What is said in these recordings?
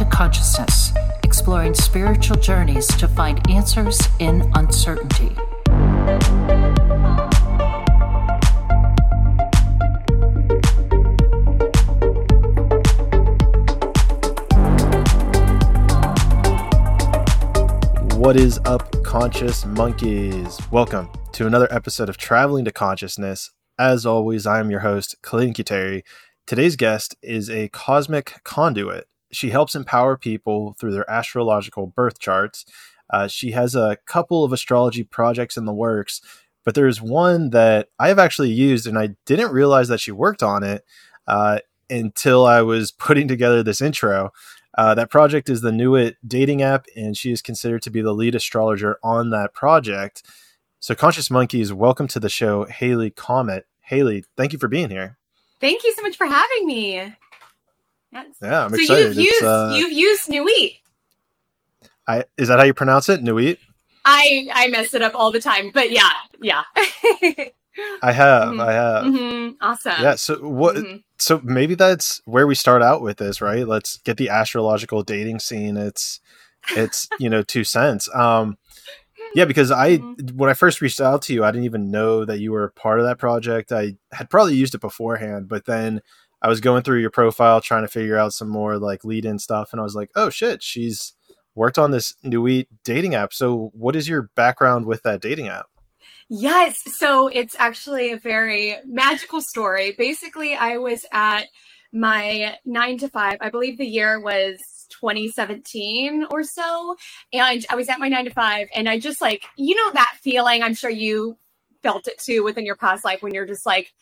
To Consciousness, exploring spiritual journeys to find answers in uncertainty. What is up, conscious monkeys? Welcome to another episode of Traveling to Consciousness. As always, I am your host, Clayton Cuteri. Today's guest is a cosmic conduit. She helps empower people through their astrological birth charts. Uh, she has a couple of astrology projects in the works, but there's one that I have actually used, and I didn't realize that she worked on it uh, until I was putting together this intro. Uh, that project is the Nuit dating app, and she is considered to be the lead astrologer on that project. So, Conscious Monkeys, welcome to the show, Haley Comet. Haley, thank you for being here. Thank you so much for having me. Yes. Yeah, I'm so excited. you've used uh, you've used Nuit. I is that how you pronounce it? Nuit? I I mess it up all the time, but yeah, yeah. I have, mm-hmm. I have. Mm-hmm. Awesome. Yeah. So what? Mm-hmm. So maybe that's where we start out with this, right? Let's get the astrological dating scene. It's, it's you know two cents. Um, yeah, because I mm-hmm. when I first reached out to you, I didn't even know that you were part of that project. I had probably used it beforehand, but then I was going through your profile trying to figure out some more like lead in stuff, and I was like, oh shit, she's worked on this Nuit dating app. So, what is your background with that dating app? Yes. So it's actually a very magical story. Basically, I was at my nine to five, I believe the year was 2017 or so. And I was at my nine to five, and I just like, you know, that feeling, I'm sure you felt it too within your past life when you're just like,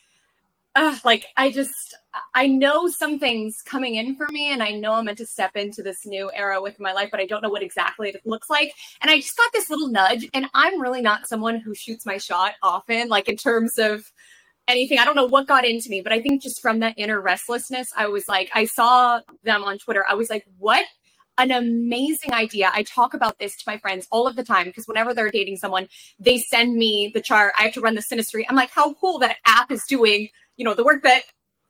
like I just I know something's coming in for me and I know I'm meant to step into this new era with my life, but I don't know what exactly it looks like. And I just got this little nudge and I'm really not someone who shoots my shot often, like in terms of anything. I don't know what got into me, but I think just from that inner restlessness, I was like, I saw them on Twitter. I was like, what an amazing idea. I talk about this to my friends all of the time because whenever they're dating someone, they send me the chart. I have to run the synastry. I'm like, how cool that app is doing, you know, the work that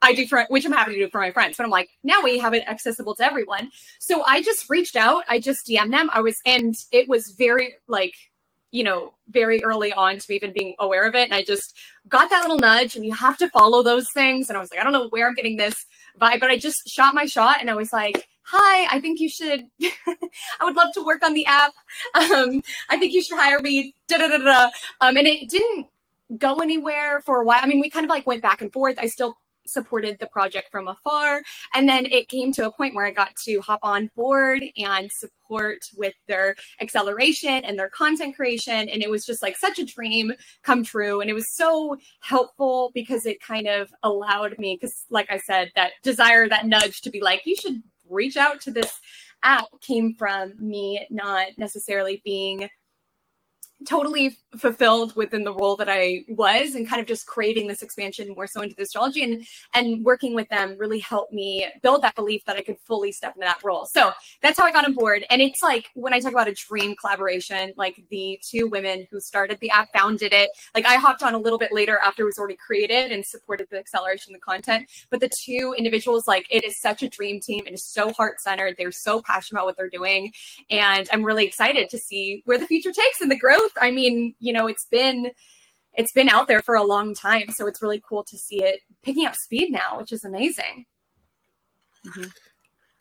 I do for which I'm happy to do for my friends. But I'm like, now we have it accessible to everyone. So I just reached out. I just DM'd them. I was and it was very like, you know, very early on to even being aware of it. And I just got that little nudge and you have to follow those things. And I was like, I don't know where I'm getting this vibe, but I just shot my shot and I was like, hi, I think you should, I would love to work on the app. Um, I think you should hire me. Da, da, da, da. Um, and it didn't go anywhere for a while. I mean, we kind of like went back and forth. I still supported the project from afar. And then it came to a point where I got to hop on board and support with their acceleration and their content creation. And it was just like such a dream come true. And it was so helpful because it kind of allowed me, because like I said, that desire, that nudge to be like, you should reach out to this app came from me not necessarily being totally fulfilled within the role that I was and kind of just creating this expansion more so into the astrology and and working with them really helped me build that belief that I could fully step into that role. So that's how I got on board. And it's like when I talk about a dream collaboration, like the two women who started the app founded it. Like I hopped on a little bit later after it was already created and supported the acceleration of the content. But the two individuals, like it is such a dream team. And It is so heart centered. They're so passionate about what they're doing. And I'm really excited to see where the future takes and the growth growth. I mean, you know, it's been it's been out there for a long time, so it's really cool to see it picking up speed now, which is amazing. Mm-hmm.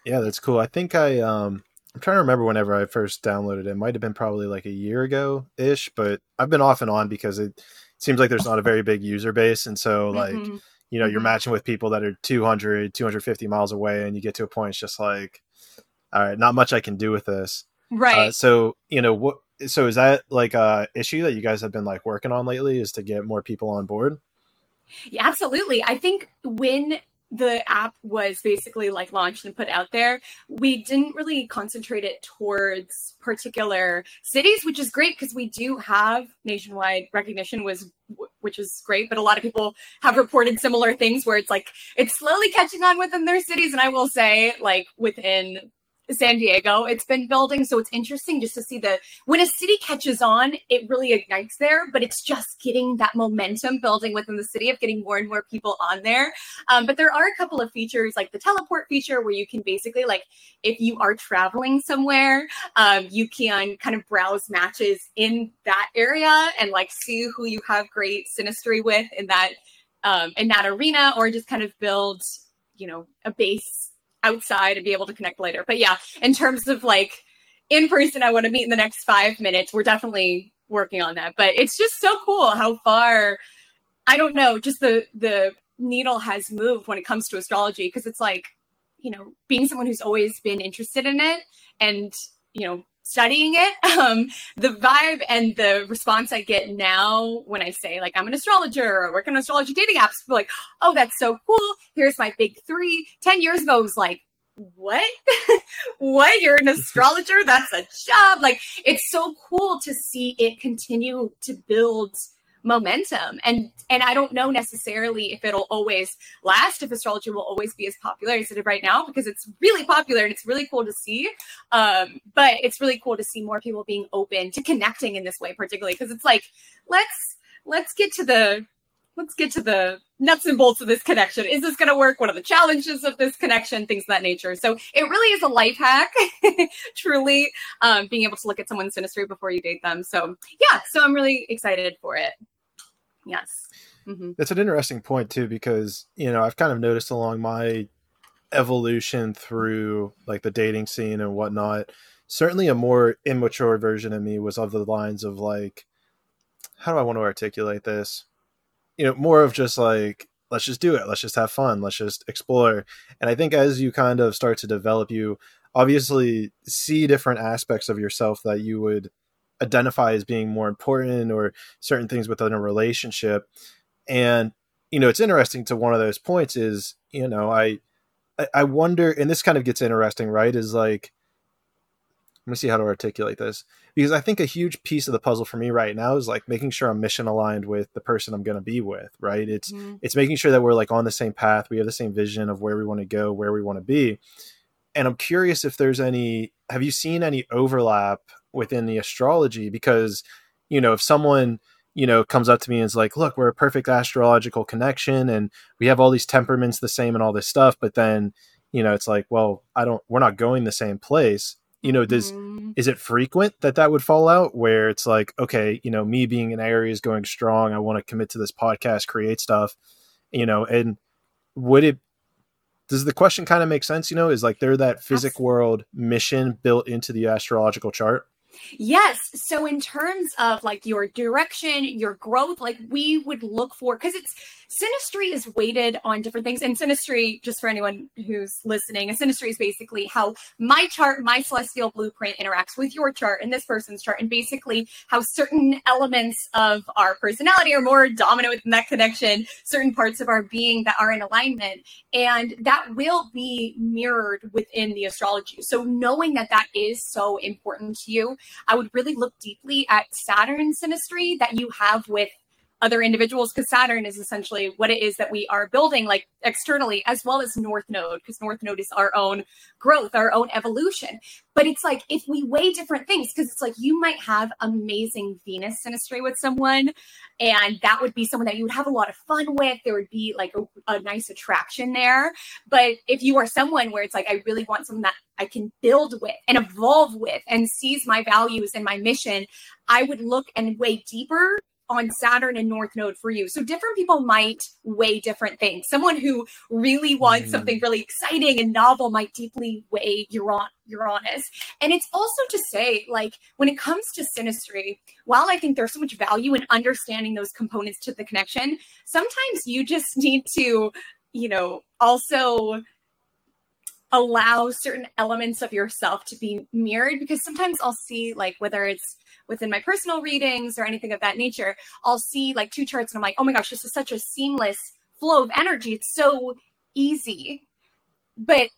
Yeah, that's cool. I think I um I'm trying to remember whenever I first downloaded it. it might have been probably like a year ago ish, but I've been off and on because it seems like there's not a very big user base and so like mm-hmm. you know, you're mm-hmm. matching with people that are 200, 250 miles away and you get to a point it's just like all right, not much I can do with this. Right. Uh, so, you know, what so is that like a issue that you guys have been like working on lately is to get more people on board? Yeah absolutely. I think when the app was basically like launched and put out there we didn't really concentrate it towards particular cities which is great because we do have nationwide recognition was which is great but a lot of people have reported similar things where it's like it's slowly catching on within their cities and i will say like within San Diego. It's been building, so it's interesting just to see the when a city catches on, it really ignites there. But it's just getting that momentum building within the city of getting more and more people on there. Um, but there are a couple of features like the teleport feature where you can basically like if you are traveling somewhere, um, you can kind of browse matches in that area and like see who you have great synastry with in that um, in that arena, or just kind of build you know a base outside and be able to connect later. But yeah, in terms of like in person, I want to meet in the next five minutes. We're definitely working on that. But it's just so cool how far I don't know, just the the needle has moved when it comes to astrology because it's like, you know, being someone who's always been interested in it and, you know, studying it, um, the vibe and the response I get now when I say like I'm an astrologer or work on astrology dating apps, like, oh, that's so cool. Here's my big three. Ten years ago, it was like, what? what? You're an astrologer? That's a job. Like it's so cool to see it continue to build momentum and and i don't know necessarily if it'll always last if astrology will always be as popular as it is right now because it's really popular and it's really cool to see um but it's really cool to see more people being open to connecting in this way particularly because it's like let's let's get to the let's get to the nuts and bolts of this connection. Is this going to work? What are the challenges of this connection? Things of that nature. So it really is a life hack, truly, um, being able to look at someone's synastry before you date them. So yeah, so I'm really excited for it. Yes. Mm-hmm. That's an interesting point too, because you know I've kind of noticed along my evolution through like the dating scene and whatnot. Certainly, a more immature version of me was of the lines of like, how do I want to articulate this? You know, more of just like, let's just do it, let's just have fun, let's just explore. And I think as you kind of start to develop, you obviously see different aspects of yourself that you would identify as being more important or certain things within a relationship. And you know it's interesting to one of those points is you know i i wonder and this kind of gets interesting right is like let me see how to articulate this. Because i think a huge piece of the puzzle for me right now is like making sure i'm mission aligned with the person i'm going to be with right? It's mm-hmm. it's making sure that we're like on the same path we have the same vision of where we want to go where we want to be. And i'm curious if there's any have you seen any overlap within the astrology because you know if someone you know comes up to me and is like look we're a perfect astrological connection and we have all these temperaments the same and all this stuff but then you know it's like well i don't we're not going the same place you know does mm-hmm. is it frequent that that would fall out where it's like okay you know me being in aries going strong i want to commit to this podcast create stuff you know and would it does the question kind of make sense you know is like they're that physic world mission built into the astrological chart Yes. So in terms of like your direction, your growth, like we would look for because it's synastry is weighted on different things. And synastry, just for anyone who's listening, a synastry is basically how my chart, my celestial blueprint interacts with your chart and this person's chart, and basically how certain elements of our personality are more dominant within that connection, certain parts of our being that are in alignment. And that will be mirrored within the astrology. So knowing that that is so important to you, I would really look deeply at Saturn synastry that you have with other individuals because Saturn is essentially what it is that we are building, like externally, as well as North Node, because North Node is our own growth, our own evolution. But it's like if we weigh different things, because it's like you might have amazing Venus synastry with someone, and that would be someone that you would have a lot of fun with. There would be like a, a nice attraction there. But if you are someone where it's like, I really want someone that I can build with and evolve with and sees my values and my mission, I would look and weigh deeper on Saturn and North Node for you. So different people might weigh different things. Someone who really wants mm. something really exciting and novel might deeply weigh Uranus. Uranus. And it's also to say, like, when it comes to synastry, while I think there's so much value in understanding those components to the connection, sometimes you just need to, you know, also allow certain elements of yourself to be mirrored because sometimes I'll see like whether it's within my personal readings or anything of that nature, I'll see like two charts and I'm like, oh my gosh, this is such a seamless flow of energy. It's so easy. But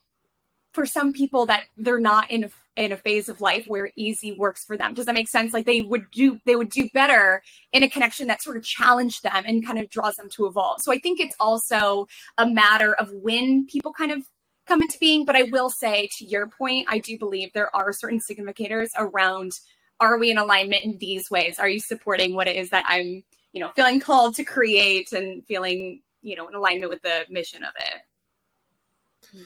for some people that they're not in a, in a phase of life where easy works for them. Does that make sense? Like they would do they would do better in a connection that sort of challenged them and kind of draws them to evolve. So I think it's also a matter of when people kind of come into being. But I will say, to your point, I do believe there are certain significators around are we in alignment in these ways? Are you supporting what it is that I'm, you know, feeling called to create and feeling, you know, in alignment with the mission of it?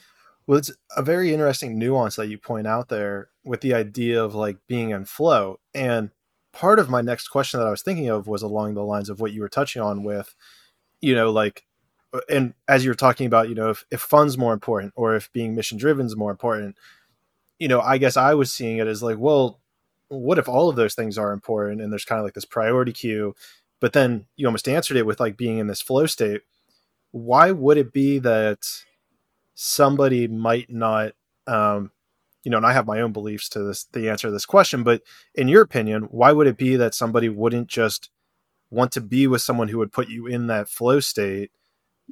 Well, it's a very interesting nuance that you point out there with the idea of like being in flow. And part of my next question that I was thinking of was along the lines of what you were touching on with, you know, like, and as you're talking about, you know, if, if fun's more important or if being mission driven is more important, you know, I guess I was seeing it as like, well, what if all of those things are important and there's kind of like this priority queue, but then you almost answered it with like being in this flow state. Why would it be that somebody might not, um, you know, and I have my own beliefs to this, the answer to this question, but in your opinion, why would it be that somebody wouldn't just want to be with someone who would put you in that flow state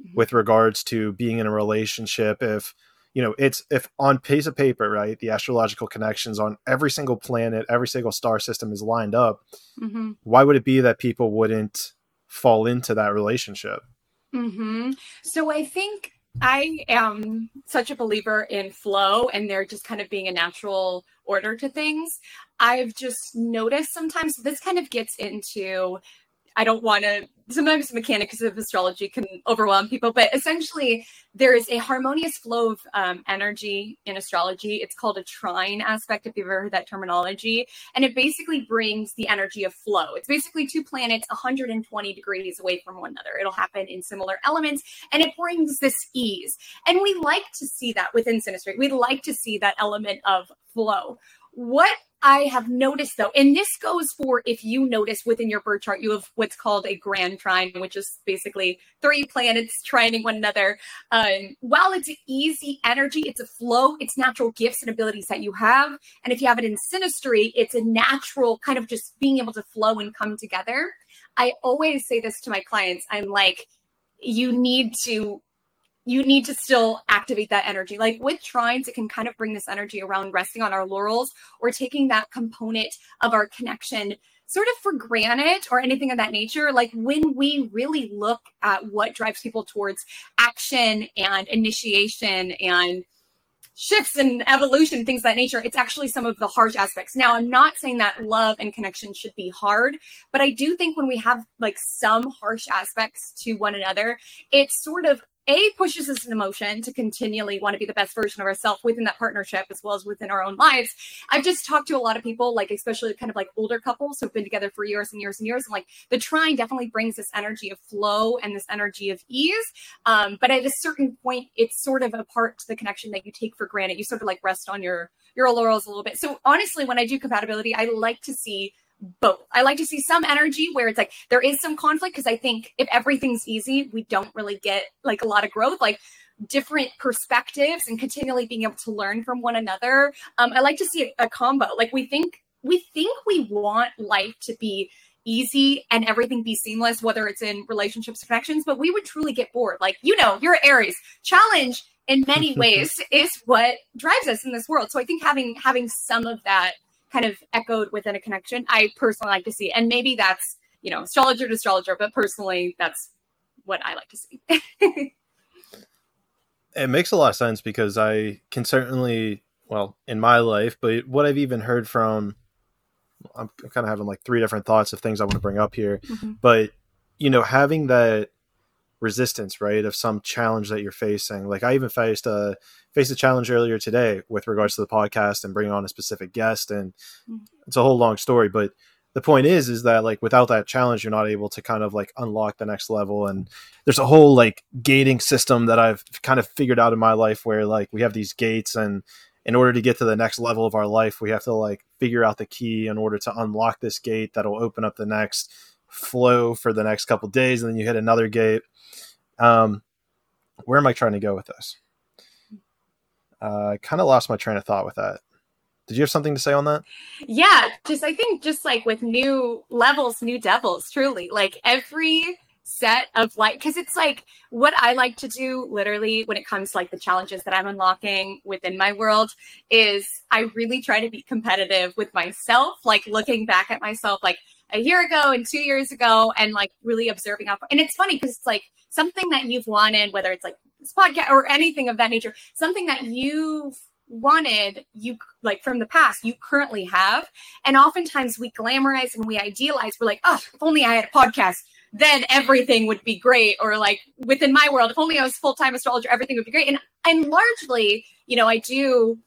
mm-hmm. with regards to being in a relationship if, you know it's if on piece of paper right the astrological connections on every single planet every single star system is lined up mm-hmm. why would it be that people wouldn't fall into that relationship mm-hmm. so i think i am such a believer in flow and there just kind of being a natural order to things i've just noticed sometimes this kind of gets into I don't want to. Sometimes mechanics of astrology can overwhelm people, but essentially, there is a harmonious flow of um, energy in astrology. It's called a trine aspect, if you've ever heard that terminology. And it basically brings the energy of flow. It's basically two planets 120 degrees away from one another. It'll happen in similar elements, and it brings this ease. And we like to see that within synastry. We'd like to see that element of flow. What I have noticed though, and this goes for if you notice within your birth chart, you have what's called a grand trine, which is basically three planets trining one another. Um, while it's an easy energy, it's a flow, it's natural gifts and abilities that you have. And if you have it in synastry, it's a natural kind of just being able to flow and come together. I always say this to my clients I'm like, you need to you need to still activate that energy. Like with trines, it can kind of bring this energy around resting on our laurels or taking that component of our connection sort of for granted or anything of that nature. Like when we really look at what drives people towards action and initiation and shifts and evolution, things that nature, it's actually some of the harsh aspects. Now, I'm not saying that love and connection should be hard, but I do think when we have like some harsh aspects to one another, it's sort of a pushes us in emotion to continually want to be the best version of ourselves within that partnership as well as within our own lives. I've just talked to a lot of people like especially kind of like older couples who've been together for years and years and years and like the trine definitely brings this energy of flow and this energy of ease um, but at a certain point it's sort of a part to the connection that you take for granted. You sort of like rest on your your laurels a little bit. So honestly when i do compatibility i like to see both. I like to see some energy where it's like there is some conflict because I think if everything's easy, we don't really get like a lot of growth. Like different perspectives and continually being able to learn from one another. Um, I like to see a, a combo. Like we think we think we want life to be easy and everything be seamless, whether it's in relationships, connections, but we would truly get bored. Like, you know, you're Aries. Challenge in many ways is what drives us in this world. So I think having having some of that kind of echoed within a connection. I personally like to see, and maybe that's you know astrologer to astrologer, but personally, that's what I like to see. it makes a lot of sense because I can certainly, well, in my life, but what I've even heard from, I'm kind of having like three different thoughts of things I want to bring up here, mm-hmm. but you know, having that resistance, right, of some challenge that you're facing. Like I even faced a faced a challenge earlier today with regards to the podcast and bringing on a specific guest, and mm-hmm. it's a whole long story. But the point is, is that like without that challenge, you're not able to kind of like unlock the next level. And there's a whole like gating system that I've kind of figured out in my life where like we have these gates and in order to get to the next level of our life, we have to like figure out the key in order to unlock this gate that'll open up the next flow for the next couple days, and then you hit another gate. Um, where am I trying to go with this? Uh, I kind of lost my train of thought with that. Did you have something to say on that? Yeah, just I think just like with new levels, new devils, truly. Like every set of like because it's like what I like to do literally when it comes like the challenges that I'm unlocking within my world is I really try to be competitive with myself, like looking back at myself like a year ago and two years ago and like really observing how and it's funny because it's like something that you've wanted, whether it's like this podcast or anything of that nature, something that you've wanted you like from the past you currently have. And oftentimes we glamorize and we idealize. We're like oh if only i had a podcast then everything would be great. Or like within my world if only i was full-time astrologer everything would be great. And and largely you know i do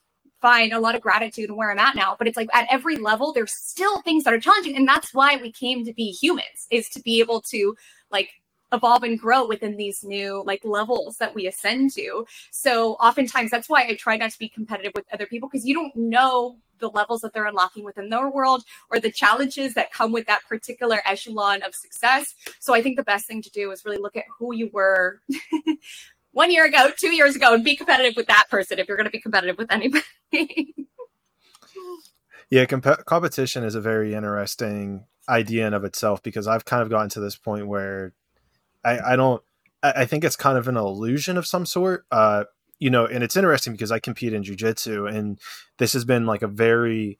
find a lot of gratitude where i'm at now but it's like at every level there's still things that are challenging and that's why we came to be humans is to be able to like evolve and grow within these new like levels that we ascend to. So oftentimes that's why I try not to be competitive with other people because you don't know the levels that they're unlocking within their world or the challenges that come with that particular echelon of success. So I think the best thing to do is really look at who you were one year ago, two years ago, and be competitive with that person if you're going to be competitive with anybody. yeah, comp- competition is a very interesting idea in of itself because I've kind of gotten to this point where I, I don't. I, think it's kind of an illusion of some sort. Uh, you know, and it's interesting because I compete in jujitsu, and this has been like a very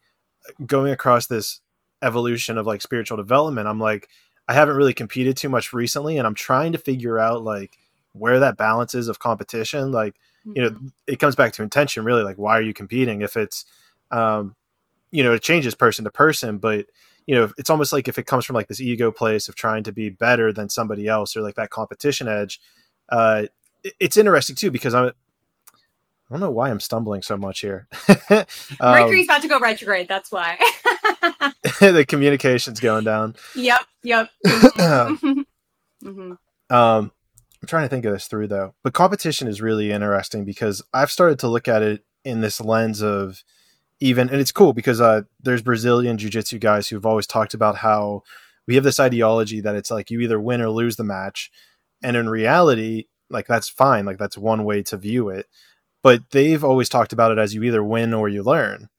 going across this evolution of like spiritual development. I'm like, I haven't really competed too much recently, and I'm trying to figure out like where that balance is of competition. Like, mm-hmm. you know, mm-hmm. it comes back to intention, really. Like, why are you competing? If it's, um, you know, it changes person to person, but you know, it's almost like if it comes from like this ego place of trying to be better than somebody else or like that competition edge, uh, it's interesting too because I'm. I don't know why I'm stumbling so much here. um, Mercury's about to go retrograde. That's why. the communication's going down. Yep. Yep. mm-hmm. Um, I'm trying to think of this through though, but competition is really interesting because I've started to look at it in this lens of even and it's cool because uh, there's Brazilian jiu-jitsu guys who've always talked about how we have this ideology that it's like you either win or lose the match. And in reality like that's fine. Like that's one way to view it. But they've always talked about it as you either win or you learn.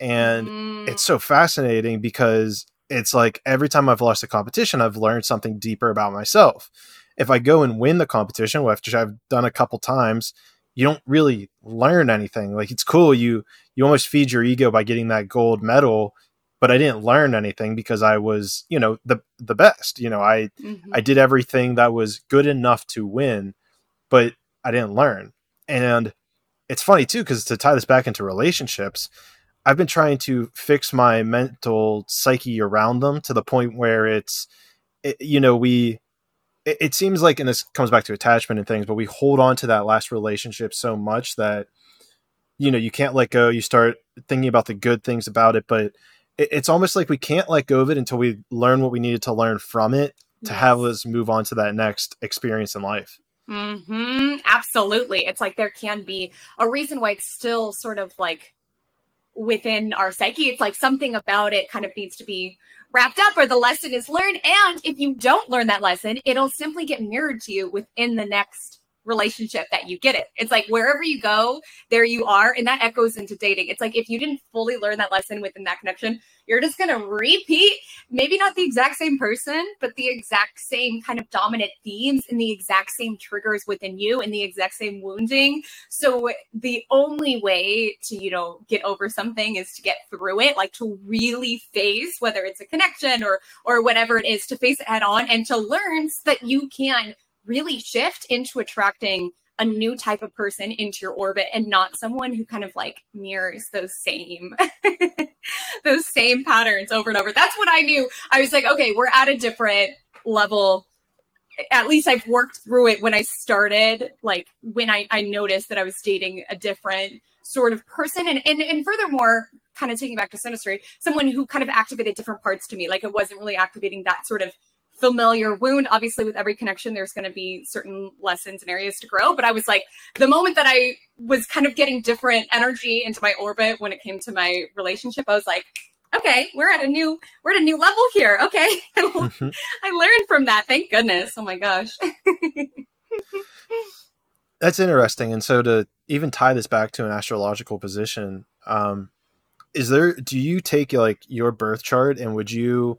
And mm. it's so fascinating because it's like every time I've lost a competition I've learned something deeper about myself if I go and win the competition which I've done a couple times you don't really learn anything. Like it's cool you you almost feed your ego by getting that gold medal, but I didn't learn anything because I was, you know, the the best. You know, I mm-hmm. I did everything that was good enough to win, but I didn't learn. And it's funny too cuz to tie this back into relationships, I've been trying to fix my mental psyche around them to the point where it's it, you know, we it, it seems like, and this comes back to attachment and things, but we hold on to that last relationship so much that you know you can't let go. You start thinking about the good things about it, but it, it's almost like we can't let go of it until we learn what we needed to learn from it to yes. have us move on to that next experience in life. Hmm. Absolutely. It's like there can be a reason why it's still sort of like within our psyche. It's like something about it kind of needs to be wrapped up or the lesson is learned. And if you don't learn that lesson, it'll simply get mirrored to you within the next relationship that you get it. It's like wherever you go, there you are. And that echoes into dating. It's like if you didn't fully learn that lesson within that connection, you're just going to repeat, maybe not the exact same person, but the exact same kind of dominant themes and the exact same triggers within you and the exact same wounding. So the only way to, you know, get over something is to get through it, like to really face whether it's a connection or or whatever it is to face it head on and to learn so that you can really shift into attracting a new type of person into your orbit and not someone who kind of like mirrors those same those same patterns over and over. That's what I knew. I was like, okay, we're at a different level. At least I've worked through it when I started, like when I, I noticed that I was dating a different sort of person. And, and and furthermore, kind of taking back to Synastry, someone who kind of activated different parts to me. Like it wasn't really activating that sort of familiar wound. Obviously, with every connection, there's going to be certain lessons and areas to grow. But I was like, the moment that I was kind of getting different energy into my orbit when it came to my relationship, I was like, okay, we're at a new we're at a new level here. Okay, mm-hmm. I learned from that. Thank goodness. Oh my gosh. That's interesting. And so to even tie this back to an astrological position, um, is there? Do you take like your birth chart and would you?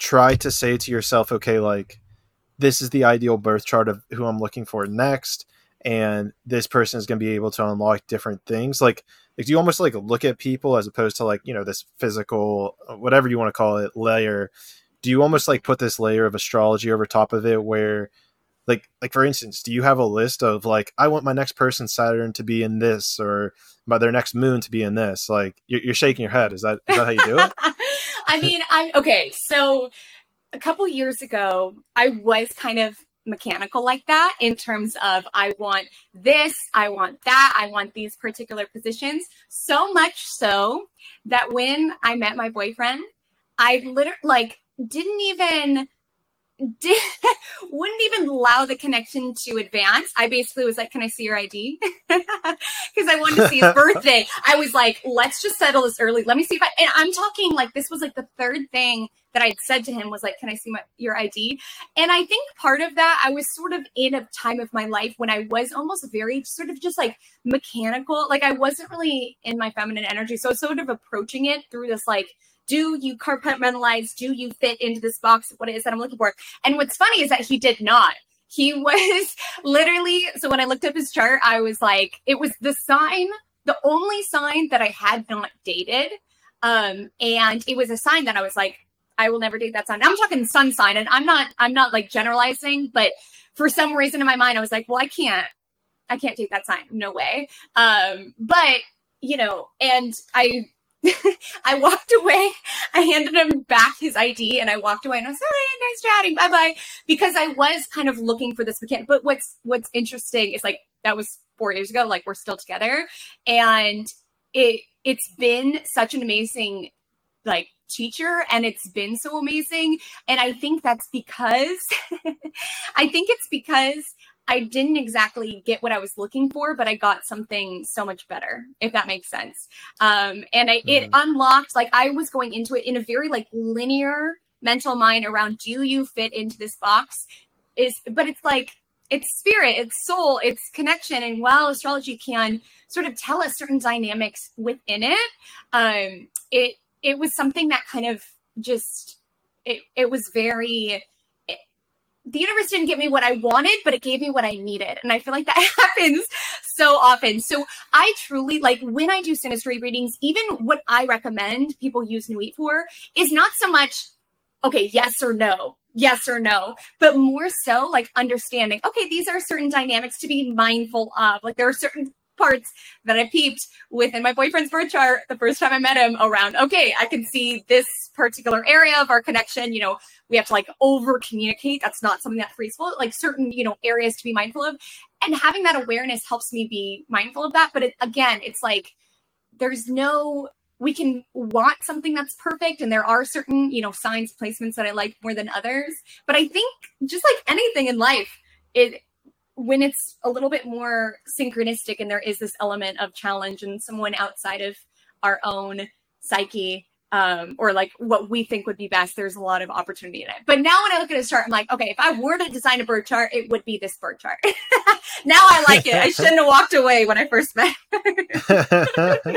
Try to say to yourself, okay, like this is the ideal birth chart of who I'm looking for next, and this person is going to be able to unlock different things. Like, like do you almost like look at people as opposed to like you know this physical, uh, whatever you want to call it, layer? Do you almost like put this layer of astrology over top of it, where like like for instance do you have a list of like i want my next person saturn to be in this or my their next moon to be in this like you're, you're shaking your head is that is that how you do it i mean i'm okay so a couple years ago i was kind of mechanical like that in terms of I want this, I want that, I want these particular positions. So much so that when I met my boyfriend, I literally like didn't even did, wouldn't even allow the connection to advance. I basically was like, "Can I see your ID?" Because I wanted to see his birthday. I was like, "Let's just settle this early. Let me see if I." And I'm talking like this was like the third thing that I'd said to him was like, "Can I see my your ID?" And I think part of that I was sort of in a time of my life when I was almost very sort of just like mechanical. Like I wasn't really in my feminine energy, so I was sort of approaching it through this like do you compartmentalize? Do you fit into this box? What it is that I'm looking for? And what's funny is that he did not. He was literally, so when I looked up his chart, I was like, it was the sign, the only sign that I had not dated. Um, and it was a sign that I was like, I will never date that sign. I'm talking sun sign, and I'm not, I'm not like generalizing, but for some reason in my mind, I was like, well, I can't, I can't date that sign. No way. Um, but you know, and I I walked away. I handed him back his ID and I walked away and I was sorry, nice chatting, bye bye. Because I was kind of looking for this mechanic. But what's what's interesting is like that was four years ago. Like we're still together, and it it's been such an amazing like teacher and it's been so amazing and i think that's because i think it's because I didn't exactly get what I was looking for, but I got something so much better, if that makes sense. Um, and I, it mm-hmm. unlocked, like, I was going into it in a very like linear mental mind around do you fit into this box? Is, but it's like, it's spirit, it's soul, it's connection. And while astrology can sort of tell us certain dynamics within it, um, it, it was something that kind of just, it, it was very, the universe didn't give me what I wanted, but it gave me what I needed. And I feel like that happens so often. So I truly like when I do synastry readings, even what I recommend people use Nuit for is not so much, okay, yes or no, yes or no, but more so like understanding, okay, these are certain dynamics to be mindful of. Like there are certain parts that I peeped within my boyfriend's birth chart the first time I met him around, okay, I can see this particular area of our connection. You know, we have to like over communicate. That's not something that frees flow, like certain, you know, areas to be mindful of. And having that awareness helps me be mindful of that. But it, again, it's like there's no we can want something that's perfect and there are certain you know signs placements that i like more than others but i think just like anything in life it when it's a little bit more synchronistic and there is this element of challenge and someone outside of our own psyche um, or like what we think would be best, there's a lot of opportunity in it. But now when I look at his chart, I'm like, okay, if I were to design a bird chart, it would be this bird chart. now I like it. I shouldn't have walked away when I first met.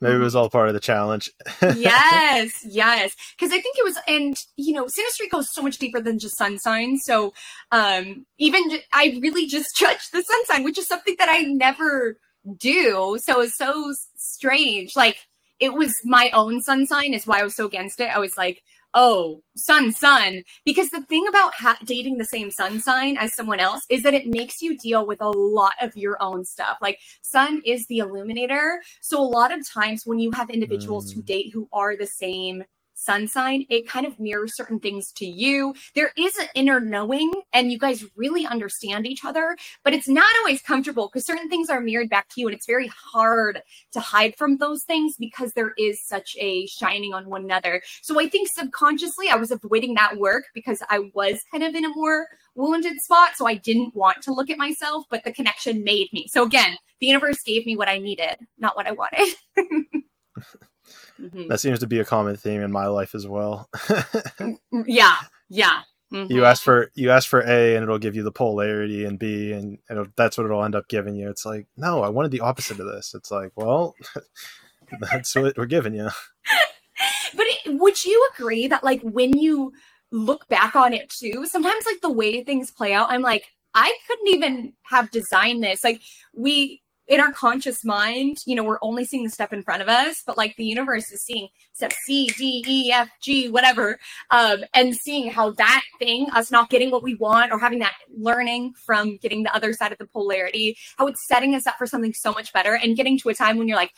Maybe it was all part of the challenge. yes, yes. Because I think it was, and you know, synastry goes so much deeper than just sun signs. So um, even I really just judged the sun sign, which is something that I never do. So it's so strange. Like it was my own sun sign is why I was so against it. I was like, oh, sun, sun. Because the thing about ha- dating the same sun sign as someone else is that it makes you deal with a lot of your own stuff. Like, sun is the illuminator. So, a lot of times when you have individuals mm. who date who are the same sun sign, it kind of mirrors certain things to you. There is an inner knowing, and you guys really understand each other, but it's not always comfortable because certain things are mirrored back to you, and it's very hard to hide from those things because there is such a shining on one another. So I think subconsciously I was avoiding that work because I was kind of in a more wounded spot. So I didn't want to look at myself, but the connection made me. So again, the universe gave me what I needed, not what I wanted. Mm-hmm. That seems to be a common theme in my life as well. Yeah, yeah. Mm-hmm. You ask for you ask for A and it'll give you the polarity and B and, and that's what it'll end up giving you. It's like, no, I wanted the opposite of this. It's like, well, that's what we're giving you. but it, would you agree that like when you look back on it too, sometimes like the way things play out, I'm like, I couldn't even have designed this. Like we in our conscious mind, you know, we're only seeing the step in front of us, but like the universe is seeing step C, D, E, F, G, whatever, um, and seeing how that thing, us not getting what we want or having that learning from getting the other side of the polarity, how it's setting us up for something so much better and getting to a time when you're like,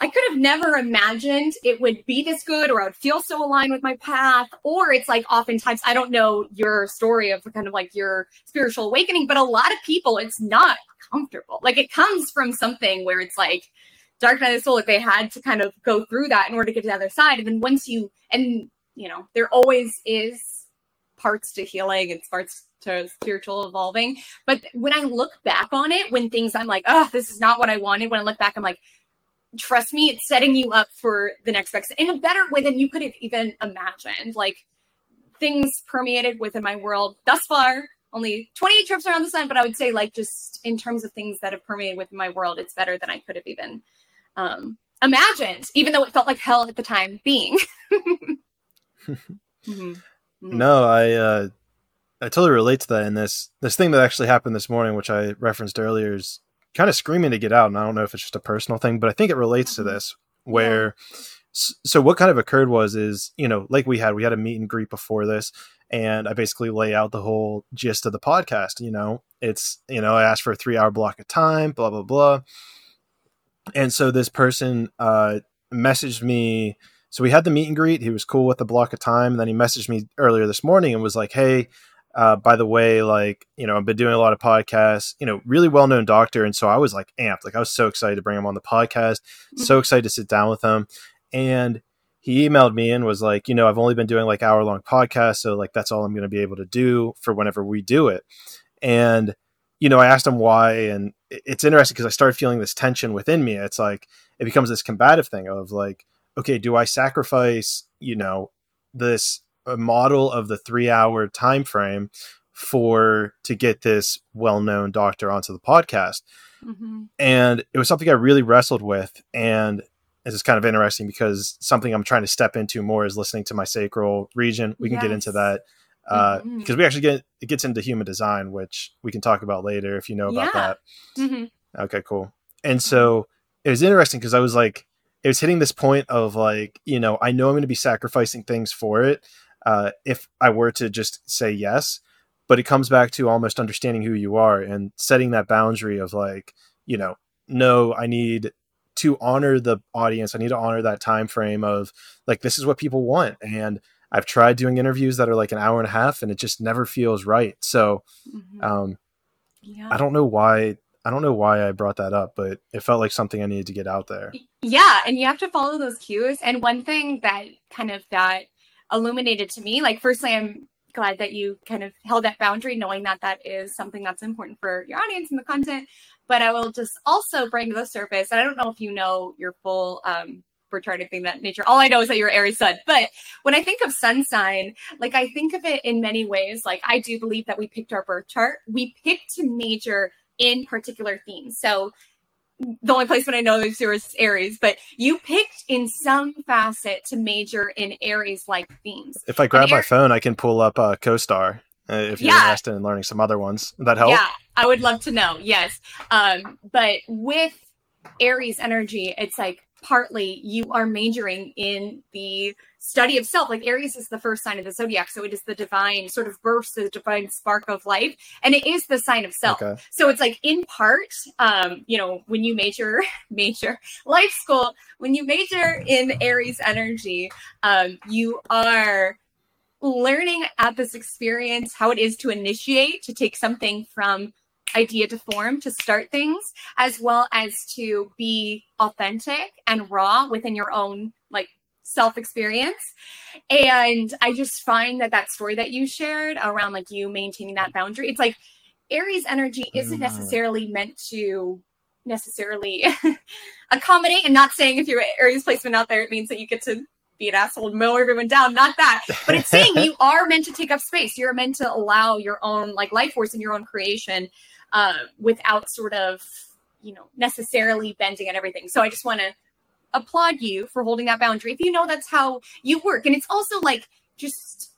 I could have never imagined it would be this good or I would feel so aligned with my path. Or it's like oftentimes, I don't know your story of kind of like your spiritual awakening, but a lot of people, it's not comfortable. Like it comes from something where it's like dark night of the soul, like they had to kind of go through that in order to get to the other side. And then once you, and you know, there always is parts to healing and parts to spiritual evolving. But when I look back on it, when things I'm like, oh, this is not what I wanted, when I look back, I'm like, trust me, it's setting you up for the next best in a better way than you could have even imagined. Like things permeated within my world thus far only 28 trips around the sun, but I would say like just in terms of things that have permeated within my world, it's better than I could have even um, imagined, even though it felt like hell at the time being. mm-hmm. Mm-hmm. No, I uh, I totally relate to that. In this this thing that actually happened this morning, which I referenced earlier, is kind of screaming to get out. And I don't know if it's just a personal thing, but I think it relates to mm-hmm. this. Where yeah. so what kind of occurred was is you know like we had we had a meet and greet before this and I basically lay out the whole gist of the podcast. You know, it's, you know, I asked for a three hour block of time, blah, blah, blah. And so this person uh, messaged me. So we had the meet and greet. He was cool with the block of time. And then he messaged me earlier this morning and was like, hey, uh, by the way, like, you know, I've been doing a lot of podcasts, you know, really well known doctor. And so I was like amped. Like, I was so excited to bring him on the podcast, mm-hmm. so excited to sit down with him. And he emailed me and was like, you know, I've only been doing like hour long podcasts, so like that's all I'm going to be able to do for whenever we do it. And you know, I asked him why, and it's interesting because I started feeling this tension within me. It's like it becomes this combative thing of like, okay, do I sacrifice, you know, this model of the three hour time frame for to get this well known doctor onto the podcast? Mm-hmm. And it was something I really wrestled with, and this is kind of interesting because something I'm trying to step into more is listening to my sacral region. We can yes. get into that because uh, mm-hmm. we actually get it gets into human design, which we can talk about later if you know about yeah. that. Mm-hmm. Okay, cool. And so it was interesting because I was like, it was hitting this point of like, you know, I know I'm going to be sacrificing things for it uh, if I were to just say yes, but it comes back to almost understanding who you are and setting that boundary of like, you know, no, I need to honor the audience i need to honor that time frame of like this is what people want. And i've tried doing interviews that are like an hour and a half and it just never feels right. So mm-hmm. um yeah. i don't know why i don't know why i brought that up but it felt like something i needed to get out there. Yeah and you have to follow those cues. And one thing that kind of that illuminated to me like firstly i'm glad that you kind of held that boundary knowing that that is something that's important for your audience and the content but I will just also bring to the surface, and I don't know if you know your full um, retarded thing that nature. All I know is that you're Aries sun. But when I think of sun sign, like I think of it in many ways. Like I do believe that we picked our birth chart. We picked to major in particular themes. So the only placement I know is yours Aries, but you picked in some facet to major in Aries like themes. If I grab my phone, I can pull up a uh, CoStar uh, if you're yeah. interested in learning some other ones. Would that help? Yeah, I would love to know. Yes. Um, but with Aries energy, it's like partly you are majoring in the study of self. Like Aries is the first sign of the zodiac. So it is the divine sort of burst, the divine spark of life. And it is the sign of self. Okay. So it's like in part, um, you know, when you major, major life school, when you major in Aries energy, um, you are learning at this experience how it is to initiate, to take something from idea to form, to start things, as well as to be authentic and raw within your own like self experience. And I just find that that story that you shared around like you maintaining that boundary, it's like Aries energy isn't mm-hmm. necessarily meant to necessarily accommodate and not saying if you're Aries placement out there, it means that you get to be an asshole and mow everyone down. Not that, but it's saying you are meant to take up space. You're meant to allow your own like life force and your own creation uh, without sort of you know necessarily bending at everything. So I just want to applaud you for holding that boundary. If you know that's how you work, and it's also like just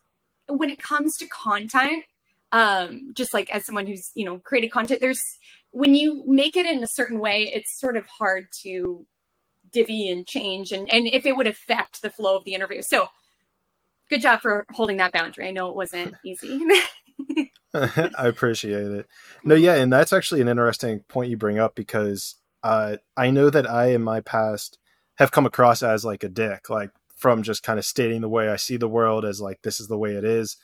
when it comes to content, um, just like as someone who's you know created content, there's when you make it in a certain way, it's sort of hard to divvy and change and, and if it would affect the flow of the interview. So good job for holding that boundary. I know it wasn't easy. I appreciate it. No, yeah, and that's actually an interesting point you bring up because uh, I know that I in my past have come across as like a dick, like from just kind of stating the way I see the world as like this is the way it is.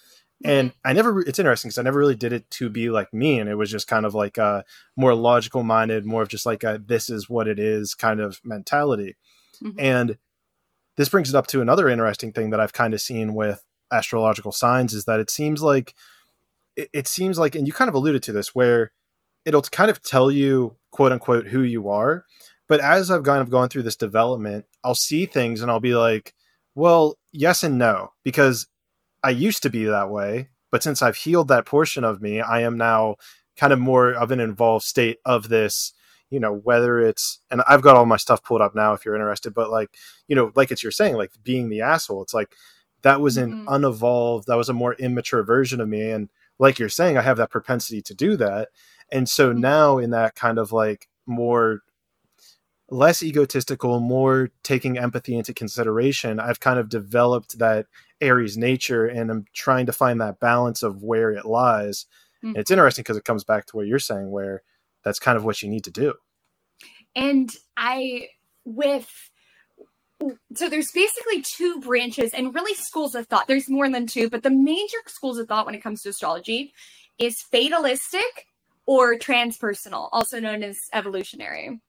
And. I never, it's interesting because I never really did it to be like me. And it was just kind of like a more logical minded, more of just like a this is what it is kind of mentality. Mm-hmm. And this brings it up to another interesting thing that I've kind of seen with astrological signs is that it seems like, it, it seems like, and you kind of alluded to this, where it'll kind of tell you, quote unquote, who you are. But as I've kind of gone through this development, I'll see things and I'll be like, well, yes and no, because I used to be that way, but since I've healed that portion of me, I am now kind of more of an involved state of this you know whether it's and i've got all my stuff pulled up now if you're interested but like you know like it's you're saying like being the asshole it's like that was an mm-hmm. unevolved that was a more immature version of me and like you're saying i have that propensity to do that and so mm-hmm. now in that kind of like more less egotistical, more taking empathy into consideration, I've kind of developed that Aries nature and I'm trying to find that balance of where it lies. Mm-hmm. And it's interesting because it comes back to what you're saying, where that's kind of what you need to do. And I, with, so there's basically two branches and really schools of thought. There's more than two, but the major schools of thought when it comes to astrology is fatalistic or transpersonal, also known as evolutionary.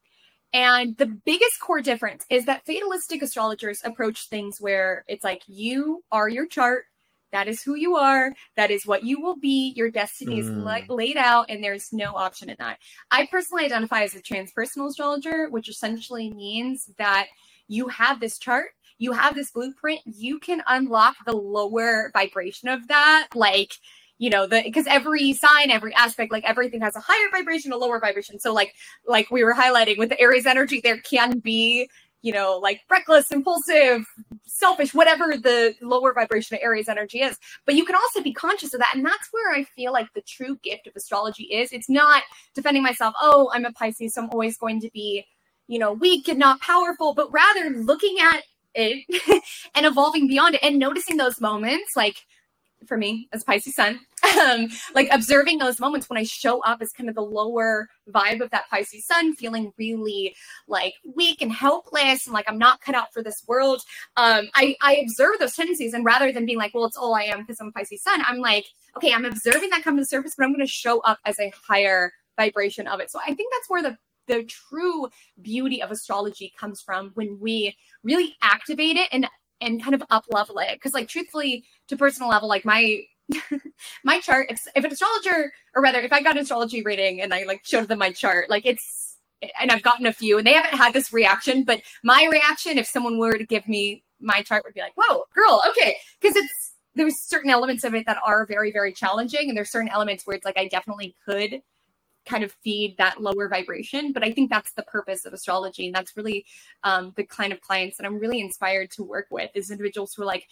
And the biggest core difference is that fatalistic astrologers approach things where it's like you are your chart. That is who you are. That is what you will be. Your destiny is mm. la- laid out, and there's no option in that. I personally identify as a transpersonal astrologer, which essentially means that you have this chart, you have this blueprint, you can unlock the lower vibration of that. Like, you know the because every sign every aspect like everything has a higher vibration a lower vibration. So like like we were highlighting with the aries energy there can be you know like reckless impulsive selfish whatever the lower vibration of aries energy is. But you can also be conscious of that and that's where i feel like the true gift of astrology is. It's not defending myself oh i'm a pisces so i'm always going to be you know weak and not powerful but rather looking at it and evolving beyond it and noticing those moments like for me as Pisces sun, um, like observing those moments when I show up as kind of the lower vibe of that Pisces sun, feeling really like weak and helpless and like I'm not cut out for this world. Um, I, I observe those tendencies and rather than being like, well, it's all I am because I'm Pisces sun, I'm like, okay, I'm observing that come to the surface, but I'm going to show up as a higher vibration of it. So I think that's where the the true beauty of astrology comes from when we really activate it and and kind of up level it. Because like truthfully, to personal level, like my my chart, if, if an astrologer or rather if I got an astrology reading and I like showed them my chart, like it's and I've gotten a few and they haven't had this reaction, but my reaction if someone were to give me my chart would be like, whoa, girl, okay. Because it's there's certain elements of it that are very, very challenging. And there's certain elements where it's like I definitely could kind of feed that lower vibration. But I think that's the purpose of astrology. And that's really um, the kind of clients that I'm really inspired to work with is individuals who are like,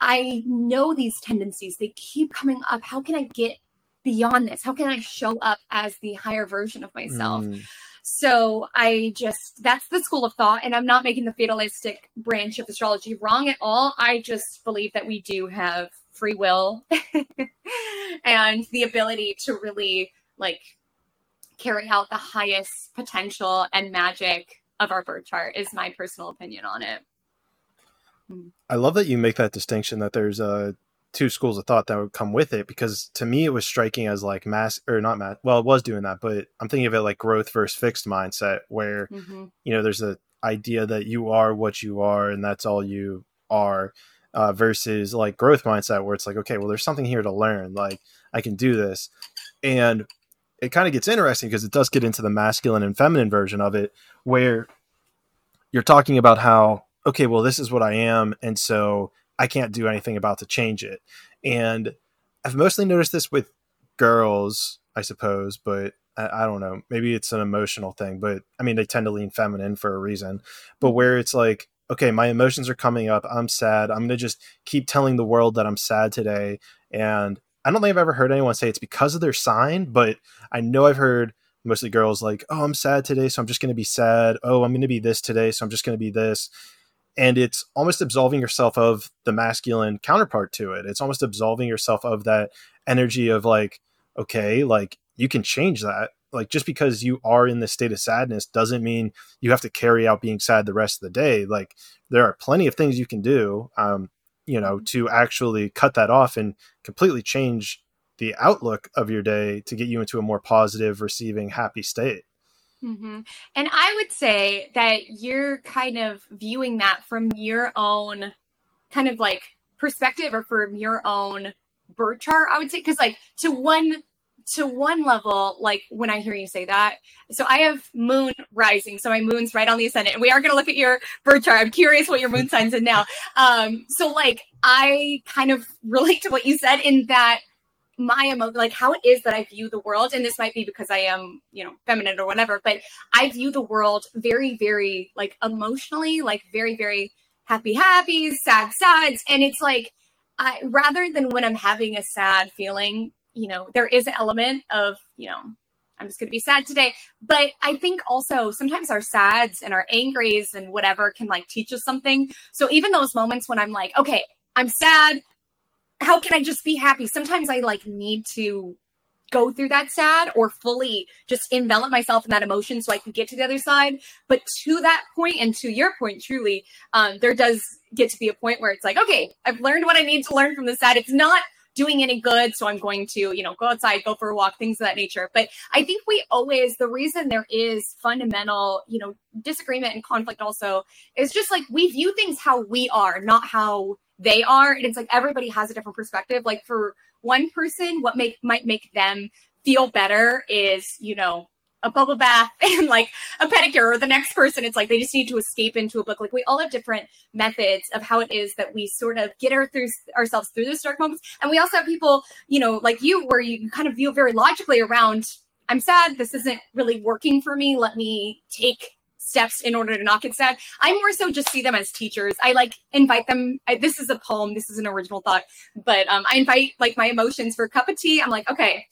I know these tendencies, they keep coming up. How can I get beyond this? How can I show up as the higher version of myself? Mm. So I just, that's the school of thought. And I'm not making the fatalistic branch of astrology wrong at all. I just believe that we do have free will and the ability to really like carry out the highest potential and magic of our birth chart is my personal opinion on it. I love that you make that distinction that there's uh, two schools of thought that would come with it because to me it was striking as like mass or not mass well it was doing that but I'm thinking of it like growth versus fixed mindset where mm-hmm. you know there's a idea that you are what you are and that's all you are uh, versus like growth mindset where it's like okay well there's something here to learn like I can do this and it kind of gets interesting because it does get into the masculine and feminine version of it where you're talking about how okay well this is what i am and so i can't do anything about to change it. And i've mostly noticed this with girls i suppose but I, I don't know. Maybe it's an emotional thing but i mean they tend to lean feminine for a reason. But where it's like okay my emotions are coming up. I'm sad. I'm going to just keep telling the world that i'm sad today and I don't think I've ever heard anyone say it's because of their sign, but I know I've heard mostly girls like, oh, I'm sad today, so I'm just going to be sad. Oh, I'm going to be this today, so I'm just going to be this. And it's almost absolving yourself of the masculine counterpart to it. It's almost absolving yourself of that energy of like, okay, like you can change that. Like just because you are in this state of sadness doesn't mean you have to carry out being sad the rest of the day. Like there are plenty of things you can do, um, you know, to actually cut that off and completely change the outlook of your day to get you into a more positive, receiving, happy state. Mm-hmm. And I would say that you're kind of viewing that from your own kind of like perspective or from your own birth chart, I would say. Cause like to one to one level, like when I hear you say that, so I have moon rising, so my moon's right on the ascendant, and we are going to look at your birth chart. I'm curious what your moon sign's in now. Um, so like I kind of relate to what you said in that my emotion, like how it is that I view the world, and this might be because I am, you know, feminine or whatever, but I view the world very, very like emotionally, like very, very happy, happy, sad, sad, and it's like. I, rather than when I'm having a sad feeling, you know, there is an element of, you know, I'm just going to be sad today. But I think also sometimes our sads and our angries and whatever can like teach us something. So even those moments when I'm like, okay, I'm sad, how can I just be happy? Sometimes I like need to go through that sad or fully just envelop myself in that emotion so I can get to the other side. But to that point and to your point, truly, um, there does get to be a point where it's like, okay, I've learned what I need to learn from the sad. It's not doing any good. So I'm going to, you know, go outside, go for a walk, things of that nature. But I think we always, the reason there is fundamental, you know, disagreement and conflict also is just like we view things how we are, not how they are. And it's like everybody has a different perspective. Like for one person, what make might make them feel better is, you know, a bubble bath and like a pedicure or the next person it's like they just need to escape into a book like we all have different methods of how it is that we sort of get our through ourselves through those dark moments and we also have people you know like you where you kind of view very logically around i'm sad this isn't really working for me let me take steps in order to not get sad. I more so just see them as teachers. I like invite them. I, this is a poem. This is an original thought, but um, I invite like my emotions for a cup of tea. I'm like, okay,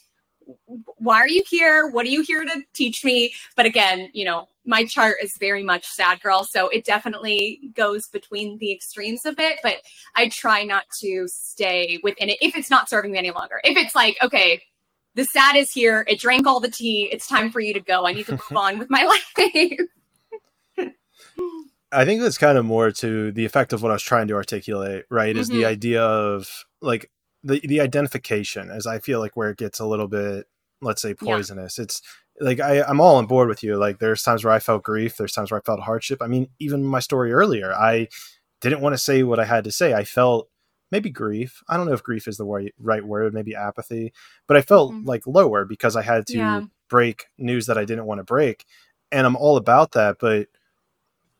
why are you here? What are you here to teach me? But again, you know, my chart is very much sad girl. So it definitely goes between the extremes of it. But I try not to stay within it if it's not serving me any longer. If it's like, okay, the sad is here, it drank all the tea, it's time for you to go. I need to move on with my life. I think that's kind of more to the effect of what I was trying to articulate, right? Mm-hmm. Is the mm-hmm. idea of like the the identification as I feel like where it gets a little bit, let's say, poisonous. Yeah. It's like I, I'm all on board with you. Like there's times where I felt grief, there's times where I felt hardship. I mean, even my story earlier, I didn't want to say what I had to say. I felt maybe grief. I don't know if grief is the right, right word, maybe apathy, but I felt mm-hmm. like lower because I had to yeah. break news that I didn't want to break. And I'm all about that, but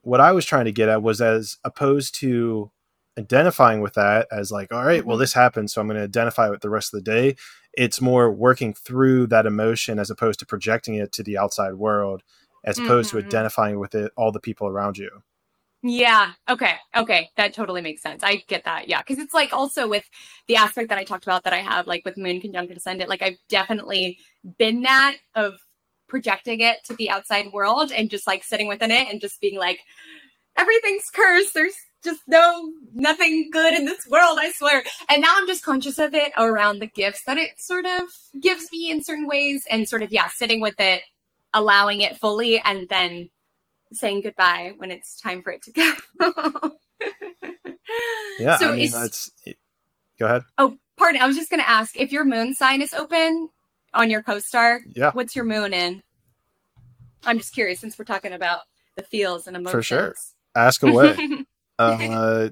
what I was trying to get at was as opposed to identifying with that as like, all right, well, mm-hmm. this happened, so I'm going to identify with the rest of the day. It's more working through that emotion as opposed to projecting it to the outside world, as opposed mm-hmm. to identifying with it, all the people around you. Yeah. Okay. Okay. That totally makes sense. I get that. Yeah. Cause it's like also with the aspect that I talked about that I have, like with moon conjunct ascendant, like I've definitely been that of projecting it to the outside world and just like sitting within it and just being like, everything's cursed. There's just no nothing good in this world, I swear. And now I'm just conscious of it around the gifts that it sort of gives me in certain ways and sort of, yeah, sitting with it, allowing it fully, and then saying goodbye when it's time for it to go. yeah, so I mean, that's. Go ahead. Oh, pardon. I was just going to ask if your moon sign is open on your co-star. Yeah. What's your moon in? I'm just curious since we're talking about the feels and emotions. For sure. Ask away. uh,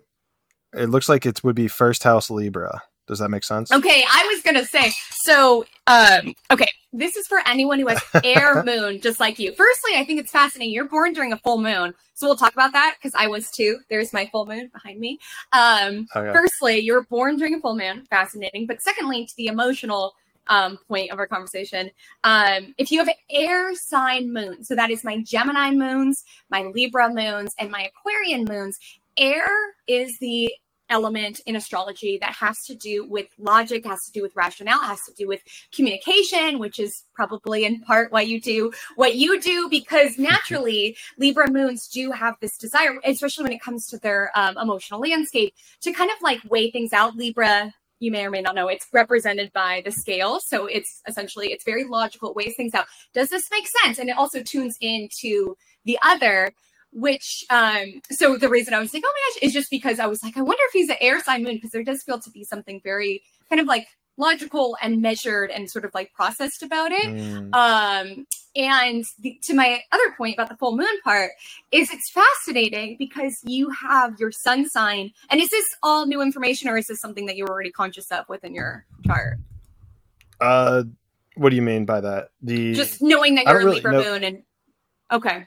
it looks like it would be first house Libra. Does that make sense? Okay, I was gonna say so. Um, okay, this is for anyone who has air moon, just like you. Firstly, I think it's fascinating. You're born during a full moon, so we'll talk about that because I was too. There's my full moon behind me. Um, okay. Firstly, you're born during a full moon, fascinating. But secondly, to the emotional um, point of our conversation. Um, if you have air sign moon, so that is my Gemini moons, my Libra moons, and my Aquarian moons, air is the element in astrology that has to do with logic, has to do with rationale, has to do with communication, which is probably in part why you do what you do, because naturally Libra moons do have this desire, especially when it comes to their um, emotional landscape, to kind of like weigh things out. Libra you may or may not know it's represented by the scale so it's essentially it's very logical it weighs things out does this make sense and it also tunes into the other which um so the reason i was like oh my gosh is just because i was like i wonder if he's an air sign moon because there does feel to be something very kind of like logical and measured and sort of like processed about it mm. um and the, to my other point about the full moon part is it's fascinating because you have your sun sign and is this all new information or is this something that you're already conscious of within your chart uh what do you mean by that the just knowing that you're a really libra know. moon and okay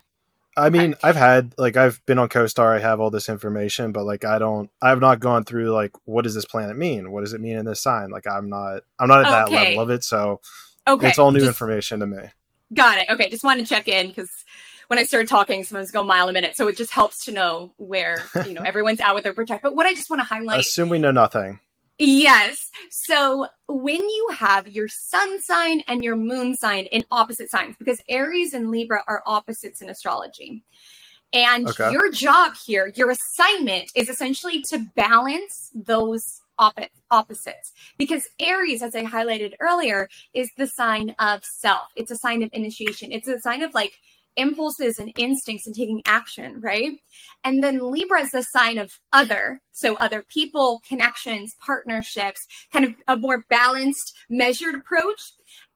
I mean, I've had like I've been on CoStar. I have all this information, but like I don't. I've not gone through like what does this planet mean? What does it mean in this sign? Like I'm not. I'm not at okay. that level of it. So okay, it's all new just, information to me. Got it. Okay, just want to check in because when I started talking, someone's go mile a minute, so it just helps to know where you know everyone's out with their protect. But what I just want to highlight. Assume we know nothing. Yes. So when you have your sun sign and your moon sign in opposite signs, because Aries and Libra are opposites in astrology. And okay. your job here, your assignment is essentially to balance those opposites. Because Aries, as I highlighted earlier, is the sign of self. It's a sign of initiation. It's a sign of like impulses and instincts and taking action, right? And then Libra is the sign of other. So other people, connections, partnerships, kind of a more balanced, measured approach.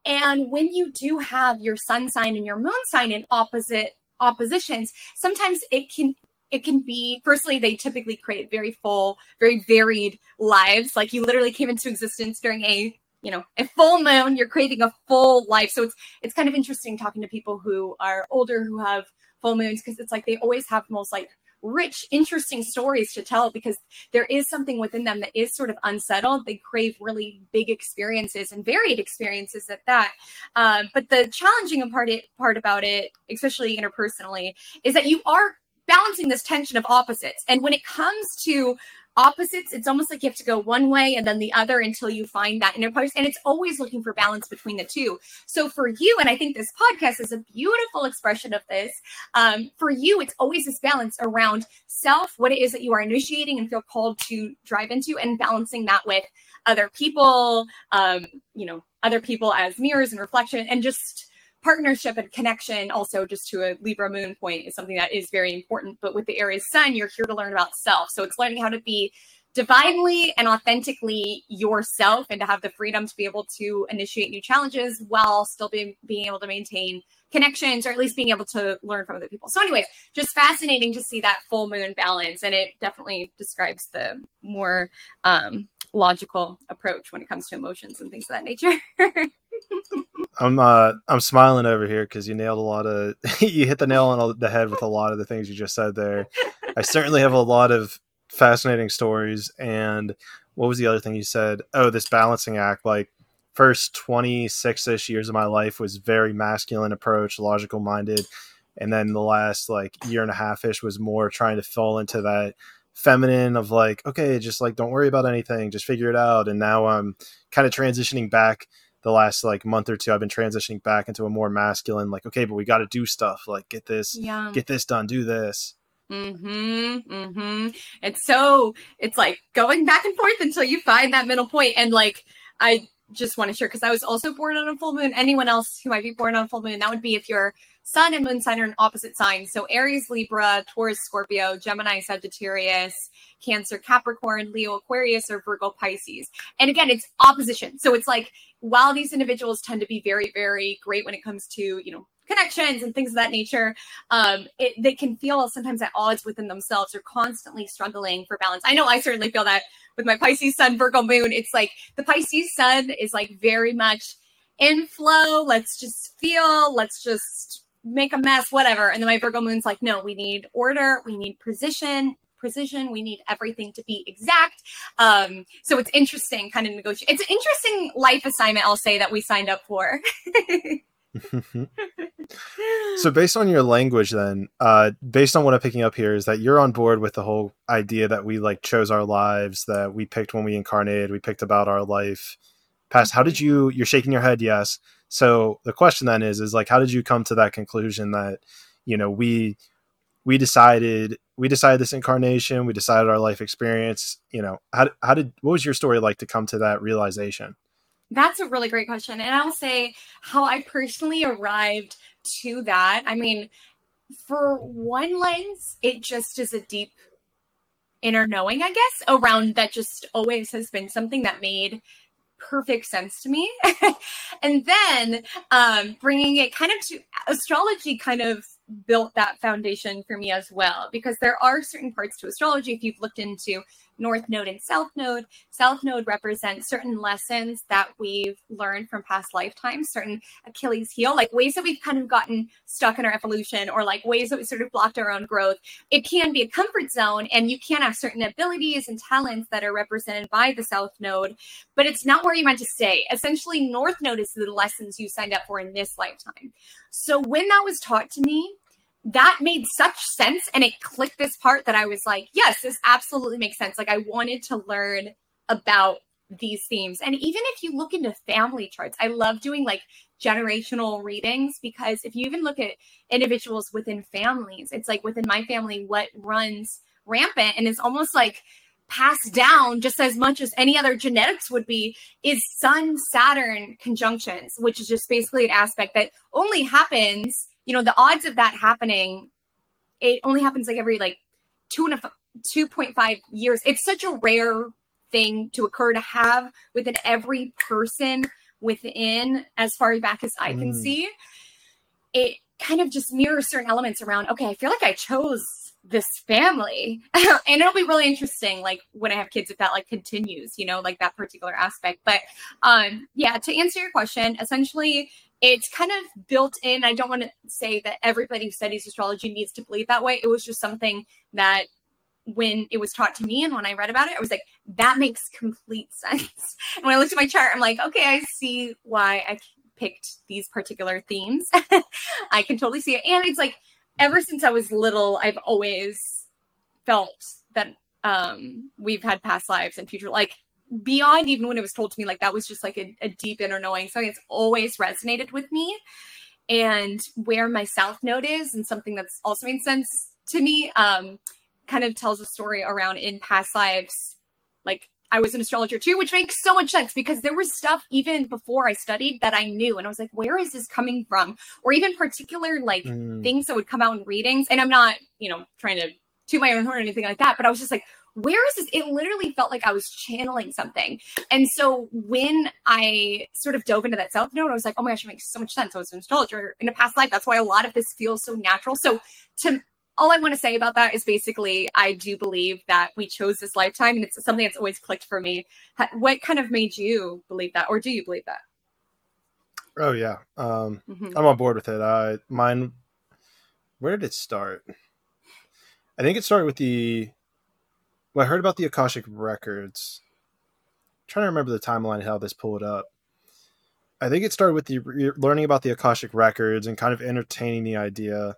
And when you do have your sun sign and your moon sign in opposite oppositions, sometimes it can it can be firstly they typically create very full very varied lives like you literally came into existence during a you know a full moon you're creating a full life. So it's it's kind of interesting talking to people who are older who have full moons because it's like they always have most like rich interesting stories to tell because there is something within them that is sort of unsettled. They crave really big experiences and varied experiences at that. Um, but the challenging part it, part about it especially interpersonally is that you are balancing this tension of opposites. And when it comes to opposites it's almost like you have to go one way and then the other until you find that inner place and it's always looking for balance between the two. So for you and i think this podcast is a beautiful expression of this um, for you it's always this balance around self what it is that you are initiating and feel called to drive into and balancing that with other people um, you know other people as mirrors and reflection and just partnership and connection also just to a libra moon point is something that is very important but with the aries sun you're here to learn about self so it's learning how to be divinely and authentically yourself and to have the freedom to be able to initiate new challenges while still being being able to maintain connections or at least being able to learn from other people. So anyways, just fascinating to see that full moon balance and it definitely describes the more um logical approach when it comes to emotions and things of that nature. I'm uh I'm smiling over here because you nailed a lot of you hit the nail on the head with a lot of the things you just said there. I certainly have a lot of fascinating stories and what was the other thing you said? Oh, this balancing act like first 26ish years of my life was very masculine approach, logical minded, and then the last like year and a half ish was more trying to fall into that feminine of like okay, just like don't worry about anything, just figure it out. And now I'm kind of transitioning back the last like month or two i've been transitioning back into a more masculine like okay but we got to do stuff like get this yeah. get this done do this Mm-hmm. Mm-hmm. it's so it's like going back and forth until you find that middle point and like i just want to share because i was also born on a full moon anyone else who might be born on a full moon that would be if you're sun and moon sign are in opposite signs so aries libra taurus scorpio gemini sagittarius cancer capricorn leo aquarius or virgo pisces and again it's opposition so it's like while these individuals tend to be very, very great when it comes to, you know, connections and things of that nature, um, it, they can feel sometimes at odds within themselves. They're constantly struggling for balance. I know I certainly feel that with my Pisces sun, Virgo moon. It's like the Pisces sun is like very much in flow. Let's just feel. Let's just make a mess, whatever. And then my Virgo moon's like, no, we need order. We need precision precision. We need everything to be exact. Um, so it's interesting, kind of negotiate. It's an interesting life assignment, I'll say, that we signed up for. so based on your language then uh based on what i'm picking up here is that you're on board with the whole idea that we like chose our lives that we picked when we incarnated we picked about our life past how did Mm-hmm. you you're shaking your head yes so the question then is is like how did you come to that conclusion that you know we we decided we decided this incarnation we decided our life experience you know how, how did what was your story like to come to that realization That's a really great question. And I'll say how I personally arrived to that. I mean, for one lens, it just is a deep inner knowing, I guess, around that just always has been something that made perfect sense to me. and then um, bringing it kind of to astrology, kind of built that foundation for me as well, because there are certain parts to astrology. If you've looked into North Node and South Node, South Node represents certain lessons that we've learned from past lifetimes, certain Achilles heel, like ways that we've kind of gotten stuck in our evolution or like ways that we sort of blocked our own growth. It can be a comfort zone and you can have certain abilities and talents that are represented by the South Node, but it's not where you meant to stay. Essentially, North Node is the lessons you signed up for in this lifetime. So when that was taught to me, that made such sense and it clicked this part that I was like, yes, this absolutely makes sense. Like I wanted to learn about these themes. And even if you look into family charts, I love doing like generational readings because if you even look at individuals within families, it's like within my family, what runs rampant and is almost like passed down just as much as any other genetics would be is sun saturn conjunctions which is just basically an aspect that only happens you know the odds of that happening it only happens like every like two and a 2.5 years. It's such a rare thing to occur to have within every person within as far back as i can Mm. see. It kind of just mirrors certain elements around okay i feel like i chose this family. And it'll be really interesting like when i have kids if that like continues you know like that particular aspect. But um yeah to answer your question essentially it's kind of built in. I don't want to say that everybody who studies astrology needs to believe that way. It was just something that when it was taught to me and when i read about it i was like that makes complete sense. And when i looked at my chart i'm like okay i see why i picked these particular themes. I can totally see it. And it's like ever since I was little, I've always felt that um, we've had past lives and future, like beyond even when it was told to me, like that was just like a, a deep inner knowing. So it's always resonated with me. And where my South Node is, and something that's also made sense to me, um, kind of tells a story around in past lives, like I was an astrologer too, which makes so much sense because there was stuff even before I studied that I knew. And I was like, where is this coming from? Or even particular like Mm. things that would come out in readings. And I'm not, you know, trying to toot my own horn or anything like that, but I was just like, where is this? It literally felt like I was channeling something. And so when I sort of dove into that South Node, I was like, oh my gosh, it makes so much sense. I was an astrologer in a past life. That's why a lot of this feels so natural. So to all I want to say about that is basically, I do believe that we chose this lifetime, and it's something that's always clicked for me. What kind of made you believe that, or do you believe that? oh yeah um Mhm. I'm on board with it. Uh, mine. Where did it start? I think it started with the. Well, I heard about the Akashic records. trying to remember the timeline of how this pulled up. I think it started with the re- learning about the Akashic records and kind of entertaining the idea.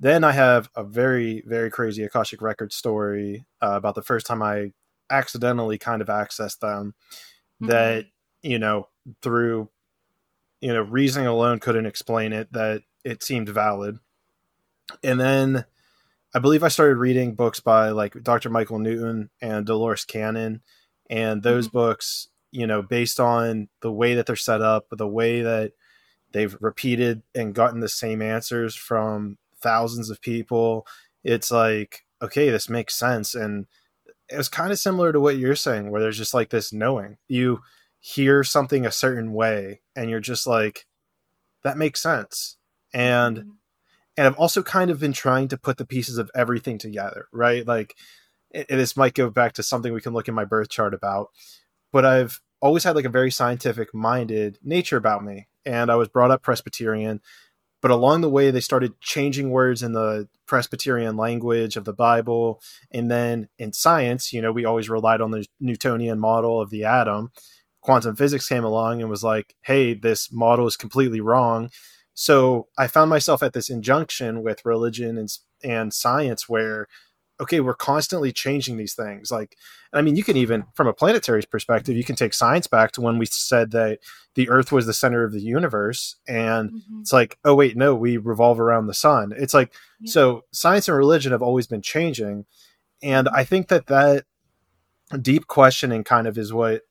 Then I have a very very crazy Akashic record story uh, about the first time I accidentally kind of accessed them. That you know through you know reasoning alone couldn't explain it that it seemed valid and then i believe i started reading books by like dr michael newton and dolores cannon and those Mhm. books you know based on the way that they're set up the way that they've repeated and gotten the same answers from thousands of people it's like okay this makes sense and it was kind of similar to what you're saying where there's just like this knowing you hear something a certain way and you're just like that makes sense and Mhm. And i've also kind of been trying to put the pieces of everything together right? Like this might go back to something we can look in my birth chart about but i've always had like a very scientific minded nature about me and i was brought up presbyterian but along the way they started changing words in the presbyterian language of the bible and then in science you know we always relied on the newtonian model of the atom. Quantum physics came along and was like hey this model is completely wrong So I found myself at this injunction with religion and and science where okay, we're constantly changing these things. Like, I mean, you can even, from a planetary perspective, you can take science back to when we said that the Earth was the center of the universe, and mm-hmm. it's like, oh wait, no, we revolve around the sun. It's like, yeah. so science and religion have always been changing, and I think that that deep questioning kind of is what,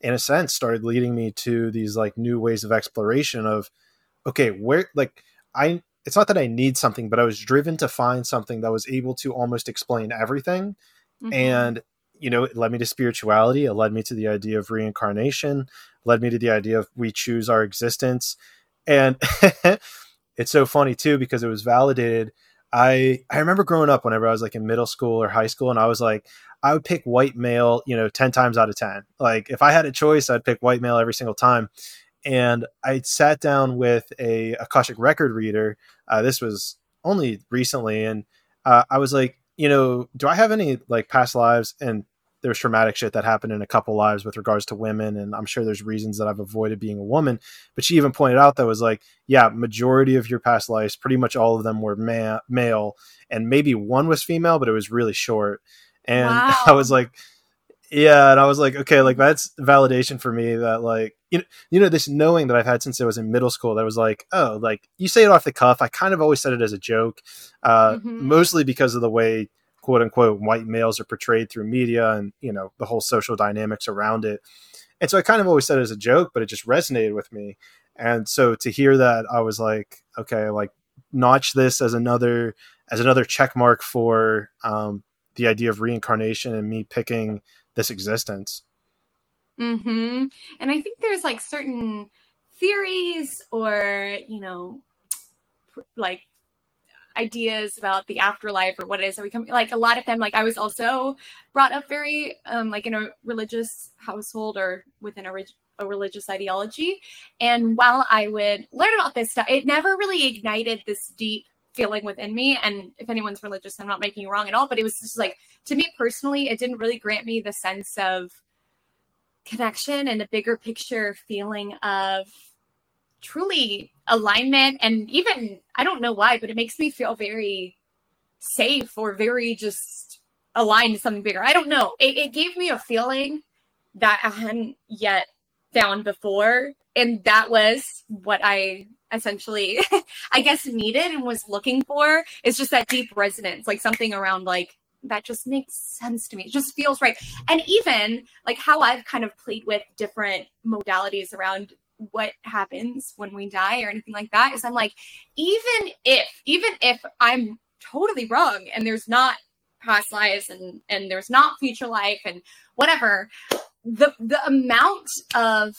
in a sense, started leading me to these like new ways of exploration of, okay, where like I it's not that I need something, but I was driven to find something that was able to almost explain everything. Mm-hmm. And, you know, it led me to spirituality. It led me to the idea of reincarnation, led me to the idea of we choose our existence. And it's so funny too, because it was validated. I, I remember growing up whenever I was like in middle school or high school, and I was like, I would pick white male, you know, 10 times out of 10. Like if I had a choice, I'd pick white male every single time and I sat down with a Akashic record reader. Uh, this was only recently, and uh, I was like, you know, do I have any like past lives? And there's traumatic shit that happened in a couple lives with regards to women, and I'm sure there's reasons that I've avoided being a woman. But she even pointed out that was like, yeah, majority of your past lives, pretty much all of them were ma- male, and maybe one was female, but it was really short. And wow. I was like, yeah, and I was like, okay, like that's validation for me that like you know, you know this knowing that I've had since I was in middle school that was like, oh, like you say it off the cuff. I kind of always said it as a joke, uh, mm-hmm. mostly because of the way quote unquote white males are portrayed through media and you know the whole social dynamics around it. And so I kind of always said it as a joke, but it just resonated with me. And so to hear that, I was like, okay, like notch this as another as another check mark for um, the idea of reincarnation and me picking this existence. Hmm. And I think there's like certain theories or you know, like ideas about the afterlife or what it is that we come like a lot of them like i was also brought up very um like in a religious household or within a, a religious ideology and while i would learn about this stuff it never really ignited this deep feeling within me and if anyone's religious i'm not making you wrong at all but it was just like to me personally, it didn't really grant me the sense of connection and a bigger picture feeling of truly alignment. And even, I don't know why, but it makes me feel very safe or very just aligned to something bigger. I don't know. It, it gave me a feeling that I hadn't yet found before. And that was what I essentially, I guess, needed and was looking for. It's just that deep resonance, like something around like that just makes sense to me. It just feels right. And even like how I've kind of played with different modalities around what happens when we die or anything like that is I'm like, even if, even if I'm totally wrong and there's not past lives and and there's not future life and whatever, the the amount of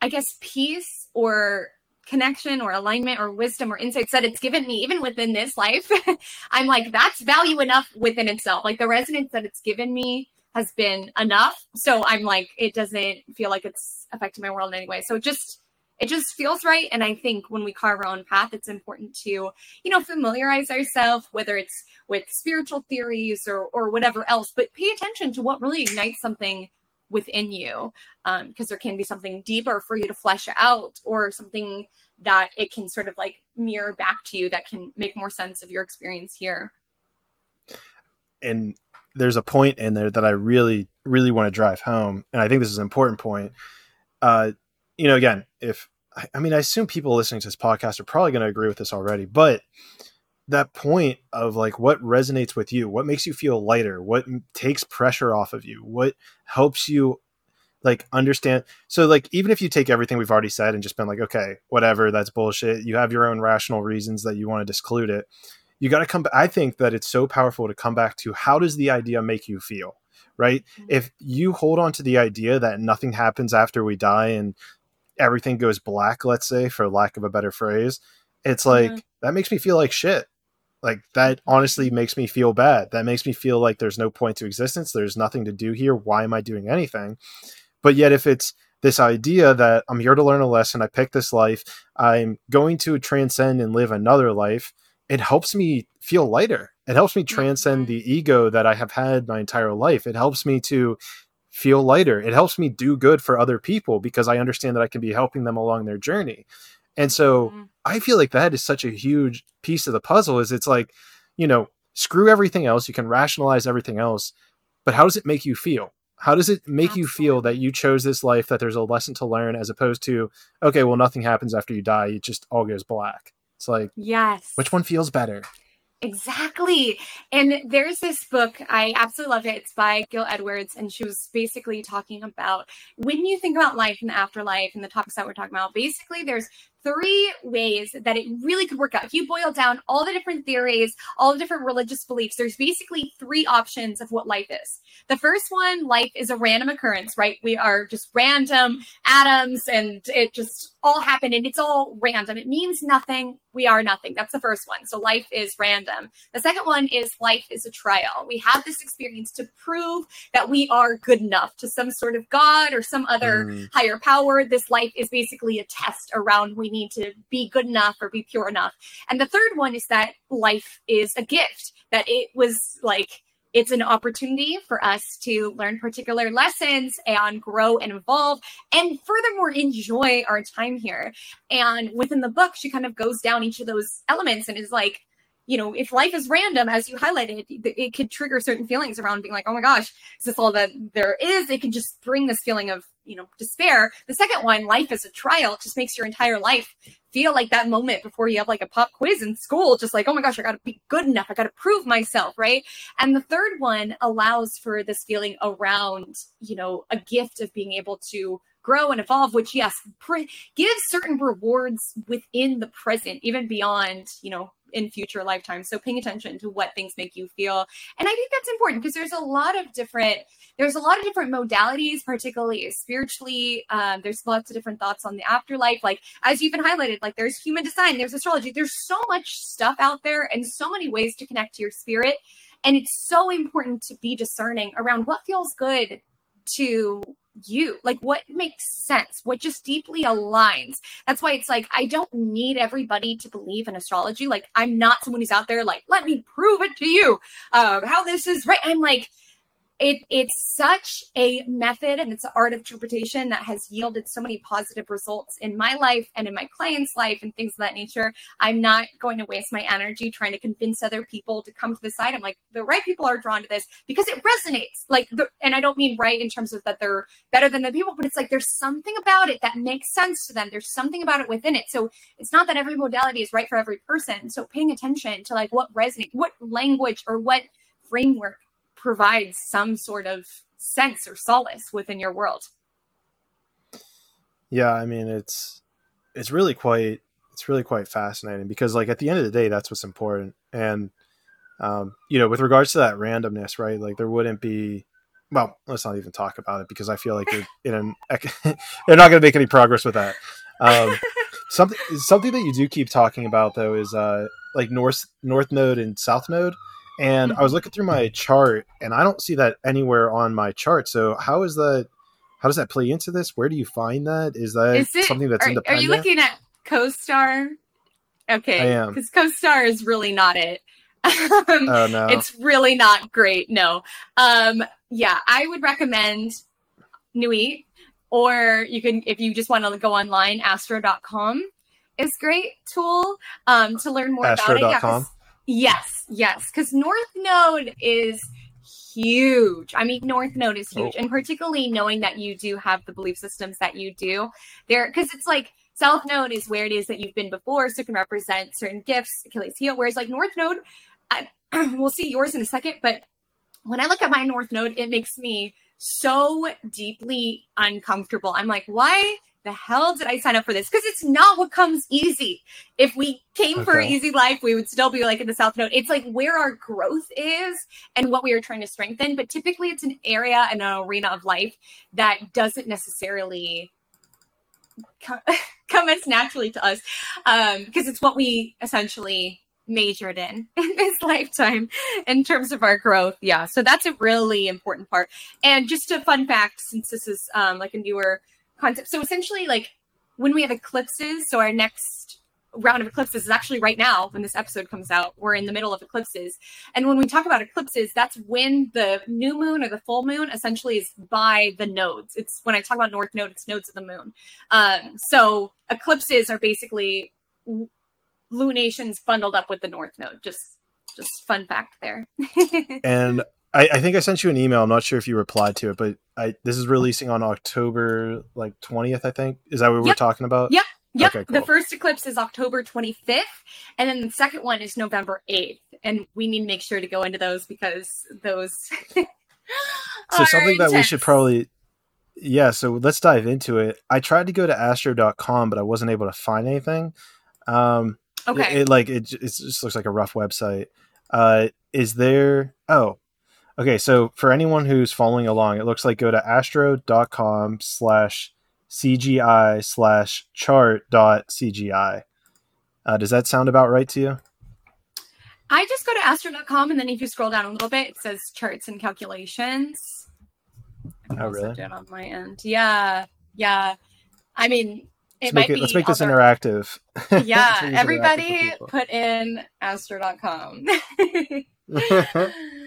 I guess peace or connection or alignment or wisdom or insights that it's given me, even within this life, I'm like, that's value enough within itself. Like the resonance that it's given me has been enough. So I'm like, it doesn't feel like it's affecting my world in any way. So it just, it just feels right. And I think when we carve our own path, it's important to, you know, familiarize ourselves, whether it's with spiritual theories or, or whatever else, but pay attention to what really ignites something within you because um, there can be something deeper for you to flesh out or something that it can sort of like mirror back to you that can make more sense of your experience here. And there's a point in there that i really really want to drive home and i think this is an important point. Uh you know again if i mean i assume people listening to this podcast are probably going to agree with this already but that point of like what resonates with you what makes you feel lighter what takes pressure off of you what helps you like understand so like even if you take everything we've already said and just been like okay whatever that's bullshit you have your own rational reasons that you want to disclude it you got to come i think that it's so powerful to come back to how does the idea make you feel right mm-hmm. if you hold on to the idea that nothing happens after we die and everything goes black let's say for lack of a better phrase it's like mm-hmm. that makes me feel like shit like that honestly makes me feel bad. That makes me feel like there's no point to existence. There's nothing to do here. Why am I doing anything? But yet, if it's this idea that I'm here to learn a lesson, I pick this life, I'm going to transcend and live another life, it helps me feel lighter. It helps me transcend mm-hmm. the ego that I have had my entire life. It helps me to feel lighter. It helps me do good for other people because I understand that I can be helping them along their journey. And so, mm-hmm. I feel like that is such a huge piece of the puzzle. Is it's like, you know, screw everything else. You can rationalize everything else, but how does it make you feel? How does it make Absolutely. you feel that you chose this life, that there's a lesson to learn, as opposed to, okay, well, nothing happens after you die. It just all goes black. It's like, yes. Which one feels better? Exactly. And there's this book, I absolutely love it. It's by Gill Edwards, and she was basically talking about when you think about life and afterlife and the topics that we're talking about, basically, there's three ways that it really could work out. If you boil down all the different theories, all the different religious beliefs, there's basically three options of what life is. The first one, life is a random occurrence, right? We are just random atoms and it just all happened and it's all random. It means nothing. We are nothing. That's the first one. So life is random. The second one is life is a trial. We have this experience to prove that we are good enough to some sort of God or some other mm. higher power. This life is basically a test around we need to be good enough or be pure enough. And the third one is that life is a gift, that it was like, it's an opportunity for us to learn particular lessons and grow and evolve and furthermore enjoy our time here. And within the book, she kind of goes down each of those elements and is like, you know, if life is random, as you highlighted, it could trigger certain feelings around being like, oh my gosh, is this all that there is? It can just bring this feeling of, you know, despair. The second one, life is a trial, just makes your entire life feel like that moment before you have like a pop quiz in school, just like, oh my gosh, I got to be good enough. I got to prove myself. Right. And the third one allows for this feeling around, you know, a gift of being able to grow and evolve which yes pre- gives certain rewards within the present even beyond you know in future lifetimes. So paying attention to what things make you feel. And I think that's important because there's a lot of different there's a lot of different modalities, particularly spiritually. Um, there's lots of different thoughts on the afterlife. Like as you've been highlighted, like there's human design, there's astrology, there's so much stuff out there and so many ways to connect to your spirit. And it's so important to be discerning around what feels good to you. Like what makes sense? What just deeply aligns? That's why it's like i don't need everybody to believe in astrology. Like i'm not someone who's out there like let me prove it to you uh, how this is right. I'm like it it's such a method and it's an art of interpretation that has yielded so many positive results in my life and in my clients' life and things of that nature. I'm not going to waste my energy trying to convince other people to come to the side. I'm like, the right people are drawn to this because it resonates. Like, the, and I don't mean right in terms of that they're better than the people, but it's like there's something about it that makes sense to them. There's something about it within it. So it's not that every modality is right for every person. So paying attention to like what resonates, what language or what framework provides some sort of sense or solace within your world. Yeah, I mean it's it's really quite it's really quite fascinating because like at the end of the day that's what's important. And um, you know with regards to that randomness right like there wouldn't be well let's not even talk about it because i feel like you're in an they're not going to make any progress with that. Um, something something that you do keep talking about though is uh, like north north node and south node and I was looking through my chart, and I don't see that anywhere on my chart. So how is that? How does that play into this? Where do you find that? Is that is it, something that's are, independent? Are you looking at CoStar? Okay, I am because CoStar is really not it. oh no, it's really not great. No, um, yeah, I would recommend Nui, or you can if you just want to go online, Astro.com is great tool um, to learn more Astro. about it. Yeah, Yes, yes, because North Node is huge. I mean, North Node is huge, oh. and particularly knowing that you do have the belief systems that you do there, because it's like South Node is where it is that you've been before, so it can represent certain gifts, Achilles heel. Whereas like North Node, I, we'll see yours in a second, but when I look at my North Node, it makes me so deeply uncomfortable. I'm like, why the hell did I sign up for this? Because it's not what comes easy. If we came okay. for easy life, we would still be like in the South Node. It's like where our growth is and what we are trying to strengthen. But typically, it's an area and an arena of life that doesn't necessarily come, come as naturally to us um, because it's what we essentially majored in in this lifetime in terms of our growth. Yeah, so that's a really important part. And just a fun fact, since this is um, like a newer concept. So essentially, like when we have eclipses, so our next round of eclipses is actually right now when this episode comes out. We're in the middle of eclipses. And when we talk about eclipses, that's when the new moon or the full moon essentially is by the nodes. It's when I talk about north node, it's nodes of the moon. Um, so eclipses are basically lunations bundled up with the North Node. Just just fun fact there. and I, I, think I sent you an email. I'm not sure if you replied to it, but I this is releasing on October like 20th. I think is that what yep. we're talking about? Yep. Yep. Okay, cool. The first eclipse is October 25th, and then the second one is November 8th. And we need to make sure to go into those because those. so something intense. that we should probably yeah so let's dive into it i tried to go to astro.com but i wasn't able to find anything um okay it, it like it, it just looks like a rough website uh is there oh okay so for anyone who's following along it looks like go to astro.com slash cgi slash chart dot cgi uh, does that sound about right to you i just go to astro.com and then if you scroll down a little bit it says charts and calculations oh, really? Did on my end. Yeah, yeah. I mean, it let's make, it, let's make this interactive. Yeah, everybody interactive put in astro.com.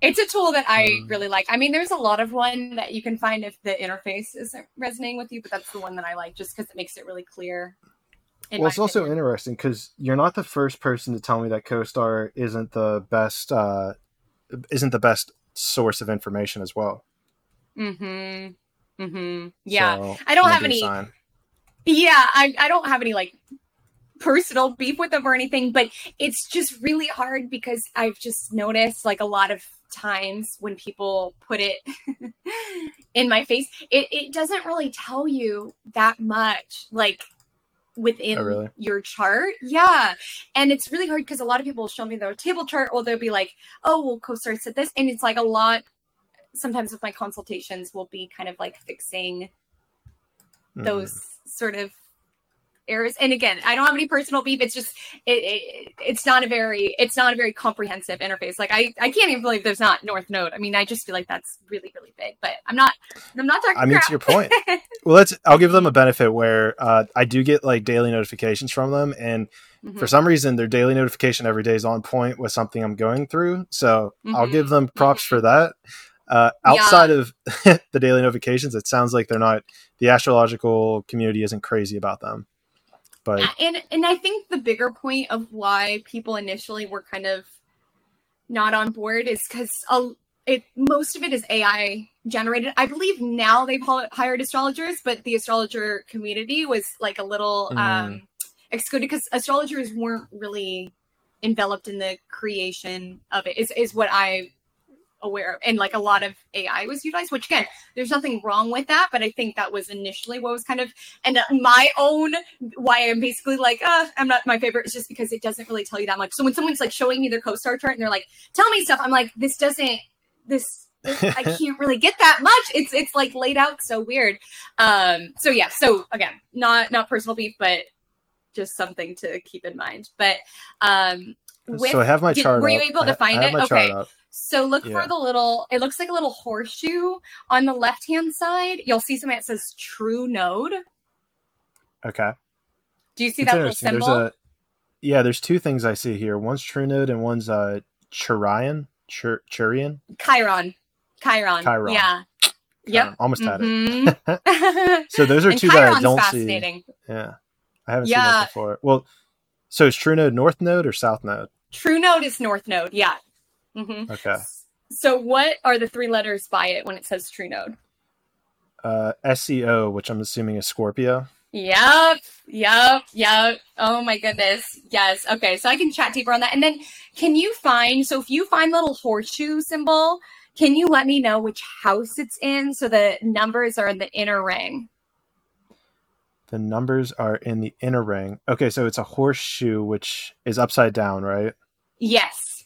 it's a tool that I mm. really like. I mean, there's a lot of one that you can find if the interface isn't resonating with you, but that's the one that I like just because it makes it really clear. Well, it's opinion. also interesting because you're not the first person to tell me that CoStar isn't the best uh, isn't the best source of information as well. Mm-hmm. Mm-hmm. Yeah. So, I don't have any sign. Yeah, I, I don't have any like personal beef with them or anything, but it's just really hard because I've just noticed like a lot of times when people put it in my face, it, it doesn't really tell you that much. Like within oh, really? your chart. Yeah. And it's really hard because a lot of people show me their table chart or they'll be like, oh, well, CoStar said this. And it's like a lot sometimes with my consultations will be kind of like fixing mm. those sort of errors and again i don't have any personal beef it's just it, it, it's not a very it's not a very comprehensive interface like i i can't even believe there's not north node i mean i just feel like that's really really big but i'm not i'm not talking i mean to your point well let's i'll give them a benefit where uh, i do get like daily notifications from them and mm-hmm. for some reason their daily notification every day is on point with something i'm going through so mm-hmm. i'll give them props mm-hmm. for that uh, outside yeah. of the daily notifications, it sounds like they're not the astrological community isn't crazy about them. But and and I think the bigger point of why people initially were kind of not on board is because it most of it is AI generated. I believe now they've hired astrologers, but the astrologer community was like a little mm. um, excluded because astrologers weren't really enveloped in the creation of it. Is is what I aware of and like a lot of ai was utilized which again there's nothing wrong with that but i think that was initially what was kind of and my own why i'm basically like uh i'm not my favorite is just because it doesn't really tell you that much so when someone's like showing me their co-star chart and they're like tell me stuff i'm like this doesn't this I can't really get that much. It's it's like laid out so weird. Um so yeah, so again, not not personal beef, but just something to keep in mind. But um with, so I have my chart. Were you able to find it? Okay. So look yeah. for the little, it looks like a little horseshoe on the left hand side. You'll see something that says true node. Okay. Do you see it's that little symbol? There's a, yeah, there's two things I see here. One's true node and one's uh Churian. Chur- Churian? Chiron. Chiron. Chiron. Yeah. Yep. Almost mm-hmm. had it. Mm-hmm. so those are two Chiron's that I don't see. Yeah. I haven't yeah. seen that before. Well, so is True Node North Node or South Node? True Node is North Node. Yeah. Mm-hmm. Okay. So, what are the three letters by it when it says True Node? Uh, SEO, which I'm assuming is Scorpio. Yep, yep, yep. Oh my goodness. Yes. Okay, so I can chat deeper on that. And then can you find so if you find the little horseshoe symbol, can you let me know which house it's in so the numbers are in the inner ring? The numbers are in the inner ring. Okay, so it's a horseshoe which is upside down, right? Yes.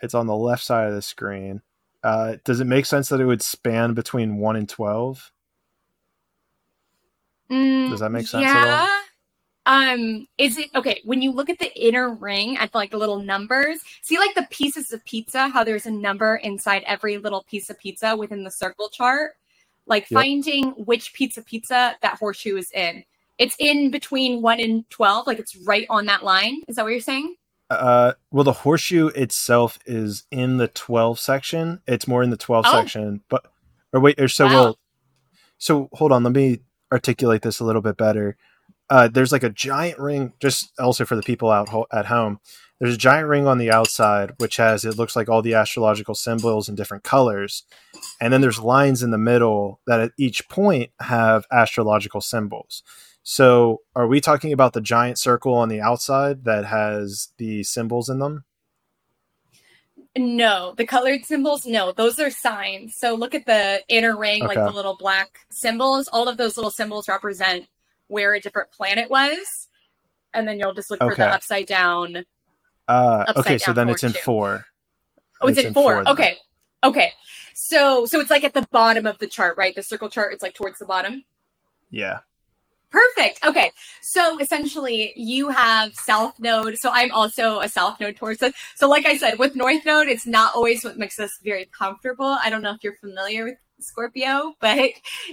It's on the left side of the screen. Uh, does it make sense that it would span between one and twelve? Mm, does that make sense yeah. Um, is it okay when you look at the inner ring at like the little numbers? See, like the pieces of pizza, how there's a number inside every little piece of pizza within the circle chart. Like yep. finding which pizza pizza that horseshoe is in. It's in between one and twelve, like it's right on that line. Is that what you're saying? Uh, well, the horseshoe itself is in the 12 section. It's more in the 12 oh. section, but or wait, or so wow. well. So hold on, let me articulate this a little bit better. uh, there's like a giant ring, just also for the people out ho- at home. There's a giant ring on the outside, which has it looks like all the astrological symbols in different colors, and then there's lines in the middle that at each point have astrological symbols. So, are we talking about the giant circle on the outside that has the symbols in them? No, the colored symbols, no, those are signs. So look at the inner ring, okay. like the little black symbols. All of those little symbols represent where a different planet was. And then you'll just look okay. for the upside down. Uh, upside okay, down so then it's in four. Oh, it's, it's in four. four okay. Okay. So so it's like at the bottom of the chart, right? The circle chart, it's like towards the bottom. Yeah. Perfect. Okay. So essentially you have South Node. So I'm also a South Node Taurus. So like I said, with North Node, it's not always what makes us very comfortable. I don't know if you're familiar with Scorpio, but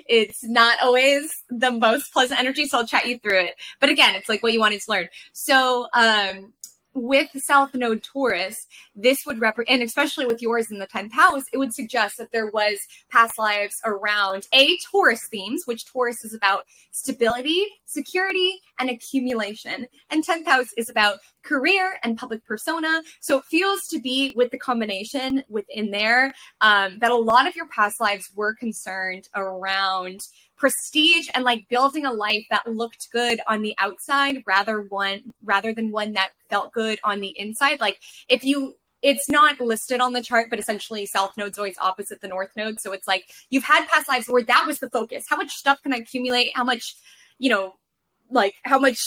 it's not always the most pleasant energy. So I'll chat you through it. But again, it's like what you wanted to learn. So, um, with South Node Taurus, this would represent, and especially with yours in the 10th house, it would suggest that there was past lives around A, Taurus themes, which Taurus is about stability, security, and accumulation. And 10th house is about career and public persona. So it feels to be with the combination within there um, that a lot of your past lives were concerned around prestige and like building a life that looked good on the outside rather one rather than one that felt good on the inside like if you it's not listed on the chart, but essentially South Node's always opposite the North Node. So it's like you've had past lives where that was the focus. How much stuff can I accumulate? How much, you know, like how much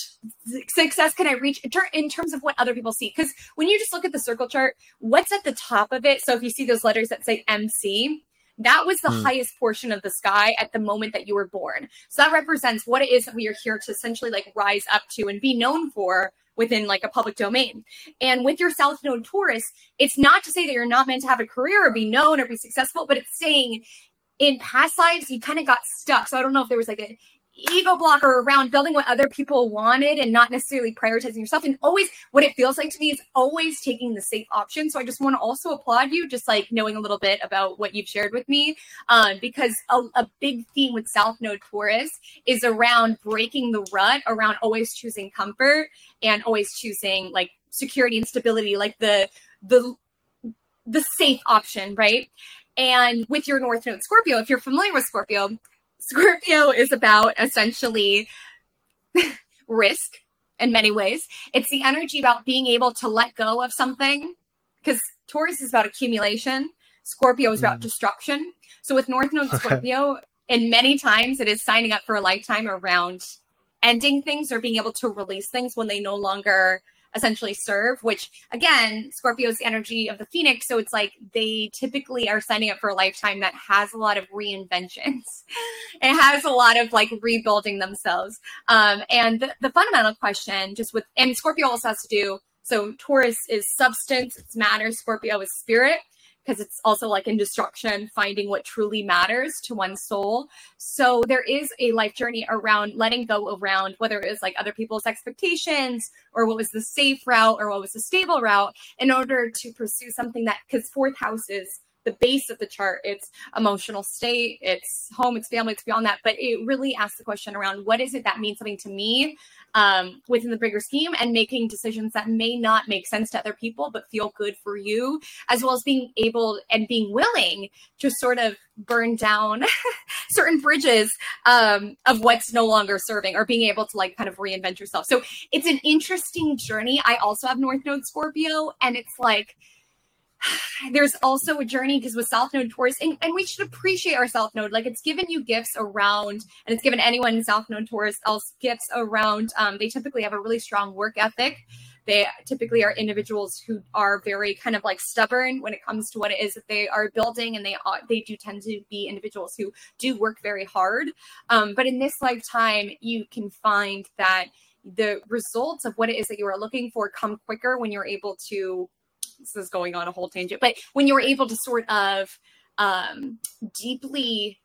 success can I reach in, in terms of what other people see? Because when you just look at the circle chart, what's at the top of it? So if you see those letters that say MC, that was the mm. highest portion of the sky at the moment that you were born. So that represents what it is that we are here to essentially like rise up to and be known for within like a public domain. And with your South Node Taurus, it's not to say that you're not meant to have a career or be known or be successful, but it's saying in past lives you kind of got stuck. So I don't know if there was like a ego blocker around building what other people wanted and not necessarily prioritizing yourself. And always, what it feels like to me is always taking the safe option. So I just want to also applaud you, just like knowing a little bit about what you've shared with me, um, because a, a big theme with South Node Taurus is around breaking the rut, around always choosing comfort and always choosing like security and stability, like the the the safe option, right? And with your North Node Scorpio, if you're familiar with Scorpio, Scorpio is about essentially risk in many ways. It's the energy about being able to let go of something because Taurus is about accumulation, Scorpio is about mm. destruction. So with North Node Scorpio, and many times it is signing up for a lifetime around ending things or being able to release things when they no longer essentially serve, which again, Scorpio's energy of the Phoenix. So it's like they typically are signing up for a lifetime that has a lot of reinventions. it has a lot of like rebuilding themselves. Um, and the, the fundamental question just with, and Scorpio also has to do so Taurus is substance, it's matter. Scorpio is spirit because it's also like in destruction, finding what truly matters to one's soul. So there is a life journey around letting go around whether it was like other people's expectations or what was the safe route or what was the stable route in order to pursue something that because fourth house is the base of the chart. It's emotional state, it's home, it's family, it's beyond that. But it really asks the question around what is it that means something to me um, within the bigger scheme and making decisions that may not make sense to other people, but feel good for you, as well as being able and being willing to sort of burn down certain bridges um, of what's no longer serving or being able to like kind of reinvent yourself. So it's an interesting journey. I also have North Node Scorpio, and it's like, there's also a journey because with South Node Taurus, and, and, we should appreciate our South Node. Like it's given you gifts around, and it's given anyone in South Node Taurus else gifts around. Um, they typically have a really strong work ethic. They typically are individuals who are very kind of like stubborn when it comes to what it is that they are building, and they are, they do tend to be individuals who do work very hard. Um, but in this lifetime, you can find that the results of what it is that you are looking for come quicker when you're able to this is going on a whole tangent, but when you were able to sort of um, deeply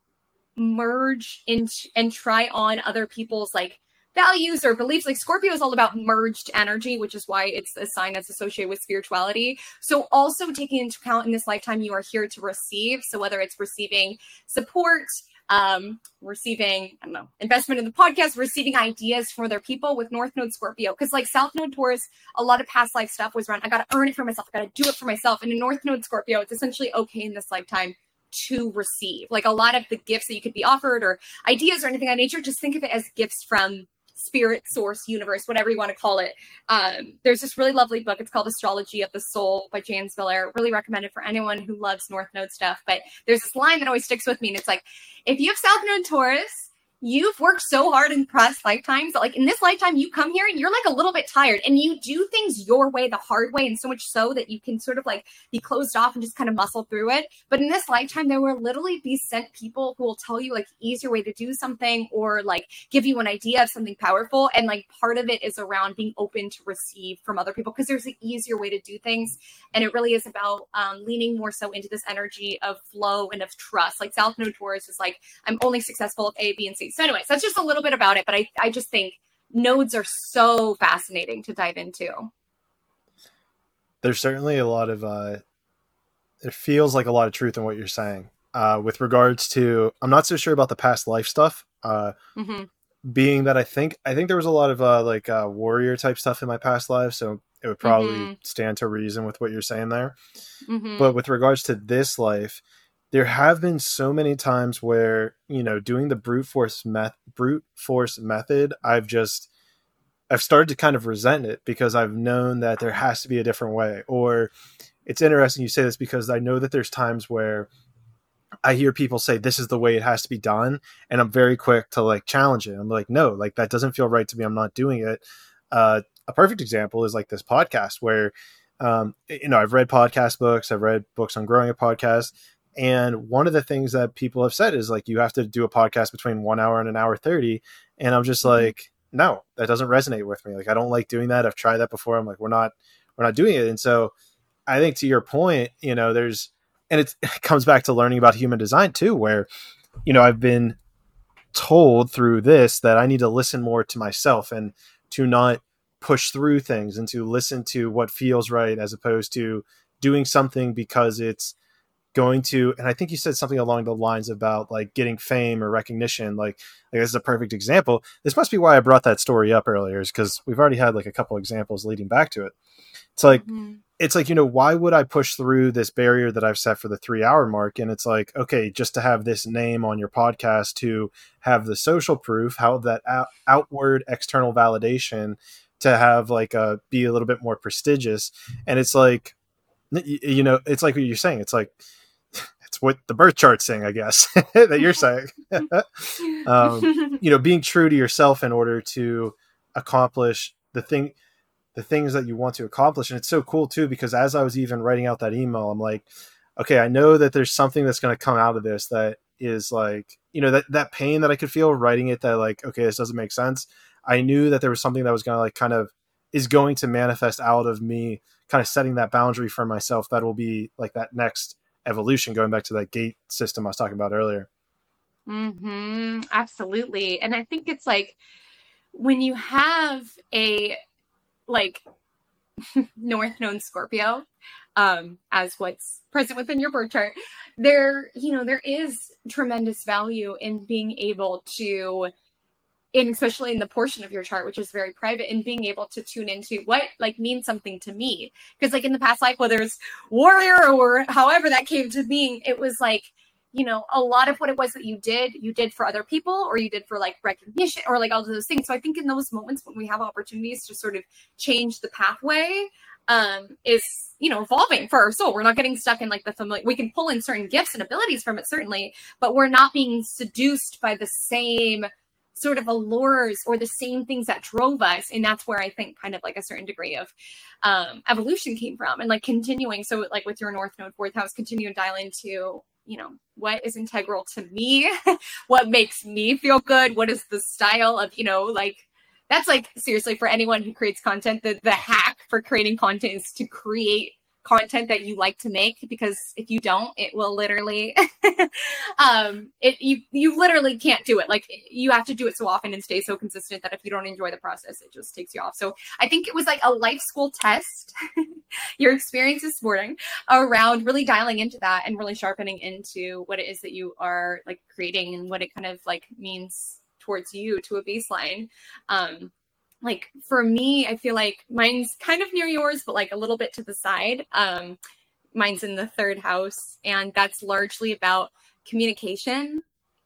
merge into and try on other people's like values or beliefs. Like Scorpio is all about merged energy, which is why it's a sign that's associated with spirituality. So also taking into account in this lifetime, you are here to receive. So whether it's receiving support, um, receiving, I don't know, investment in the podcast, receiving ideas for their people with North Node Scorpio. Because like South Node Taurus, a lot of past life stuff was around, I got to earn it for myself. I got to do it for myself. And in North Node Scorpio, it's essentially okay in this lifetime to receive. Like a lot of the gifts that you could be offered or ideas or anything of nature, just think of it as gifts from spirit source universe whatever you want to call it. Um, there's this really lovely book. It's called astrology of the soul by Jan Spiller. really recommended for anyone who loves north node stuff. But there's this line that always sticks with me and it's like if you have south node taurus you've worked so hard in past lifetimes like in this lifetime you come here and you're like a little bit tired and you do things your way the hard way and so much so that you can sort of like be closed off and just kind of muscle through it. But in this lifetime there will literally be sent people who will tell you like easier way to do something or like give you an idea of something powerful and like part of it is around being open to receive from other people because there's an easier way to do things and it really is about um, leaning more so into this energy of flow and of trust. Like south node taurus is like i'm only successful if a b and c so, anyways, that's just a little bit about it. But I, I just think nodes are so fascinating to dive into. There's certainly a lot of, uh, it feels like a lot of truth in what you're saying. Uh, with regards to, I'm not so sure about the past life stuff. Uh, mm-hmm. Being that I think I think there was a lot of uh, like uh, warrior type stuff in my past life, so it would probably mm-hmm. stand to reason with what you're saying there. Mm-hmm. But with regards to this life, there have been so many times where you know doing the brute force meth brute force method i've just i've started to kind of resent it because i've known that there has to be a different way. Or it's interesting you say this because i know that there's times where i hear people say this is the way it has to be done and i'm very quick to like challenge it. I'm like no like that doesn't feel right to me. I'm not doing it. Uh, a perfect example is like this podcast where um, you know i've read podcast books i've read books on growing a podcast and one of the things that people have said is like, you have to do a podcast between one hour and an hour 30. And I'm just mm-hmm. like, no, that doesn't resonate with me. Like, I don't like doing that. I've tried that before. I'm like, we're not, we're not doing it. And so I think to your point, you know, there's, and it comes back to learning about human design too, where, you know, I've been told through this that I need to listen more to myself and to not push through things and to listen to what feels right as opposed to doing something because it's going to and i think you said something along the lines about like getting fame or recognition like, like this is a perfect example. This must be why i brought that story up earlier is because we've already had like a couple examples leading back to it. It's like mm-hmm. it's like you know why would i push through this barrier that i've set for the three hour mark? And it's like okay just to have this name on your podcast to have the social proof how that out- outward external validation to have like a be a little bit more prestigious. And it's like you know it's like what you're saying it's like it's what the birth chart's saying, I guess, that you're saying. um, you know, being true to yourself in order to accomplish the thing, the things that you want to accomplish. And it's so cool too, because as I was even writing out that email, I'm like, okay, I know that there's something that's going to come out of this that is like, you know, that, that pain that I could feel writing it that like, okay, this doesn't make sense. I knew that there was something that was going to like kind of is going to manifest out of me kind of setting that boundary for myself that will be like that next evolution going back to that gate system I was talking about earlier. Mm-hmm. Absolutely. And I think it's like when you have a like North Node Scorpio, um, as what's present within your birth chart, there, you know, there is tremendous value in being able to and especially in the portion of your chart which is very private and being able to tune into what like means something to me. Because like in the past life whether it's warrior or however that came to being it was like you know a lot of what it was that you did you did for other people or you did for like recognition or like all of those things. So i think in those moments when we have opportunities to sort of change the pathway um is you know evolving for our soul. We're not getting stuck in like the familiar we can pull in certain gifts and abilities from it certainly but we're not being seduced by the same sort of allures or the same things that drove us and that's where i think kind of like a certain degree of um, evolution came from and like continuing so like with your north node fourth house continue to dial into you know what is integral to me what makes me feel good what is the style of you know like that's like seriously for anyone who creates content the, the hack for creating content is to create content that you like to make because if you don't it will literally um it you you literally can't do it. Like you have to do it so often and stay so consistent that if you don't enjoy the process it just takes you off. So i think it was like a life school test. Your experience this morning around really dialing into that and really sharpening into what it is that you are like creating and what it kind of like means towards you to a baseline. Um, like for me, I feel like mine's kind of near yours, but like a little bit to the side. Um, mine's in the third house, and that's largely about communication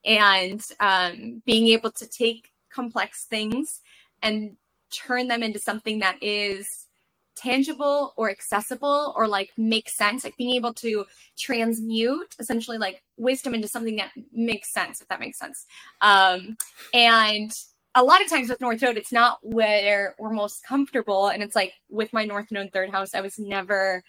and um, being able to take complex things and turn them into something that is tangible or accessible or like makes sense like being able to transmute essentially like wisdom into something that makes sense if that makes sense um and a lot of times with north node it's not where we're most comfortable and it's like with my north node third house i was never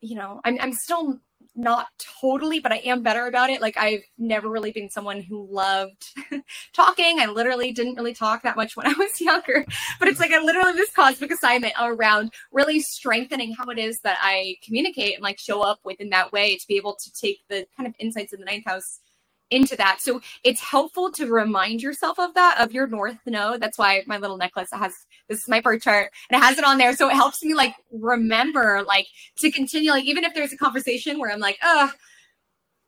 you know i'm, I'm still not totally, but I am better about it. Like I've never really been someone who loved talking. I literally didn't really talk that much when I was younger, but it's like I literally this cosmic assignment around really strengthening how it is that I communicate and like show up within that way to be able to take the kind of insights in the ninth house into that. So it's helpful to remind yourself of that, of your North Node. That's why my little necklace has this is my birth chart and it has it on there. So it helps me like remember, like to continue, like even if there's a conversation where I'm like, uh,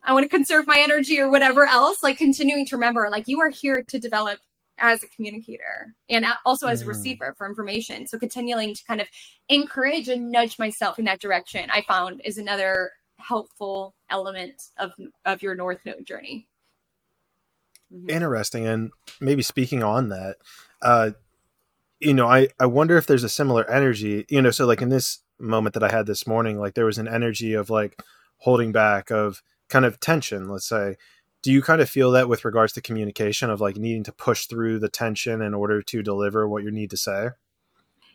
I want to conserve my energy or whatever else, like continuing to remember, like you are here to develop as a communicator and also as a mm. receiver for information. So continuing to kind of encourage and nudge myself in that direction, I found is another helpful element of of your North Node journey. Mm-hmm. Interesting. And maybe speaking on that, uh, you know, I, I wonder if there's a similar energy, you know, so like in this moment that I had this morning, like there was an energy of like holding back, of kind of tension, let's say. Do you kind of feel that with regards to communication of like needing to push through the tension in order to deliver what you need to say?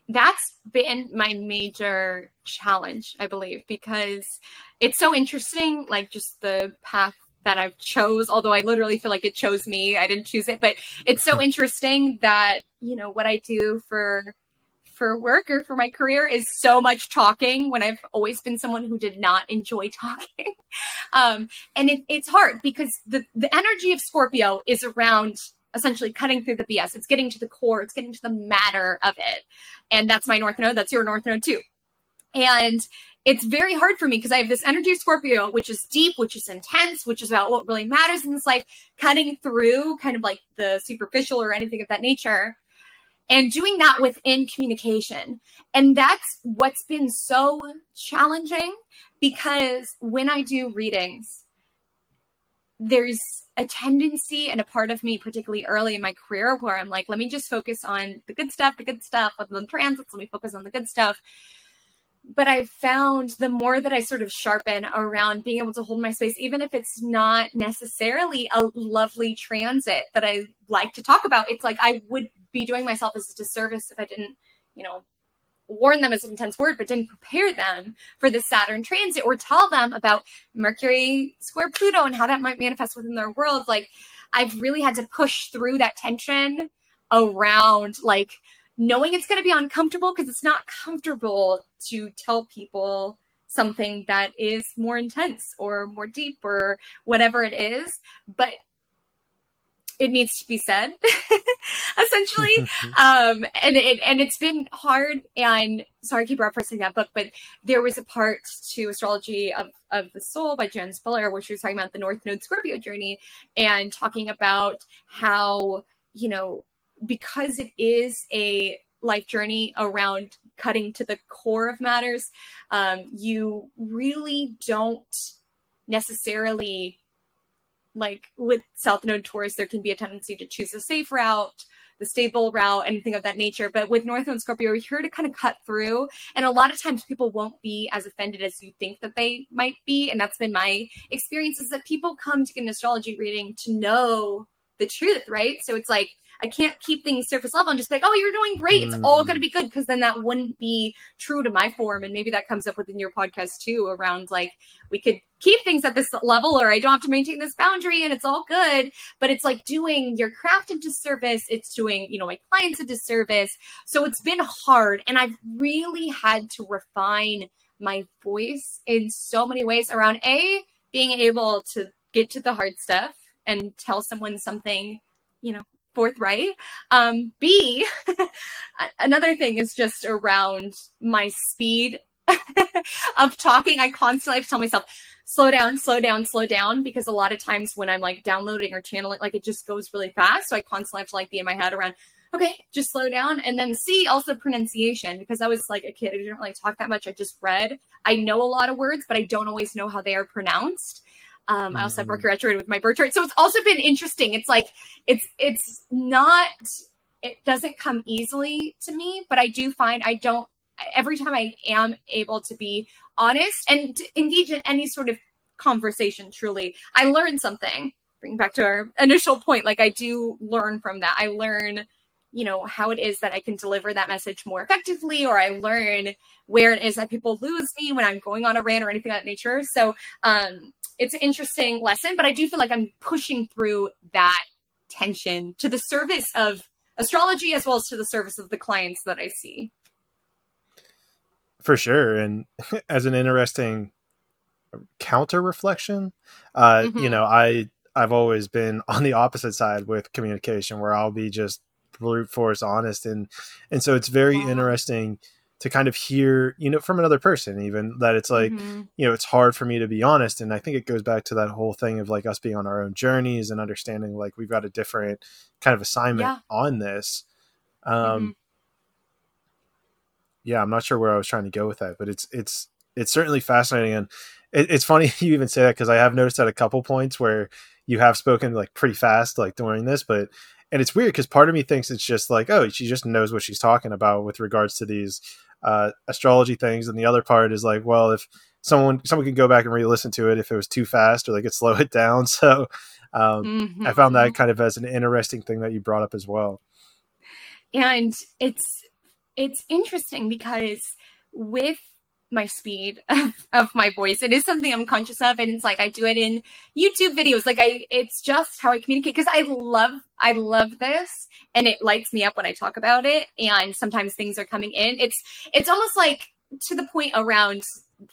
That's been my major challenge, I believe, because it's so interesting, like just the path that I've chose, although I literally feel like it chose me. I didn't choose it, but it's so interesting that, you know, what I do for for work or for my career is so much talking when I've always been someone who did not enjoy talking. um, and it, it's hard because the, the energy of Scorpio is around essentially cutting through the BS. It's getting to the core, it's getting to the matter of it. And that's my North Node. That's your North Node too. And it's very hard for me because I have this energy of Scorpio, which is deep, which is intense, which is about what really matters in this life, cutting through kind of like the superficial or anything of that nature, and doing that within communication. And that's what's been so challenging because when I do readings, there's a tendency and a part of me, particularly early in my career, where I'm like, let me just focus on the good stuff, the good stuff, with the transits, let me focus on the good stuff but I found the more that I sort of sharpen around being able to hold my space, even if it's not necessarily a lovely transit that I like to talk about, it's like I would be doing myself as a disservice if I didn't, you know, warn them as an intense word, but didn't prepare them for the Saturn transit or tell them about Mercury square Pluto and how that might manifest within their world. Like I've really had to push through that tension around like knowing it's going to be uncomfortable because it's not comfortable to tell people something that is more intense or more deep or whatever it is but it needs to be said essentially. Um and it and it's been hard and sorry i keep referencing that book but there was a part to astrology of of the soul by Jan Spiller where she was talking about the north node scorpio journey and talking about how you know because it is a life journey around cutting to the core of matters, um, you really don't necessarily like with South Node Taurus, there can be a tendency to choose a safe route, the stable route, anything of that nature. But with North Node Scorpio, we're here to kind of cut through. And a lot of times people won't be as offended as you think that they might be. And that's been my experience is that people come to get an astrology reading to know the truth, right? So it's like I can't keep things surface level and just be like, oh, you're doing great. It's all going to be mm. good. Because then that wouldn't be true to my form. And maybe that comes up within your podcast too around like, we could keep things at this level or I don't have to maintain this boundary and it's all good. But it's like doing your craft a disservice. It's doing, you know, my clients a disservice. So it's been hard. And I've really had to refine my voice in so many ways around A, being able to get to the hard stuff and tell someone something, you know, forthright. Um, B, another thing is just around my speed of talking, I constantly have to tell myself, slow down, slow down, slow down, because a lot of times when I'm like downloading or channeling, like it just goes really fast. So I constantly have to like be in my head around, okay, just slow down. And then C, also pronunciation, because I was like a kid, I didn't really talk that much. I just read. I know a lot of words, but I don't always know how they are pronounced. Um, I also have Mercury retrograde with my birth chart. So it's also been interesting. It's like, it's, it's not, it doesn't come easily to me, but I do find I don't, every time I am able to be honest and engage in any sort of conversation, truly, I learn something. Bring back to our initial point, like I do learn from that. I learn, you know, how it is that I can deliver that message more effectively, or I learn where it is that people lose me when I'm going on a rant or anything of that nature. So um, it's an interesting lesson, but I do feel like I'm pushing through that tension to the service of astrology as well as to the service of the clients that I see. For sure. And as an interesting counter reflection, uh, mm-hmm. you know, I I've always been on the opposite side with communication where I'll be just brute force honest and and so it's very wow. interesting to kind of hear you know from another person even that it's like mm-hmm. you know it's hard for me to be honest and i think it goes back to that whole thing of like us being on our own journeys and understanding like we've got a different kind of assignment yeah. on this um mm-hmm yeah, I'm not sure where I was trying to go with that, but it's it's it's certainly fascinating, and it, it's funny you even say that because I have noticed at a couple points where you have spoken like pretty fast, like during this, but and it's weird because part of me thinks it's just like oh she just knows what she's talking about with regards to these uh, astrology things, and the other part is like well if someone someone can go back and re-listen to it if it was too fast or they could slow it down. So um, mm-hmm. I found that kind of as an interesting thing that you brought up as well. And it's it's interesting because with my speed of, my voice. It is something i'm conscious of and it's like i do it in youtube videos. Like i it's just how i communicate because i love i love this and it lights me up when i talk about it and sometimes things are coming in. It's it's almost like to the point around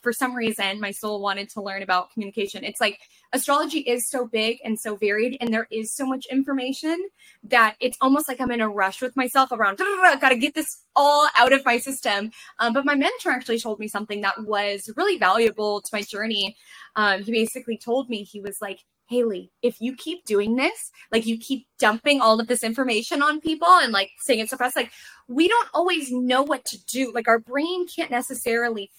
for some reason my soul wanted to learn about communication. It's like astrology is so big and so varied and there is so much information that it's almost like i'm in a rush with myself around gotta get this all out of my system. Um, but my mentor actually told me something that was really valuable to my journey. Um, he basically told me he was like Haley, if you keep doing this, like you keep dumping all of this information on people and like saying it so fast, like we don't always know what to do. Like our brain can't necessarily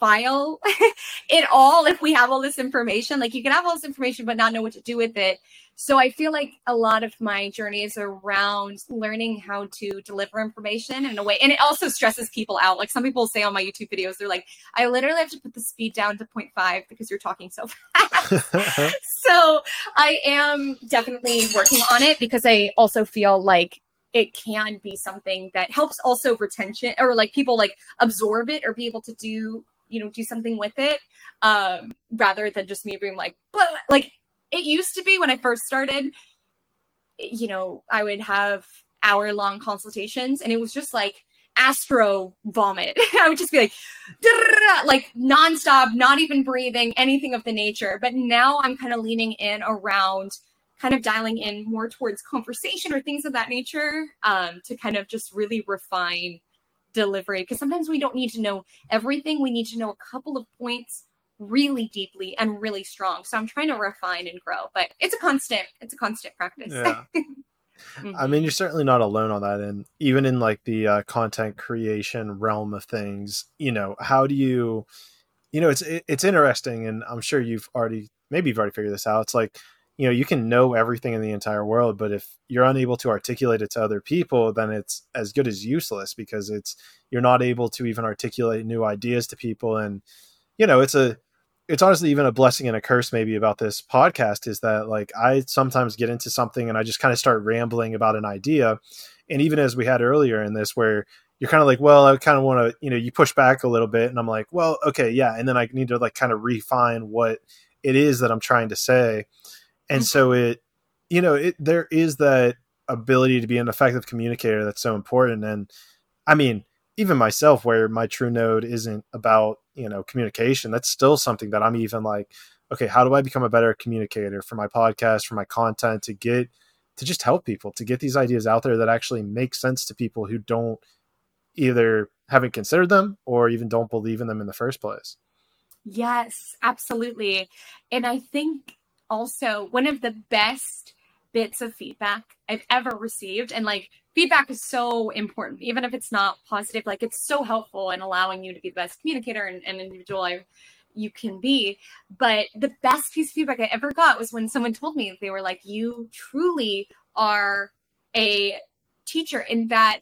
file it all if we have all this information. Like you can have all this information but not know what to do with it. So I feel like a lot of my journey is around learning how to deliver information in a way. And it also stresses people out. Like some people say on my YouTube videos, they're like, I literally have to put the speed down to 0.5 because you're talking so fast. so I am definitely working on it because I also feel like it can be something that helps also retention or like people like absorb it or be able to do you know do something with it um rather than just me being like Blah. like it used to be when i first started you know i would have hour long consultations and it was just like astro vomit i would just be like like nonstop not even breathing anything of the nature but now i'm kind of leaning in around kind of dialing in more towards conversation or things of that nature um, to kind of just really refine delivery because sometimes we don't need to know everything. We need to know a couple of points really deeply and really strong. So I'm trying to refine and grow, but it's a constant, it's a constant practice. Yeah. mm-hmm. I mean, you're certainly not alone on that. And even in like the uh, content creation realm of things, you know, how do you, you know, it's, it, it's interesting. And I'm sure you've already, maybe you've already figured this out. It's like, you know you can know everything in the entire world but if you're unable to articulate it to other people then it's as good as useless because it's you're not able to even articulate new ideas to people. And you know it's a it's honestly even a blessing and a curse maybe about this podcast is that like i sometimes get into something and i just kind of start rambling about an idea. And even as we had earlier in this where you're kind of like well i kind of want to you know you push back a little bit and i'm like well okay yeah. And then i need to like kind of refine what it is that i'm trying to say and so it you know it there is that ability to be an effective communicator that's so important and i mean even myself where my true node isn't about you know communication that's still something that i'm even like okay how do i become a better communicator for my podcast for my content to get to just help people to get these ideas out there that actually make sense to people who don't either haven't considered them or even don't believe in them in the first place. Yes, absolutely. And I think also one of the best bits of feedback I've ever received, and like feedback is so important, even if it's not positive, like it's so helpful in allowing you to be the best communicator and, and individual I, you can be. But the best piece of feedback I ever got was when someone told me they were like, You truly are a teacher in that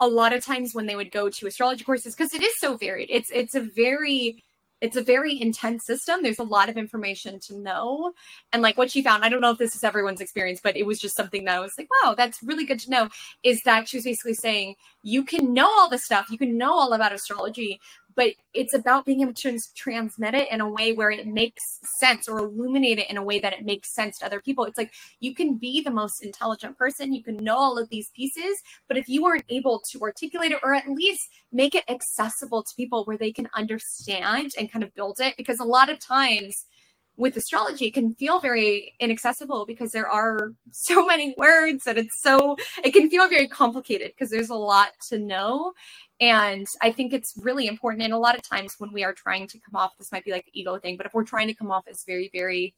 a lot of times when they would go to astrology courses because it is so varied. It's it's a very it's a very intense system. There's a lot of information to know. And like what she found i don't know if this is everyone's experience but it was just something that i was like wow that's really good to know is that she was basically saying you can know all the stuff. You can know all about astrology but it's about being able to transmit it in a way where it makes sense or illuminate it in a way that it makes sense to other people. It's like you can be the most intelligent person, you can know all of these pieces, but if you aren't able to articulate it or at least make it accessible to people where they can understand and kind of build it, because a lot of times with astrology can feel very inaccessible because there are so many words and it's so it can feel very complicated because there's a lot to know and I think it's really important. And a lot of times when we are trying to come off, this might be like the ego thing, but if we're trying to come off as very, very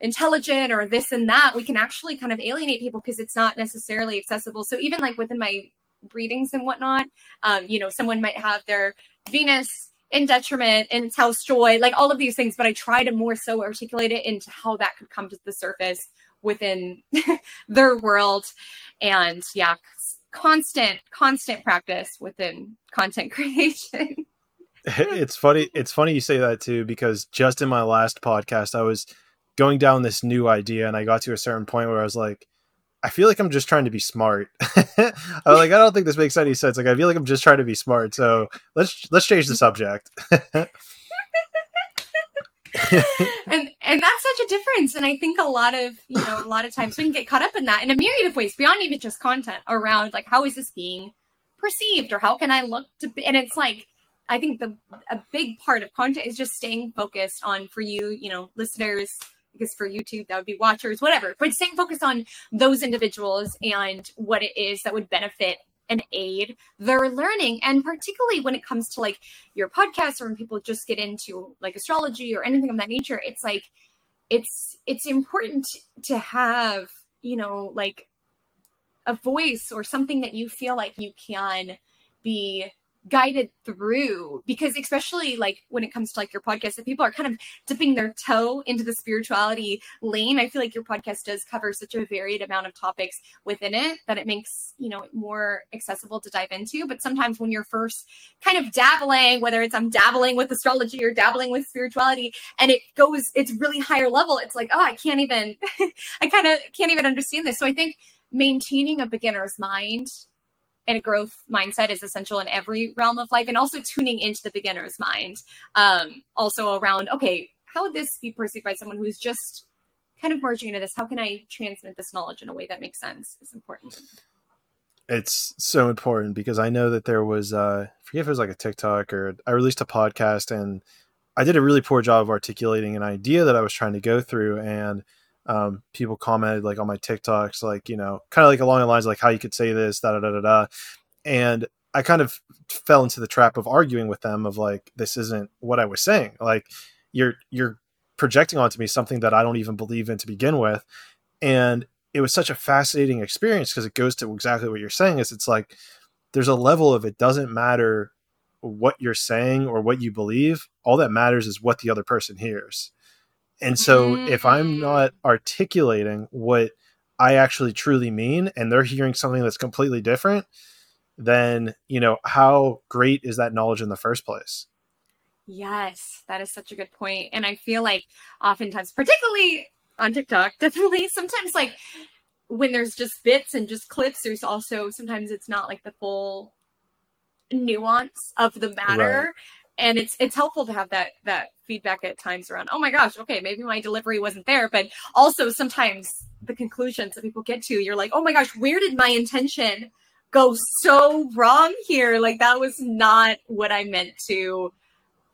intelligent or this and that, we can actually kind of alienate people because it's not necessarily accessible. So even like within my readings and whatnot, um, you know, someone might have their Venus in detriment its house joy, like all of these things, but I try to more so articulate it into how that could come to the surface within their world. And yeah, constant constant practice within content creation it's funny it's funny you say that too because just in my last podcast i was going down this new idea and i got to a certain point where i was like i feel like i'm just trying to be smart. I like i don't think this makes any sense. Like i feel like i'm just trying to be smart. So let's let's change the subject. And and that's such a difference. And i think a lot of you know a lot of times we can get caught up in that in a myriad of ways beyond even just content around like how is this being perceived or how can i look to be and it's like i think the a big part of content is just staying focused on for you you know listeners because for youtube that would be watchers whatever but staying focused on those individuals and what it is that would benefit and aid their learning. And particularly when it comes to like your podcast or when people just get into like astrology or anything of that nature, it's like it's it's important to have, you know, like a voice or something that you feel like you can be guided through because especially like when it comes to like your podcast if people are kind of dipping their toe into the spirituality lane i feel like your podcast does cover such a varied amount of topics within it that it makes you know more accessible to dive into. But sometimes when you're first kind of dabbling whether it's i'm dabbling with astrology or dabbling with spirituality and it goes it's really higher level it's like oh i can't even i kind of can't even understand this. So i think maintaining a beginner's mind and a growth mindset is essential in every realm of life and also tuning into the beginner's mind um, also around okay how would this be perceived by someone who's just kind of merging into this? How can i transmit this knowledge in a way that makes sense is important. It's so important because i know that there was uh I forget if it was like a tiktok or i released a podcast and i did a really poor job of articulating an idea that i was trying to go through and um, people commented like on my TikToks, like, you know, kind of like along the lines like how you could say this, da da da da da. And I kind of fell into the trap of arguing with them of like, this isn't what I was saying. Like you're you're projecting onto me something that I don't even believe in to begin with. And it was such a fascinating experience because it goes to exactly what you're saying is it's like there's a level of it doesn't matter what you're saying or what you believe. All that matters is what the other person hears. And so mm-hmm. if I'm mm. not articulating what I actually truly mean and they're hearing something that's completely different, then, you know, how great is that knowledge in the first place? Yes, that is such a good point. And I feel like oftentimes, particularly on TikTok, definitely sometimes like when there's just bits and just clips, there's also sometimes it's not like the full nuance of the matter. Right and it's it's helpful to have that that feedback at times around oh my gosh okay maybe my delivery wasn't there. But also sometimes the conclusions that people get to you're like oh my gosh where did my intention go so wrong here? Like that was not what i meant to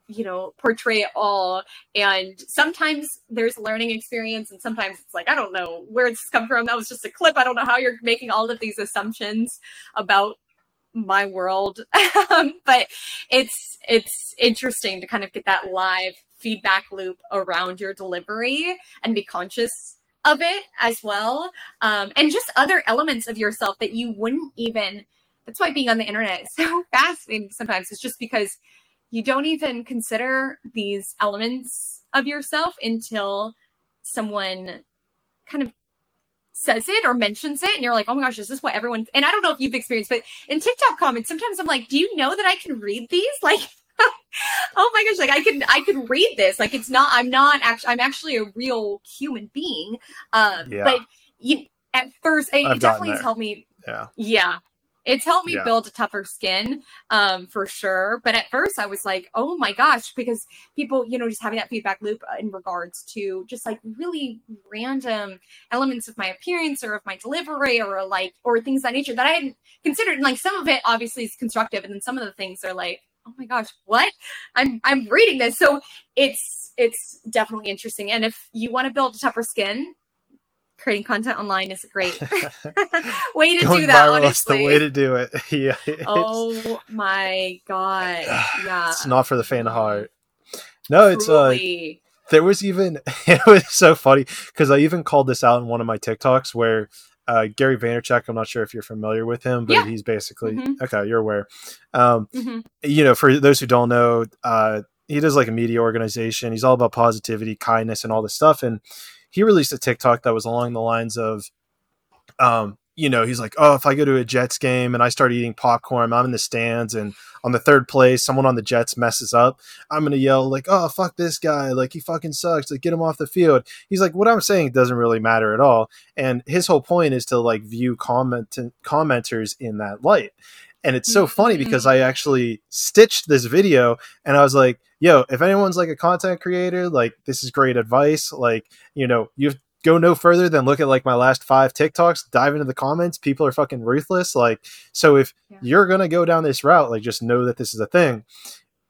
you know portray it all. And sometimes there's learning experience and sometimes it's like i don't know where it's come from. That was just a clip. I don't know how you're making all of these assumptions about my world. But it's it's interesting to kind of get that live feedback loop around your delivery and be conscious of it as well. Um, and just other elements of yourself that you wouldn't even that's why being on the internet is so fascinating sometimes. It's just because you don't even consider these elements of yourself until someone kind of says it or mentions it and you're like, oh my gosh, is this what everyone and I don't know if you've experienced, but in TikTok comments, sometimes I'm like, do you know that I can read these? Like oh my gosh, like I can I can read this. Like it's not I'm not actually I'm actually a real human being. Um yeah. but you at first it, it definitely has helped me. Yeah. Yeah it's helped me yeah. build a tougher skin um, for sure but at first i was like oh my gosh because people you know just having that feedback loop in regards to just like really random elements of my appearance or of my delivery or like or things that nature that i hadn't considered and like some of it obviously is constructive and then some of the things are like oh my gosh what i'm i'm reading this so it's it's definitely interesting and if you want to build a tougher skin creating content online is a great way to Going do that. honestly, the way to do it. yeah. Oh my god. Yeah. It's not for the faint of heart. No, it's uh there was even it was so funny because I even called this out in one of my TikToks where uh, Gary Vaynerchuk. I'm not sure if you're familiar with him, but yeah. he's basically mm-hmm. okay. You're aware. Um, mm-hmm. You know, for those who don't know, uh, he does like a media organization. He's all about positivity, kindness, and all this stuff. And he released a TikTok that was along the lines of, um, you know, he's like, oh, if I go to a Jets game and I start eating popcorn, I'm in the stands and on the third play, someone on the Jets messes up, I'm gonna yell like, oh, fuck this guy, like he fucking sucks, like get him off the field. He's like, what I'm saying doesn't really matter at all, and his whole point is to like view comment commenters in that light. And it's so funny mm-hmm. because I actually stitched this video and I was like, yo, if anyone's like a content creator, like this is great advice. Like, you know, you go no further than look at like my last five TikToks, dive into the comments. People are fucking ruthless. Like, so if yeah. you're going to go down this route, like just know that this is a thing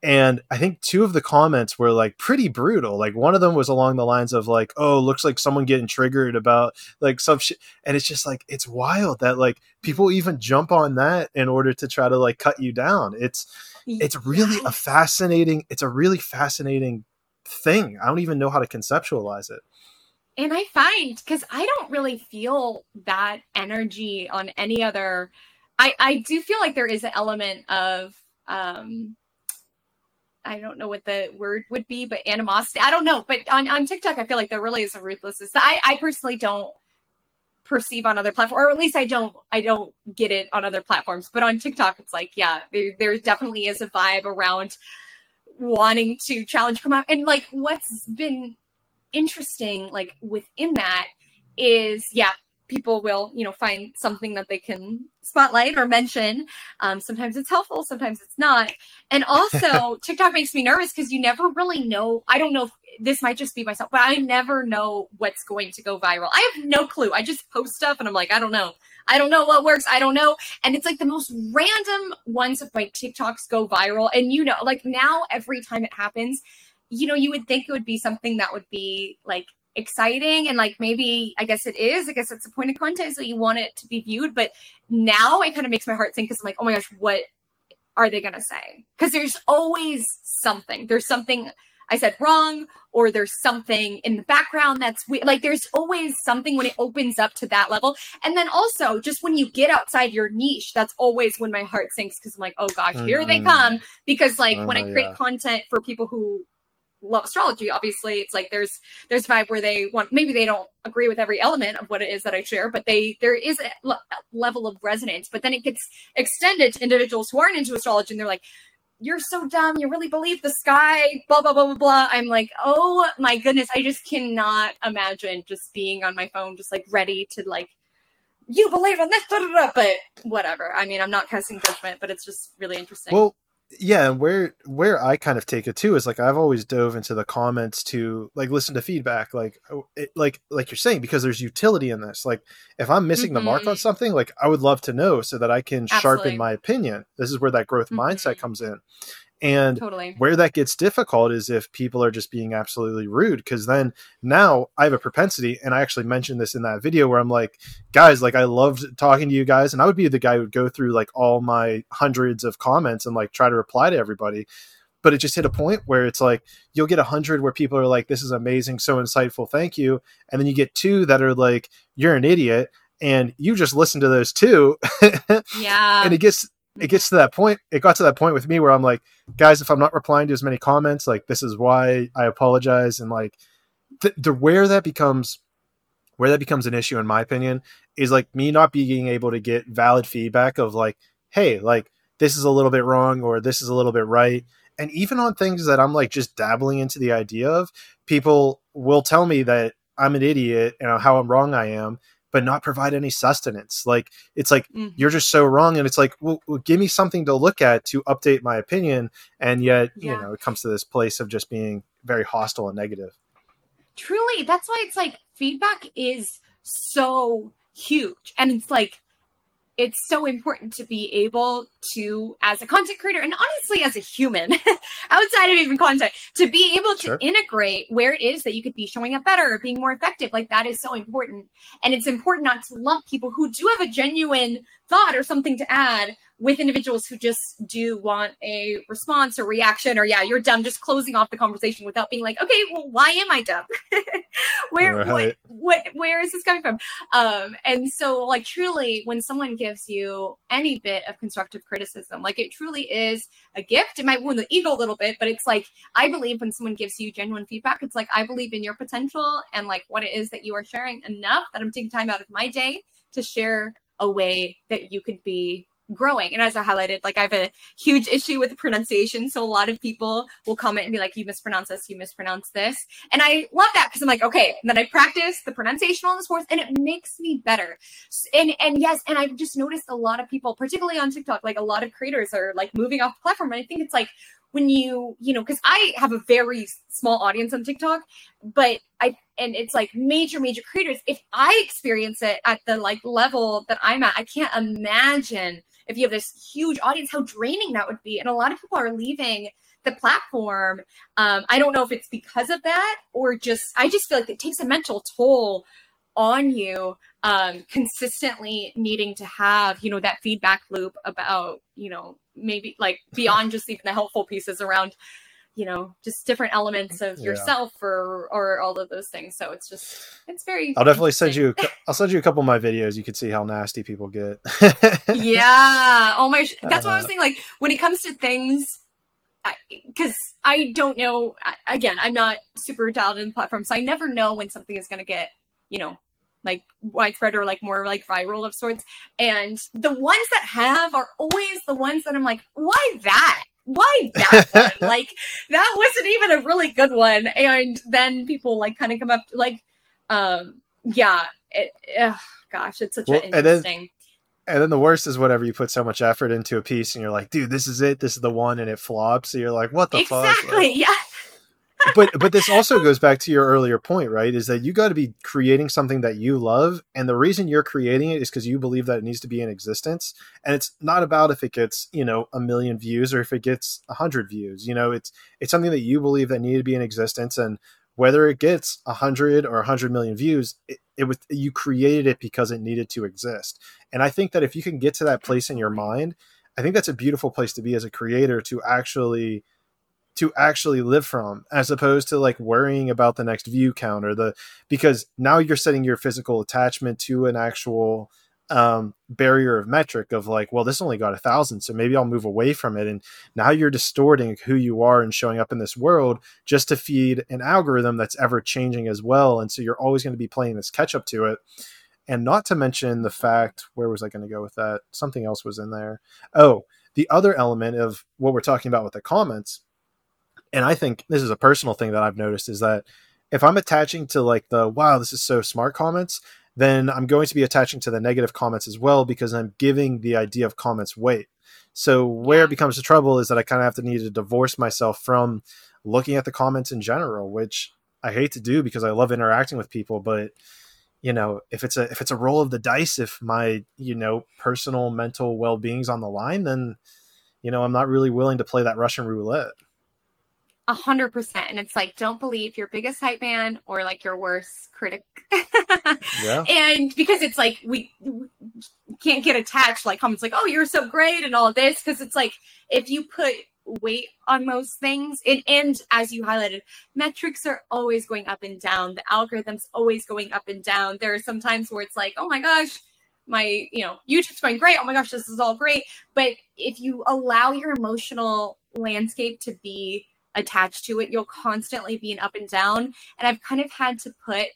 and i think two of the comments were like pretty brutal like one of them was along the lines of like oh looks like someone getting triggered about like some shit and it's just like it's wild that like people even jump on that in order to try to like cut you down it's it's really a fascinating it's a really fascinating thing i don't even know how to conceptualize it and i find because i don't really feel that energy on any other i i do feel like there is an element of um I don't know what the word would be, but animosity. I don't know. But on, on TikTok, I feel like there really is a ruthlessness I, I personally don't perceive on other platforms, or at least I don't I don't get it on other platforms. But on TikTok, it's like, yeah, there, there definitely is a vibe around wanting to challenge come out. And like what's been interesting, like within that is, yeah, people will you know find something that they can spotlight or mention. Um, sometimes it's helpful sometimes it's not. And also tiktok makes me nervous because you never really know. I don't know if this might just be myself but i never know what's going to go viral. I have no clue. I just post stuff and i'm like i don't know. I don't know what works. I don't know. And it's like the most random ones of my tiktoks go viral. And you know like now every time it happens you know you would think it would be something that would be like exciting and like maybe I guess it is. I guess it's the point of content so you want it to be viewed. But now it kind of makes my heart sink because I'm like, oh my gosh, what are they gonna say? Because there's always something. There's something I said wrong, or there's something in the background that's we- like there's always something when it opens up to that level. And then also just when you get outside your niche, that's always when my heart sinks because I'm like, oh gosh, here mm-hmm. they come. Because like when I oh, create yeah. content for people who love astrology obviously it's like there's there's a vibe where they want maybe they don't agree with every element of what it is that i share but they there is a level of resonance but then it gets extended to individuals who aren't into astrology and they're like you're so dumb. You really believe the sky blah blah blah blah blah. I'm like oh my goodness. I just cannot imagine just being on my phone just like ready to like you believe in this but whatever. I mean i'm not casting judgment but it's just really interesting. Well yeah and where where i kind of take it too is like i've always dove into the comments to like listen to feedback like oh, it, like like you're saying because there's utility in this like if i'm missing mm-hmm. the mark on mm-hmm. something like i would love to know so that i can Absolutely. sharpen my opinion this is where that growth mm-hmm. mindset comes in And totally. where that gets difficult is if people are just being absolutely rude. Because then now I have a propensity, and I actually mentioned this in that video where I'm like, guys, like I loved talking to you guys, and I would be the guy who would go through like all my hundreds of comments and like try to reply to everybody. But it just hit a point where it's like you'll get a hundred where people are like, "This is amazing, so insightful, thank you," and then you get two that are like, "You're an idiot," and you just listen to those two. yeah. and it gets it gets to that point it got to that point with me where i'm like guys if i'm not replying to as many comments like this is why i apologize and like the, the where that becomes where that becomes an issue in my opinion is like me not being able to get valid feedback of like hey like this is a little bit wrong or this is a little bit right and even on things that i'm like just dabbling into the idea of people will tell me that i'm an idiot and how i'm wrong i am but not provide any sustenance. Like it's like mm-hmm. you're just so wrong, and it's like, well, well, give me something to look at to update my opinion, and yet yeah. you know it comes to this place of just being very hostile and negative. Truly, that's why it's like feedback is so huge, and it's like it's so important to be able to, as a content creator and honestly as a human, outside of even content, to be able to sure. integrate where it is that you could be showing up better or being more effective. Like that is so important. And it's important not to lump people who do have a genuine thought or something to add with individuals who just do want a response or reaction or yeah you're dumb just closing off the conversation without being like okay well why am i dumb? Where right. what, what where is this coming from? Um and so like truly when someone gives you any bit of constructive criticism like it truly is a gift. It might wound the ego a little bit but it's like i believe when someone gives you genuine feedback it's like i believe in your potential and like what it is that you are sharing enough that i'm taking time out of my day to share a way that you could be growing. And as I highlighted, like I have a huge issue with the pronunciation. So a lot of people will comment and be like, you mispronounce this, you mispronounce this. And I love that because I'm like, okay. And then I practice the pronunciation on the sports and it makes me better. And and yes, and I've just noticed a lot of people, particularly on TikTok, like a lot of creators are like moving off the platform. And I think it's like when you, you know, because I have a very small audience on TikTok, but I and it's like major, major creators. If I experience it at the like level that I'm at, I can't imagine if you have this huge audience, how draining that would be. And a lot of people are leaving the platform. Um, I don't know if it's because of that or just, I just feel like it takes a mental toll on you um, consistently needing to have, you know, that feedback loop about, you know, maybe like beyond just even the helpful pieces around you know just different elements of yourself yeah. or or all of those things. So it's just it's very i'll definitely send you i'll send you a couple of my videos. You can see how nasty people get. Yeah. Oh my that's what i was uh, saying like when it comes to things because I, I, don't know again i'm not super dialed in the platform so i never know when something is going to get you know like widespread or like more like viral of sorts. And the ones that have are always the ones that i'm like why that why that one? like that wasn't even a really good one. And then people like kind of come up like, um, yeah, it, ugh, gosh, it's such well, an interesting. And then, and then the worst is whatever you put so much effort into a piece and you're like, dude, this is it. This is the one. And it flops. So you're like, what the exactly, fuck? Exactly. Like, yeah but but this also goes back to your earlier point, right? Is that you got to be creating something that you love, and the reason you're creating it is because you believe that it needs to be in existence. And it's not about if it gets you know a million views or if it gets a hundred views. You know, it's it's something that you believe that needed to be in existence, and whether it gets a hundred or a hundred million views, it, it was you created it because it needed to exist. And I think that if you can get to that place in your mind, I think that's a beautiful place to be as a creator to actually to actually live from as opposed to like worrying about the next view count or the because now you're setting your physical attachment to an actual um, barrier of metric of like well this only got a thousand so maybe i'll move away from it. And now you're distorting who you are and showing up in this world just to feed an algorithm that's ever changing as well. And so you're always going to be playing this catch up to it. And not to mention the fact where was i going to go with that? Something else was in there. Oh the other element of what we're talking about with the comments and I think this is a personal thing that I've noticed is that if I'm attaching to like the wow, this is so smart comments, then I'm going to be attaching to the negative comments as well because I'm giving the idea of comments weight. So where it becomes the trouble is that I kind of have to need to divorce myself from looking at the comments in general, which I hate to do because I love interacting with people, but you know, if it's a if it's a roll of the dice, if my, you know, personal mental well-being's on the line, then you know, I'm not really willing to play that Russian roulette. A hundred percent. And it's like, don't believe your biggest hype man or like your worst critic. yeah. And because it's like, we, we can't get attached, like comments like, oh, you're so great and all this. Cause it's like, if you put weight on those things, and, and as you highlighted, metrics are always going up and down. The algorithm's always going up and down. There are some times where it's like, oh my gosh, my, you know, YouTube's going great. Oh my gosh, this is all great. But if you allow your emotional landscape to be attached to it. You'll constantly be an up and down. And I've kind of had to put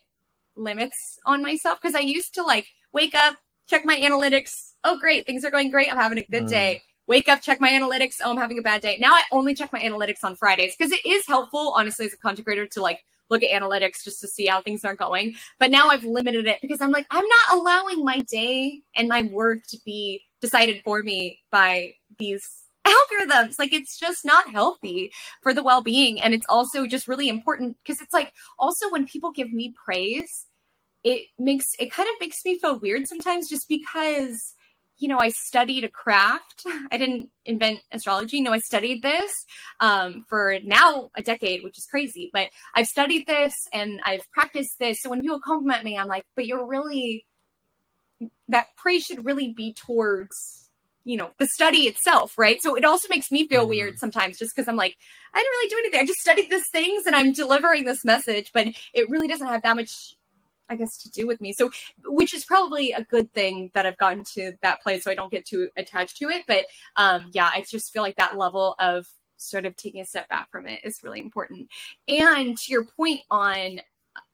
limits on myself because I used to like wake up, check my analytics. Oh, great. Things are going great. I'm having a good mm. day. Wake up, check my analytics. Oh, I'm having a bad day. Now I only check my analytics on Fridays because it is helpful, honestly, as a content creator to like look at analytics just to see how things are going. But now I've limited it because I'm like, I'm not allowing my day and my work to be decided for me by these algorithms. Like it's just not healthy for the well being. And it's also just really important because it's like also when people give me praise, it makes it kind of makes me feel weird sometimes just because you know i studied a craft i didn't invent astrology no i studied this um, for now a decade which is crazy but i've studied this and i've practiced this so when people compliment me i'm like but you're really that praise should really be towards you know the study itself right? So it also makes me feel mm-hmm. weird sometimes just because i'm like i didn't really do anything. I just studied these things and i'm delivering this message but it really doesn't have that much i guess to do with me. So which is probably a good thing that i've gotten to that place so i don't get too attached to it. But um yeah i just feel like that level of sort of taking a step back from it is really important. And to your point on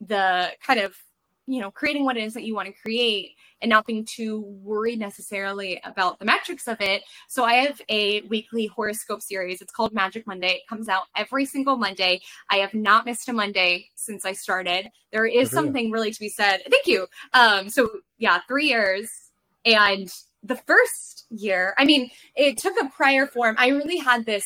the kind of you know creating what it is that you want to create and not being too worried necessarily about the metrics of it. So I have a weekly horoscope series. It's called Magic Monday. It comes out every single Monday. I have not missed a Monday since I started. There is something really to be said. Thank you. Um, so yeah, three years. And the first year, I mean, it took a prior form. I really had this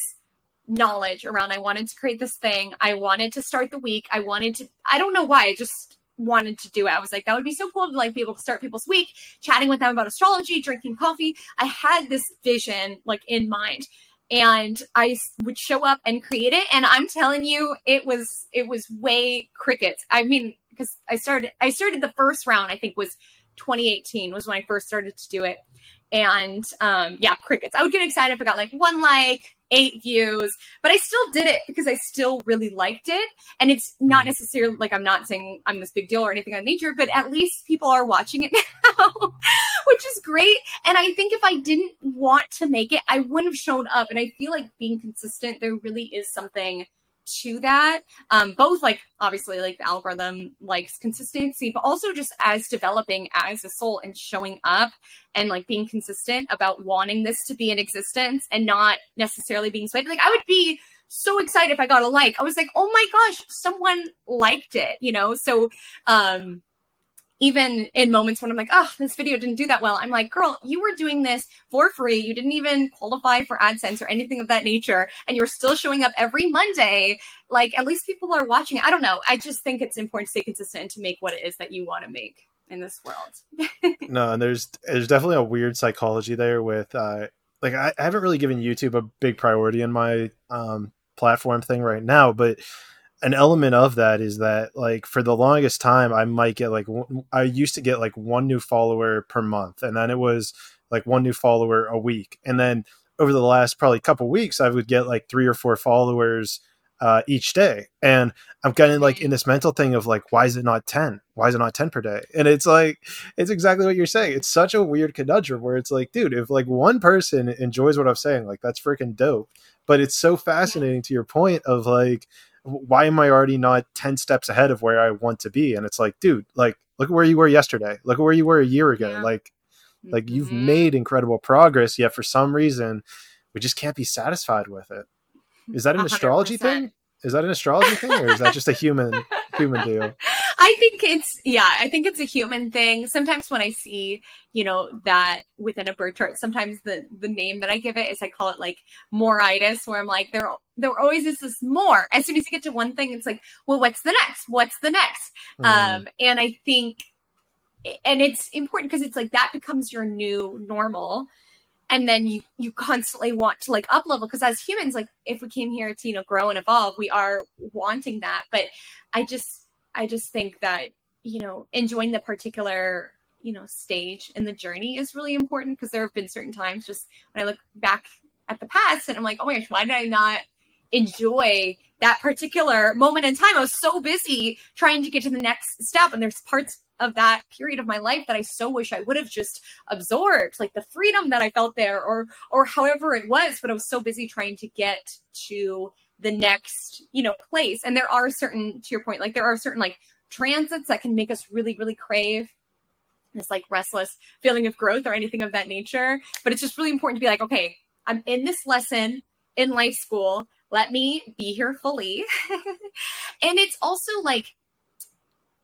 knowledge around I wanted to create this thing. I wanted to start the week. I wanted to I don't know why, I just wanted to do it. I was like, that would be so cool to like be able to start people's week, chatting with them about astrology, drinking coffee. I had this vision like in mind. And I would show up and create it. And I'm telling you, it was it was way crickets. I mean, because I started I started the first round, I think was 2018 was when I first started to do it. And um yeah, crickets. I would get excited if I got like one like, eight views, but I still did it because I still really liked it. And it's not mm-hmm. necessarily like I'm not saying I'm this big deal or anything of nature, but at least people are watching it now, which is great. And I think if I didn't want to make it, I wouldn't have shown up. And I feel like being consistent, there really is something to that. Um both like obviously like the algorithm likes consistency but also just as developing as a soul and showing up and like being consistent about wanting this to be in existence and not necessarily being swayed. Like i would be so excited if i got a like. I was like oh my gosh someone liked it you know? So um even in moments when I'm like, oh, this video didn't do that well, I'm like, girl, you were doing this for free. You didn't even qualify for AdSense or anything of that nature. And you're still showing up every Monday. Like, at least people are watching. I don't know. I just think it's important to stay consistent to make what it is that you want to make in this world. no, and there's there's definitely a weird psychology there with uh like I, I haven't really given YouTube a big priority in my um platform thing right now, but an element of that is that like for the longest time i might get like I used to get like one new follower per month and then it was like one new follower a week and then over the last probably couple weeks i would get like three or four followers uh, each day and i'm getting like in this mental thing of like why is it not 10 why is it not 10 per day? And it's like it's exactly what you're saying it's such a weird conundrum where it's like dude if like one person enjoys what i'm saying like that's freaking dope but it's so fascinating to your point of like why am I already not 10 steps ahead of where I want to be? And it's like, dude, like, look at where you were yesterday. Look at where you were a year ago. Yeah. Like, like mm-hmm. you've made incredible progress, yet for some reason, we just can't be satisfied with it. Is that an 100%. astrology thing? Is that an astrology thing, or is that just a human human deal? I think it's yeah, I think it's a human thing. Sometimes when I see, you know, that within a birth chart, sometimes the the name that I give it is I call it like moreitis, where I'm like, there there always is this more. As soon as you get to one thing, it's like, well, what's the next? What's the next? Mm. Um, and I think and it's important because it's like that becomes your new normal and then you you constantly want to like up level because as humans like if we came here to you know grow and evolve we are wanting that but i just i just think that you know enjoying the particular you know stage in the journey is really important because there have been certain times just when i look back at the past and i'm like oh my gosh why did i not enjoy that particular moment in time i was so busy trying to get to the next step and there's parts of that period of my life that I so wish I would have just absorbed, like the freedom that I felt there, or or however it was. But I was so busy trying to get to the next, you know, place. And there are certain, to your point, like there are certain like transits that can make us really, really crave this like restless feeling of growth or anything of that nature. But it's just really important to be like, okay, I'm in this lesson in life school. Let me be here fully. and it's also like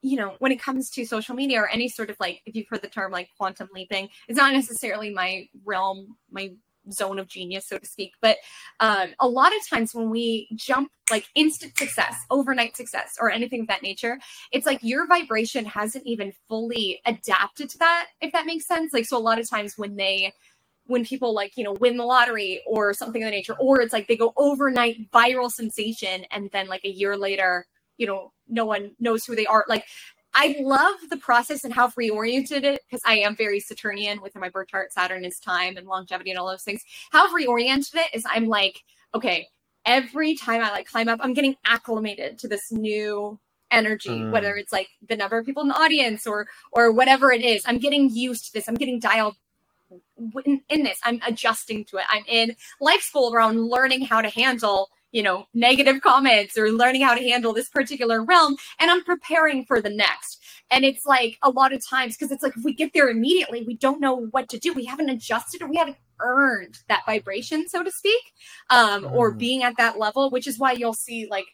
you know, when it comes to social media or any sort of like, if you've heard the term like quantum leaping, it's not necessarily my realm, my zone of genius, so to speak. But um, a lot of times when we jump like instant success, overnight success, or anything of that nature, it's like your vibration hasn't even fully adapted to that, if that makes sense. Like, so a lot of times when they, when people like, you know, win the lottery or something of the nature, or it's like they go overnight viral sensation and then like a year later, you know, no one knows who they are. Like, I love the process and how I've reoriented it because I am very Saturnian within my birth chart. Saturn is time and longevity and all those things. How I've reoriented it is I'm like, okay, every time I like climb up, I'm getting acclimated to this new energy, mm. whether it's like the number of people in the audience or or whatever it is. I'm getting used to this. I'm getting dialed in, in this. I'm adjusting to it. I'm in life school where I'm learning how to handle you know, negative comments or learning how to handle this particular realm. And I'm preparing for the next. And it's like a lot of times, because it's like if we get there immediately, we don't know what to do. We haven't adjusted or we haven't earned that vibration, so to speak, um, mm. or being at that level, which is why you'll see like,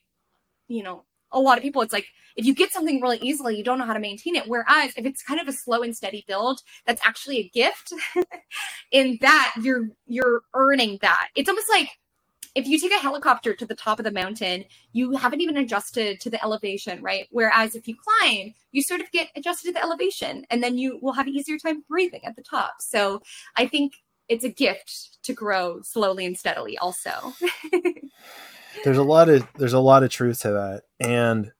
you know, a lot of people, it's like if you get something really easily, you don't know how to maintain it. Whereas if it's kind of a slow and steady build, that's actually a gift. in that you're you're earning that. It's almost like if you take a helicopter to the top of the mountain, you haven't even adjusted to the elevation, right? Whereas if you climb, you sort of get adjusted to the elevation and then you will have an easier time breathing at the top. So I think it's a gift to grow slowly and steadily also. there's a lot of there's a lot of truth to that. And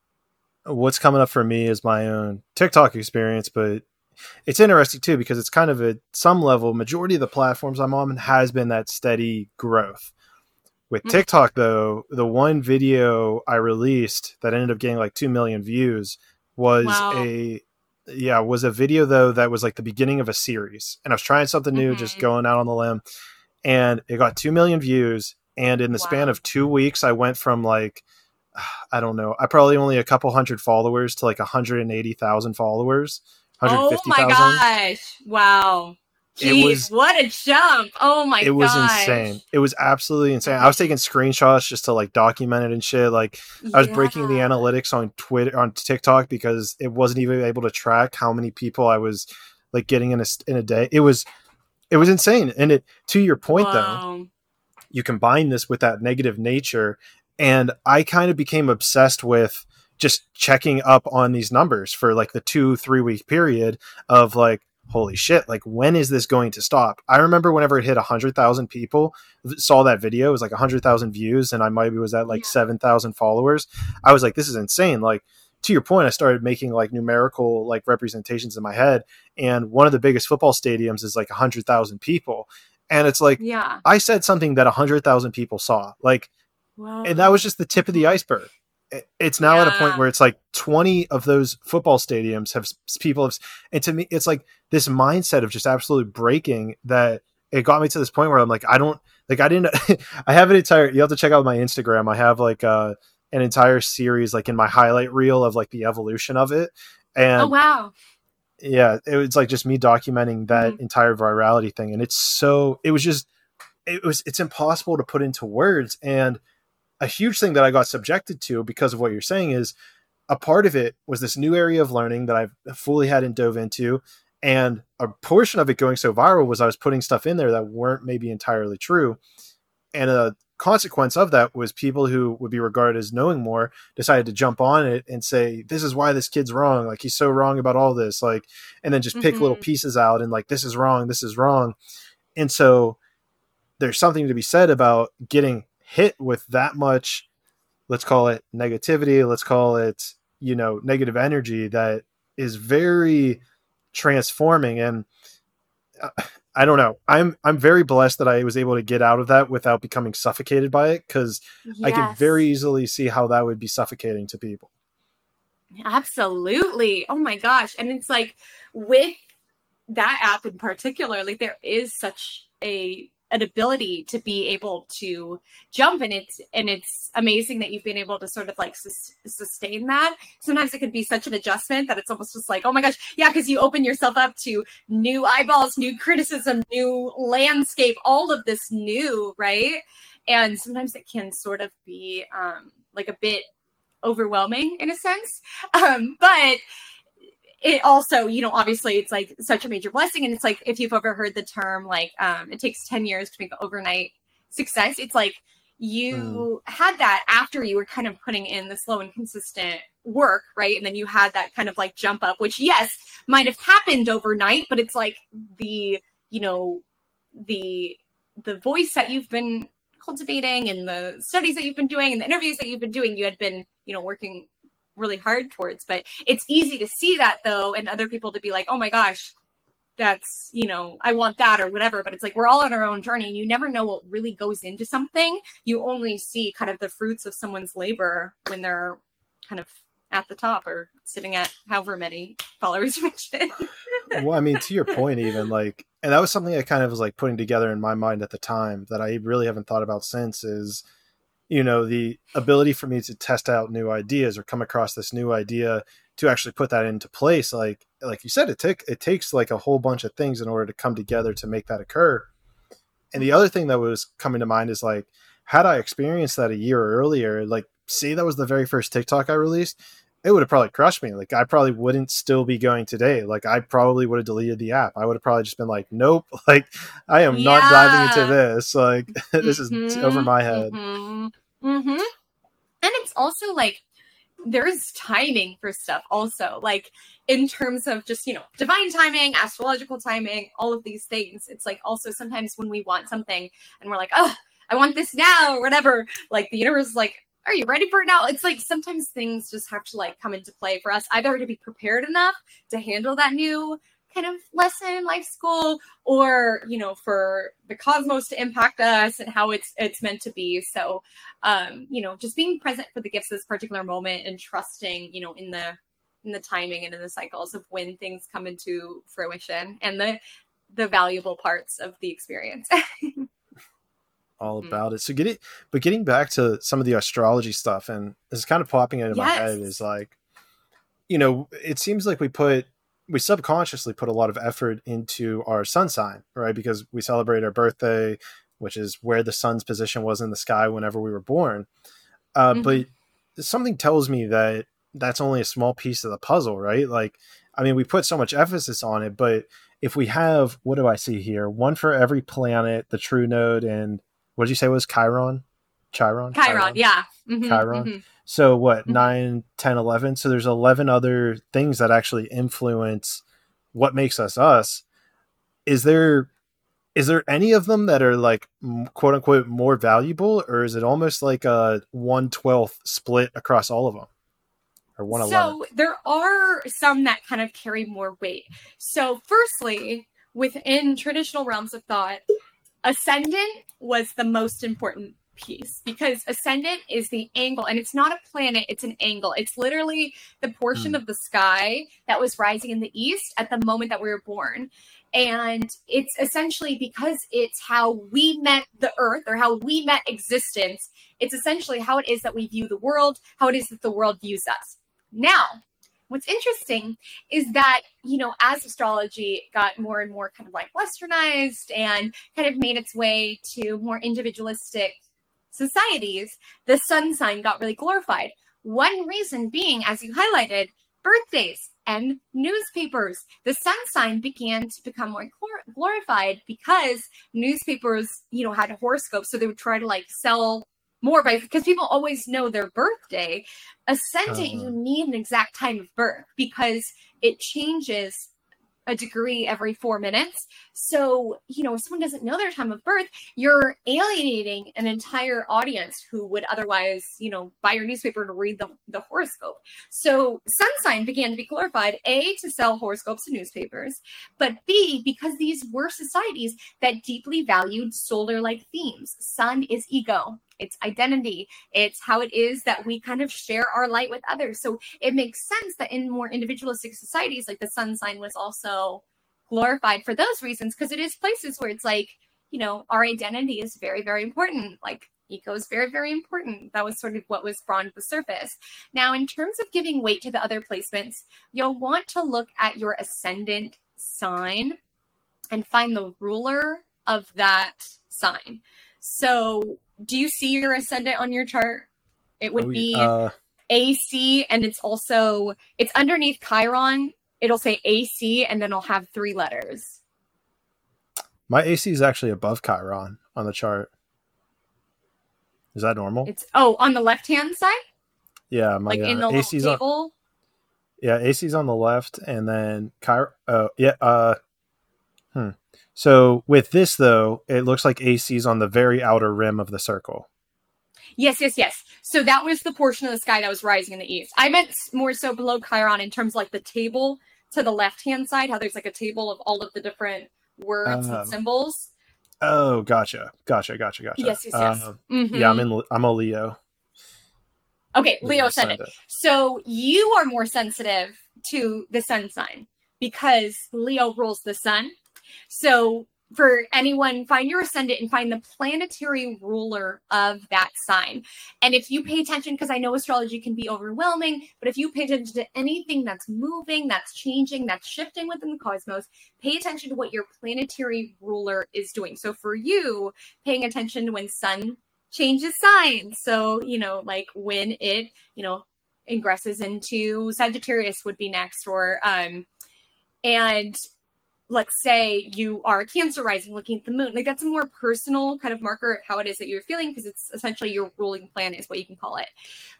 what's coming up for me is my own TikTok experience, but it's interesting too because it's kind of at some level majority of the platforms I'm on has been that steady growth. With mm. TikTok, though, the one video I released that ended up getting like 2 million views was wow. a yeah was a video though that was like the beginning of a series and i was trying something new mm-hmm. just going out on the limb and it got 2 million views and in the wow. span of two weeks i went from like i don't know i probably only a couple hundred followers to like 180000 followers oh my gosh wow Jeez, it was what a jump! Oh my! God. It was gosh. insane. It was absolutely insane. I was taking screenshots just to like document it and shit. Like I was yeah. breaking the analytics on Twitter on TikTok because it wasn't even able to track how many people I was like getting in a in a day. It was it was insane. And it to your point though, you combine this with that negative nature, and I kind of became obsessed with just checking up on these numbers for like the two three week period of like holy shit, like when is this going to stop? I remember whenever it hit 100,000 people saw that video, it was like 100,000 views and I maybe was at like yeah. 7,000 followers. I was like, this is insane. Like, to your point, I started making like numerical like representations in my head. And one of the biggest football stadiums is like 100,000 people. And it's like, yeah, I said something that 100,000 people saw. Like, Wow. And that was just the tip of the iceberg it's now yeah. at a point where it's like 20 of those football stadiums have people have and to me it's like this mindset of just absolutely breaking that it got me to this point where i'm like i don't like i didn't i have an entire you have to check out my instagram. I have like uh an entire series like in my highlight reel of like the evolution of it. And oh wow. yeah it was like just me documenting that mm-hmm. entire virality thing. And it's so it was just it was it's impossible to put into words. And a huge thing that I got subjected to because of what you're saying is a part of it was this new area of learning that I've fully hadn't dove into. And a portion of it going so viral was I was putting stuff in there that weren't maybe entirely true. And a consequence of that was people who would be regarded as knowing more decided to jump on it and say, This is why this kid's wrong. Like he's so wrong about all this. Like, and then just pick mm-hmm. little pieces out and like, this is wrong, this is wrong. And so there's something to be said about getting hit with that much let's call it negativity let's call it you know negative energy that is very transforming and uh, I don't know. I'm I'm very blessed that I was able to get out of that without becoming suffocated by it because yes. I can very easily see how that would be suffocating to people. Absolutely. Oh my gosh. And it's like with that app in particular, like there is such a an ability to be able to jump and it's and it's amazing that you've been able to sort of like sus- sustain that. Sometimes it can be such an adjustment that it's almost just like oh my gosh yeah because you open yourself up to new eyeballs new criticism new landscape all of this new right? And sometimes it can sort of be um like a bit overwhelming in a sense. Um but it also, you know, obviously it's like such a major blessing. And it's like if you've ever heard the term like um it takes 10 years to make overnight success, it's like you mm. had that after you were kind of putting in the slow and consistent work, right? And then you had that kind of like jump up, which yes, might have happened overnight, but it's like the, you know, the the voice that you've been cultivating and the studies that you've been doing and the interviews that you've been doing, you had been, you know, working really hard towards. But it's easy to see that though, and other people to be like, oh my gosh, that's, you know, I want that or whatever. But it's like we're all on our own journey and you never know what really goes into something. You only see kind of the fruits of someone's labor when they're kind of at the top or sitting at however many followers you mentioned. well, I mean, to your point, even like, and that was something I kind of was like putting together in my mind at the time that I really haven't thought about since is you know the ability for me to test out new ideas or come across this new idea to actually put that into place like like you said it take it takes like a whole bunch of things in order to come together to make that occur and the other thing that was coming to mind is like had i experienced that a year earlier like see that was the very first tiktok i released it would have probably crushed me like i probably wouldn't still be going today like i probably would have deleted the app i would have probably just been like nope like i am yeah. not diving into this like this mm-hmm. is over my head mm-hmm. Mm-hmm. And it's also like there's timing for stuff also like in terms of just you know divine timing astrological timing all of these things it's like also sometimes when we want something and we're like oh i want this now or whatever like the universe is like are you ready for it now it's like sometimes things just have to like come into play for us either to be prepared enough to handle that new kind of lesson in life school or you know for the cosmos to impact us and how it's it's meant to be so um you know just being present for the gifts of this particular moment and trusting you know in the in the timing and in the cycles of when things come into fruition and the the valuable parts of the experience all mm. about it so getting but getting back to some of the astrology stuff and this is kind of popping into yes. my head is like you know it seems like we put we subconsciously put a lot of effort into our sun sign, right? Because we celebrate our birthday, which is where the sun's position was in the sky whenever we were born. Uh, mm-hmm. But something tells me that that's only a small piece of the puzzle, right? Like, I mean, we put so much emphasis on it, but if we have, what do I see here? One for every planet, the true node, and what did you say was Chiron? Chiron? Chiron, Chiron? yeah. Mm-hmm, Chiron. Mm-hmm. So what, mm-hmm. 9, 10, 11? So there's 11 other things that actually influence what makes us us. Is there is there any of them that are like quote unquote more valuable or is it almost like a 1 12th split across all of them? Or 1 So there are some that kind of carry more weight. So firstly, within traditional realms of thought, ascendant was the most important piece because ascendant is the angle and it's not a planet it's an angle. It's literally the portion mm. of the sky that was rising in the east at the moment that we were born. And it's essentially because it's how we met the earth or how we met existence it's essentially how it is that we view the world how it is that the world views us. Now what's interesting is that you know as astrology got more and more kind of like westernized and kind of made its way to more individualistic societies, the sun sign got really glorified. One reason being, as you highlighted, birthdays and newspapers. The sun sign began to become more glorified because newspapers, you know, had horoscopes, so they would try to like sell more by because people always know their birthday. Ascendant, uh, you uh-huh. need an exact time of birth because it changes a degree every four minutes. So, you know, if someone doesn't know their time of birth, you're alienating an entire audience who would otherwise, you know, buy your newspaper to read the, the horoscope. So, sun sign began to be glorified, A, to sell horoscopes to newspapers, but B, because these were societies that deeply valued solar like themes. Sun is ego, it's identity, it's how it is that we kind of share our light with others. So it makes sense that in more individualistic societies, like the sun sign was also glorified for those reasons, because it is places where it's like, you know, our identity is very, very important. Like ego is very, very important. That was sort of what was brought to the surface. Now, in terms of giving weight to the other placements, you'll want to look at your ascendant sign and find the ruler of that sign. So do you see your ascendant on your chart? It would oh, be uh, AC, and it's also it's underneath Chiron. It'll say AC, and then it'll have three letters. My AC is actually above Chiron on the chart. Is that normal? It's oh on the left hand side. Yeah, my like uh, in the AC's table. On, yeah, AC's on the left, and then Chiron. Oh yeah. Uh, hmm. So with this though, it looks like AC is on the very outer rim of the circle. Yes, yes, yes. So that was the portion of the sky that was rising in the east. I meant more so below Chiron in terms of like the table to the left hand side, how there's like a table of all of the different words um, and symbols. Oh, gotcha, gotcha, gotcha, gotcha. Yes, yes, yes. Um, mm-hmm. Yeah, I'm in. I'm a Leo. Okay, Leo said it. So you are more sensitive to the sun sign because Leo rules the sun so for anyone, find your ascendant and find the planetary ruler of that sign. And if you pay attention, because I know astrology can be overwhelming, but if you pay attention to anything that's moving, that's changing, that's shifting within the cosmos, pay attention to what your planetary ruler is doing. So for you, paying attention to when sun changes signs. So, you know, like when it, you know, ingresses into Sagittarius would be next, or, um, and let's say you are a cancer rising looking at the moon like that's a more personal kind of marker of how it is that you're feeling because it's essentially your ruling planet is what you can call it.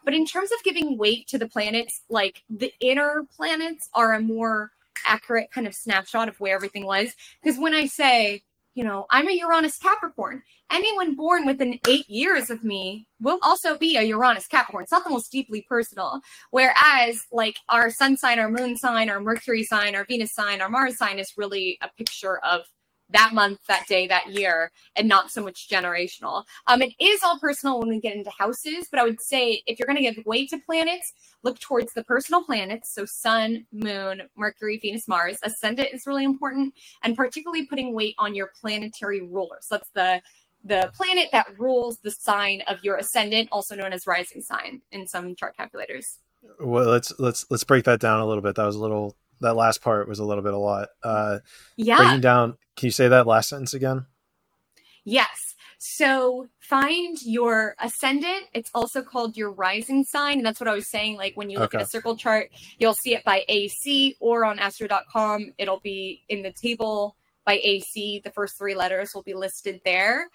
But in terms of giving weight to the planets like the inner planets are a more accurate kind of snapshot of where everything was. Because when i say you know, I'm a Uranus Capricorn. Anyone born within eight years of me will also be a Uranus Capricorn. It's not the most deeply personal. Whereas, like, our sun sign, our moon sign, our Mercury sign, our Venus sign, our Mars sign is really a picture of that month, that day, that year, and not so much generational. Um, it is all personal when we get into houses, but I would say if you're going to give weight to planets, look towards the personal planets. So Sun, Moon, Mercury, Venus, Mars. Ascendant is really important, and particularly putting weight on your planetary rulers. So that's the the planet that rules the sign of your ascendant, also known as rising sign in some chart calculators. Well, let's let's let's break that down a little bit. That was a little that last part was a little bit a lot. Uh, yeah. Breaking down. Can you say that last sentence again? Yes. So find your ascendant. It's also called your rising sign. And that's what I was saying. Like when you look okay. at a circle chart, you'll see it by AC or on astro.com. It'll be in the table by AC. The first three letters will be listed there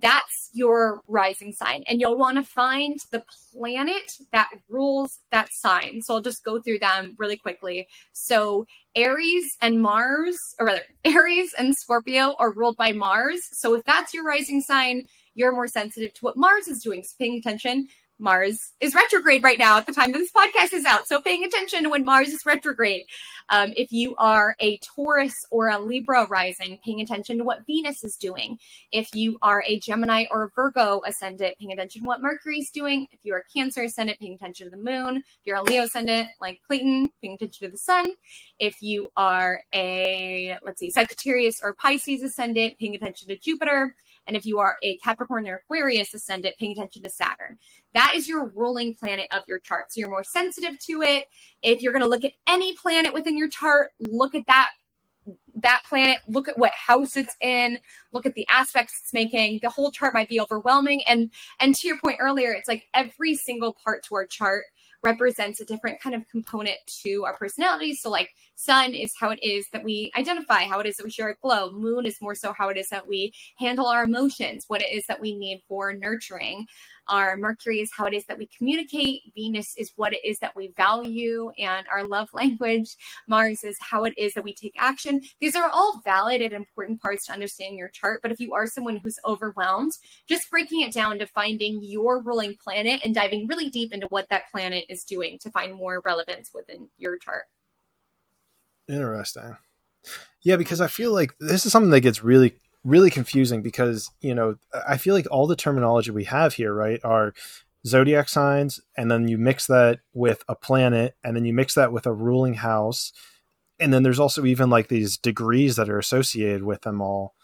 that's your rising sign. And you'll want to find the planet that rules that sign. So I'll just go through them really quickly. So Aries and Mars, or rather, Aries and Scorpio are ruled by Mars. So if that's your rising sign, you're more sensitive to what Mars is doing. So paying attention Mars is retrograde right now at the time this podcast is out. So paying attention when Mars is retrograde. Um, if you are a Taurus or a Libra rising, paying attention to what Venus is doing. If you are a Gemini or a Virgo ascendant, paying attention to what Mercury is doing. If you are Cancer ascendant, paying attention to the moon. If you're a Leo ascendant, like Clayton, paying attention to the sun. If you are a, let's see, Sagittarius or Pisces ascendant, paying attention to Jupiter. And if you are a Capricorn or Aquarius ascendant, paying attention to Saturn. That is your ruling planet of your chart. So you're more sensitive to it. If you're going to look at any planet within your chart, look at that that planet, look at what house it's in, look at the aspects it's making. The whole chart might be overwhelming. And and to your point earlier, it's like every single part to our chart represents a different kind of component to our personality. So, like, sun is how it is that we identify, how it is that we share a glow. Moon is more so how it is that we handle our emotions, what it is that we need for nurturing. Our Mercury is how it is that we communicate. Venus is what it is that we value and our love language. Mars is how it is that we take action. These are all valid and important parts to understanding your chart. But if you are someone who's overwhelmed, just breaking it down to finding your ruling planet and diving really deep into what that planet is doing to find more relevance within your chart. Interesting. Yeah, because I feel like this is something that gets really, really confusing because, you know, I feel like all the terminology we have here, right, are zodiac signs, and then you mix that with a planet, and then you mix that with a ruling house. And then there's also even like these degrees that are associated with them all.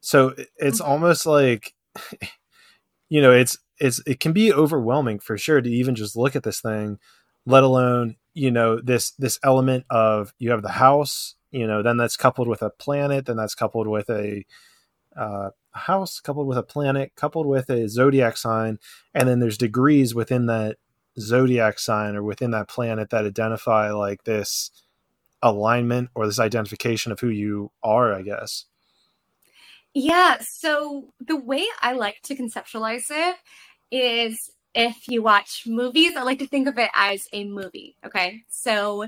So it's mm-hmm. almost like, you know, it's, it's, it can be overwhelming for sure to even just look at this thing, let alone, you know, this, this element of you have the house, you know then that's coupled with a planet then that's coupled with a uh, house coupled with a planet coupled with a zodiac sign and then there's degrees within that zodiac sign or within that planet that identify like this alignment or this identification of who you are i guess. Yeah so the way i like to conceptualize it is if you watch movies i like to think of it as a movie okay? So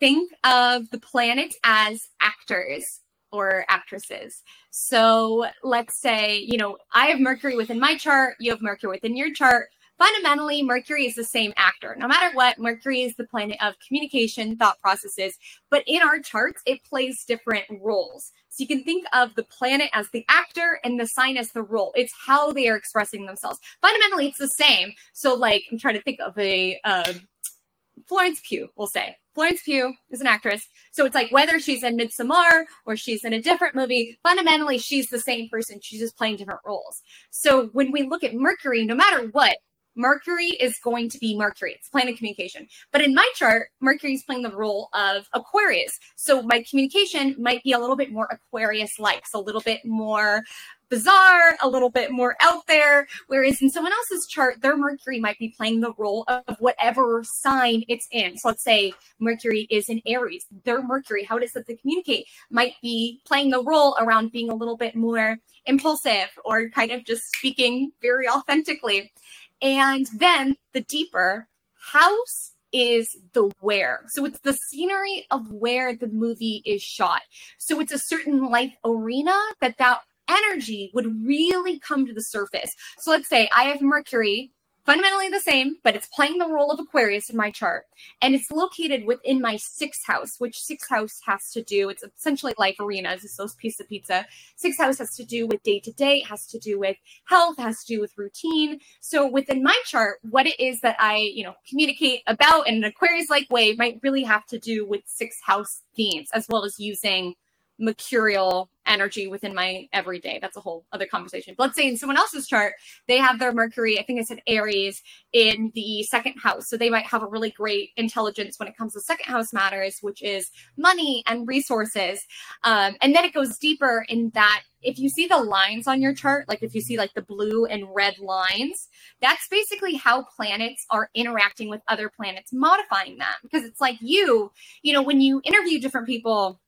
think of the planets as actors or actresses. So let's say, you know, I have Mercury within my chart, you have Mercury within your chart. Fundamentally, Mercury is the same actor. No matter what, Mercury is the planet of communication, thought processes, but in our charts, it plays different roles. So you can think of the planet as the actor and the sign as the role. It's how they are expressing themselves. Fundamentally, it's the same. So, like, I'm trying to think of a uh, Florence Pugh, we'll say. Florence Pugh is an actress. So it's like whether she's in Midsommar or she's in a different movie, fundamentally, she's the same person. She's just playing different roles. So when we look at Mercury, no matter what, Mercury is going to be Mercury. It's planet communication. But in my chart, Mercury is playing the role of Aquarius. So my communication might be a little bit more Aquarius like, so a little bit more bizarre, a little bit more out there. Whereas in someone else's chart, their Mercury might be playing the role of whatever sign it's in. So let's say Mercury is in Aries. Their Mercury, how it is that communicate, might be playing the role around being a little bit more impulsive or kind of just speaking very authentically. And then the deeper house is the where. So it's the scenery of where the movie is shot. So it's a certain life arena that that energy would really come to the surface. So let's say I have Mercury fundamentally the same, but it's playing the role of Aquarius in my chart. And it's located within my sixth house, which sixth house has to do, it's essentially life arenas, it's those pieces of pizza. Sixth house has to do with day to day, has to do with health, has to do with routine. So within my chart, what it is that I, you know, communicate about in an Aquarius like way might really have to do with sixth house themes, as well as using mercurial energy within my everyday. That's a whole other conversation. But let's say in someone else's chart, they have their Mercury, I think I said Aries, in the second house. So they might have a really great intelligence when it comes to second house matters, which is money and resources. Um, and then it goes deeper in that if you see the lines on your chart, like if you see like the blue and red lines, that's basically how planets are interacting with other planets, modifying them. Because it's like you, you know, when you interview different people,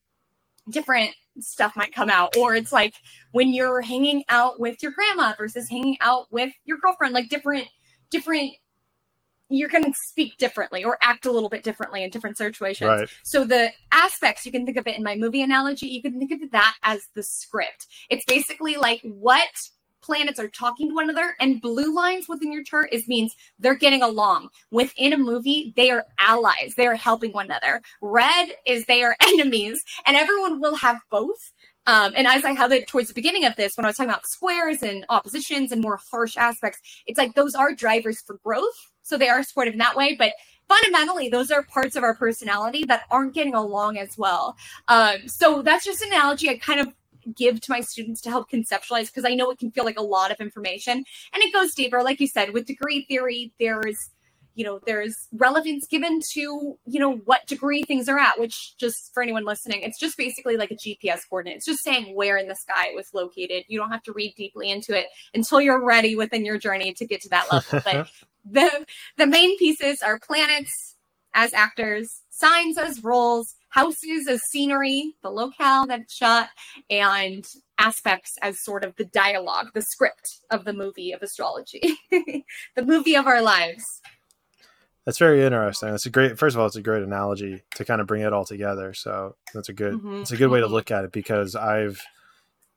different stuff might come out or it's like when you're hanging out with your grandma versus hanging out with your girlfriend like different different you're going to speak differently or act a little bit differently in different situations. Right. So the aspects you can think of it in my movie analogy, you can think of that as the script. It's basically like what planets are talking to one another and blue lines within your chart is means they're getting along within a movie they are allies they are helping one another red is they are enemies and everyone will have both um, and as I have it towards the beginning of this, when I was talking about squares and oppositions and more harsh aspects, it's like those are drivers for growth. So they are supportive in that way. But fundamentally, those are parts of our personality that aren't getting along as well. Um, so that's just an analogy I kind of give to my students to help conceptualize because I know it can feel like a lot of information. And it goes deeper. Like you said, with degree theory, there's you know there's relevance given to you know what degree things are at which just for anyone listening it's just basically like a gps coordinate. It's just saying where in the sky it was located. You don't have to read deeply into it until you're ready within your journey to get to that level. But the the main pieces are planets as actors signs as roles houses as scenery, the locale that it's shot, and aspects as sort of the dialogue, the script of the movie of astrology, the movie of our lives. That's very interesting. That's a great. First of all, it's a great analogy to kind of bring it all together. So that's a good. Mhm. It's a good way to look at it because I've,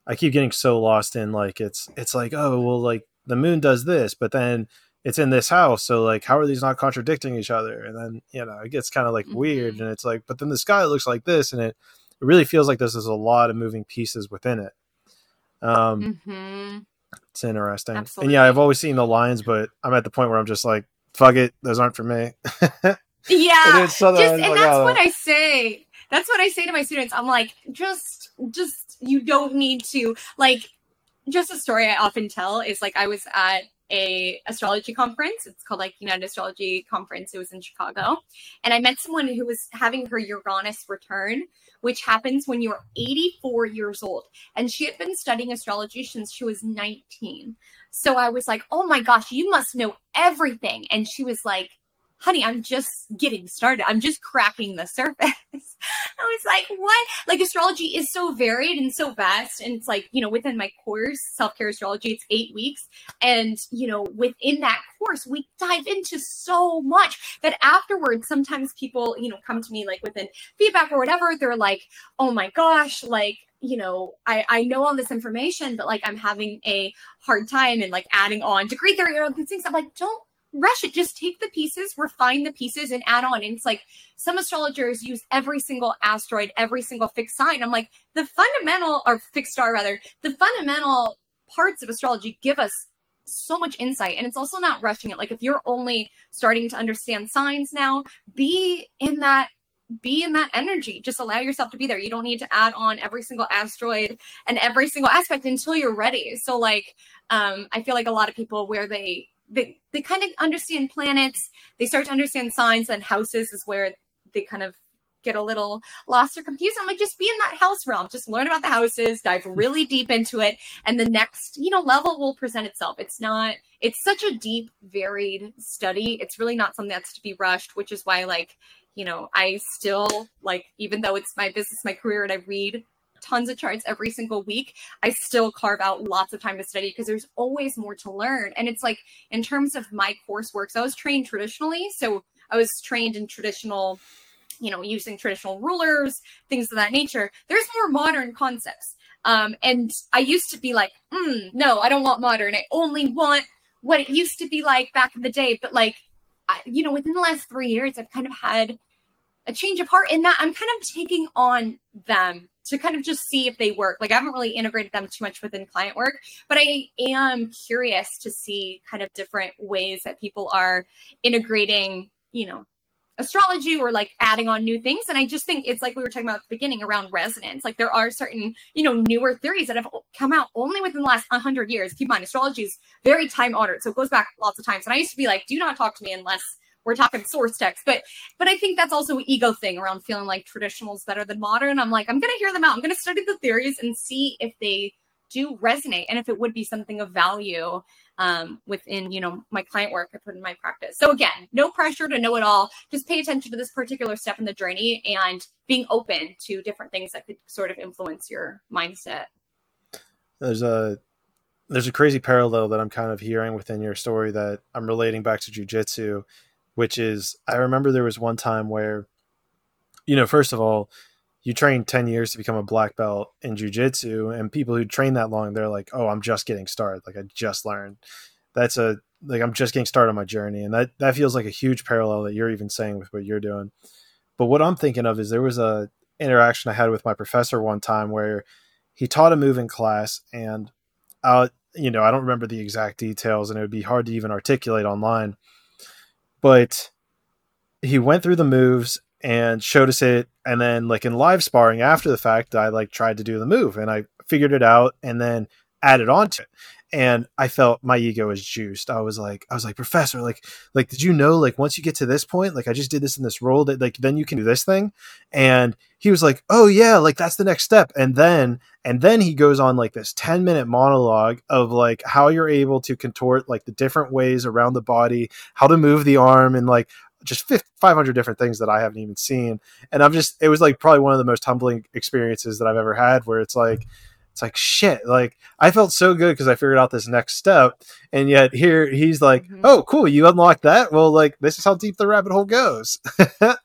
I keep getting so lost in like it's it's like oh well like the moon does this, but then it's in this house, so like how are these not contradicting each other? And then you know it gets kind of like weird, Mhm. and it's like but then the sky looks like this, and it it really feels like there's, there's a lot of moving pieces within it. Um, hmm it's interesting, and yeah, I've always seen the lines, but I'm at the point where I'm just like fuck it, those aren't for me. Yeah. Is that just, and like, that's oh. what I say. That's what I say to my students. I'm like, just, just, you don't need to like. Just a story I often tell is like I was at a astrology conference. It's called like United Astrology Conference. It was in Chicago, and I met someone who was having her Uranus return, which happens when you're 84 years old, and she had been studying astrology since she was 19. So I was like, "Oh my gosh, you must know everything," and she was like honey, I'm just getting started. I'm just cracking the surface. I was like, what? Like astrology is so varied and so vast. And it's like, you know, within my course, self-care astrology, it's eight weeks. And, you know, within that course, we dive into so much that afterwards, sometimes people, you know, come to me like within feedback or whatever. They're like, oh my gosh, like, you know, I, I know all this information, but like I'm having a hard time and like adding on degree theory or all these things. I'm like, don't rush it. Just take the pieces, refine the pieces, and add on. And it's like some astrologers use every single asteroid, every single fixed sign. I'm like, the fundamental, or fixed star rather, the fundamental parts of astrology give us so much insight. And it's also not rushing it. Like if you're only starting to understand signs now, be in that be in that energy. Just allow yourself to be there. You don't need to add on every single asteroid and every single aspect until you're ready. So like um I feel like a lot of people where they they, they kind of understand planets, they start to understand signs, and houses is where they kind of get a little lost or confused. I'm like, just be in that house realm, just learn about the houses, dive really deep into it, and the next, you know, level will present itself. It's not, it's such a deep, varied study. It's really not something that's to be rushed, which is why, like, you know, I still like, even though it's my business, my career, and I read tons of charts every single week, I still carve out lots of time to study because there's always more to learn. And it's like in terms of my coursework, so I was trained traditionally. So I was trained in traditional, you know, using traditional rulers, things of that nature. There's more modern concepts. Um, and I used to be like, mm, no, I don't want modern. I only want what it used to be like back in the day. But like, I, you know, within the last three years, I've kind of had a change of heart in that I'm kind of taking on them to kind of just see if they work. Like I haven't really integrated them too much within client work, but I am curious to see kind of different ways that people are integrating, you know, astrology or like adding on new things. And I just think it's like we were talking about at the beginning around resonance. Like there are certain, you know, newer theories that have come out only within the last 100 years. Keep in mind, astrology is very time honored. So it goes back lots of times. And I used to be like, do not talk to me unless we're talking source text but but i think that's also an ego thing around feeling like traditional is better than modern. I'm like i'm gonna hear them out. I'm gonna study the theories and see if they do resonate and if it would be something of value um, within you know my client work i put in my practice. So again no pressure to know it all. Just pay attention to this particular step in the journey and being open to different things that could sort of influence your mindset. There's a there's a crazy parallel that I'm kind of hearing within your story that I'm relating back to jujitsu, which is I remember there was one time where, you know, first of all, you train 10 years to become a black belt in jujitsu, and people who train that long, they're like, oh, I'm just getting started. Like, I just learned. That's a, like, I'm just getting started on my journey. And that, that feels like a huge parallel that you're even saying with what you're doing. But what I'm thinking of is there was a interaction I had with my professor one time where he taught a move in class, and uh, you know, I don't remember the exact details, and it would be hard to even articulate online. But he went through the moves and showed us it, and then like in live sparring after the fact, I like tried to do the move, and I figured it out, and then added on to it. And I felt my ego was juiced. I was like, I was like, Professor, like, like, did you know, like, once you get to this point, like, I just did this in this role, that like, then you can do this thing. And he was like, Oh yeah, like that's the next step. And then, and then he goes on like this 10 minute monologue of like how you're able to contort like the different ways around the body, how to move the arm, and like just 500 different things that I haven't even seen. And I'm just, it was like probably one of the most humbling experiences that I've ever had where it's like, it's like shit. Like I felt so good because I figured out this next step, and yet here he's like, mm-hmm. "Oh, cool, you unlocked that. Well, like this is how deep the rabbit hole goes." and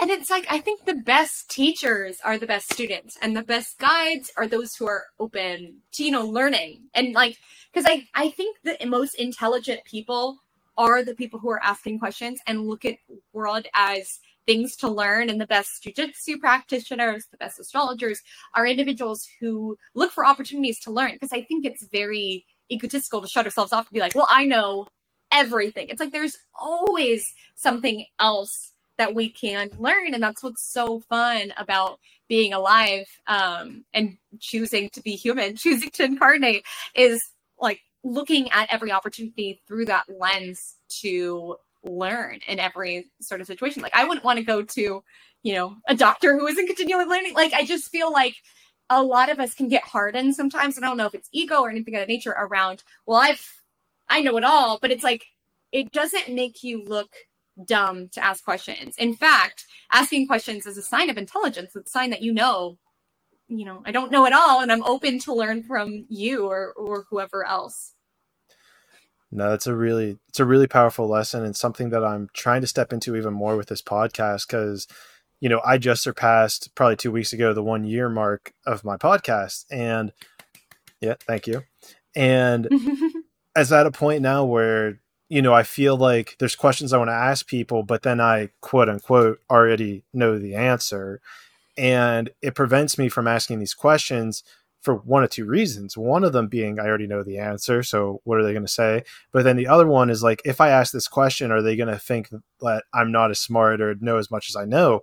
it's like I think the best teachers are the best students, and the best guides are those who are open to you know learning and like because I I think the most intelligent people are the people who are asking questions and look at world as things to learn and the best jujitsu practitioners, the best astrologers are individuals who look for opportunities to learn. Because I think it's very egotistical to shut ourselves off and be like, well, I know everything. It's like there's always something else that we can learn. And that's what's so fun about being alive um, and choosing to be human, choosing to incarnate is like looking at every opportunity through that lens to learn in every sort of situation. Like I wouldn't want to go to, you know, a doctor who isn't continually learning. Like I just feel like a lot of us can get hardened sometimes. I don't know if it's ego or anything of that nature around, well, I've I know it all, but it's like it doesn't make you look dumb to ask questions. In fact, asking questions is a sign of intelligence. It's a sign that you know, you know, I don't know it all and I'm open to learn from you or or whoever else. No, it's a really it's a really powerful lesson and something that I'm trying to step into even more with this podcast because you know, I just surpassed probably 2 weeks ago the 1 year mark of my podcast and yeah, thank you. And as at a point now where you know, I feel like there's questions I want to ask people, but then I quote unquote already know the answer. And it prevents me from asking these questions for one or two reasons. One of them being I already know the answer, so what are they going to say? But then the other one is like if I ask this question, are they going to think that I'm not as smart or know as much as I know?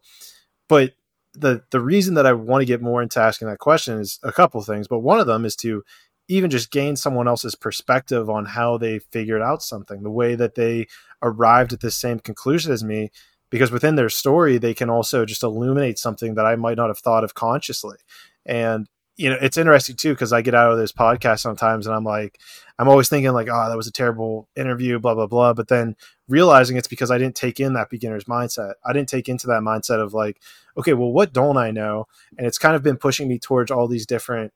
But the the reason that I want to get more into asking that question is a couple things, but one of them is to even just gain someone else's perspective on how they figured out something, the way that they arrived at the same conclusion as me because within their story they can also just illuminate something that I might not have thought of consciously. And you know, it's interesting too because I get out of this podcast sometimes and I'm like, I'm always thinking like, oh, that was a terrible interview, blah blah blah. But then realizing it's because I didn't take in that beginner's mindset. I didn't take into that mindset of like, okay, well, what don't I know? And it's kind of been pushing me towards all these different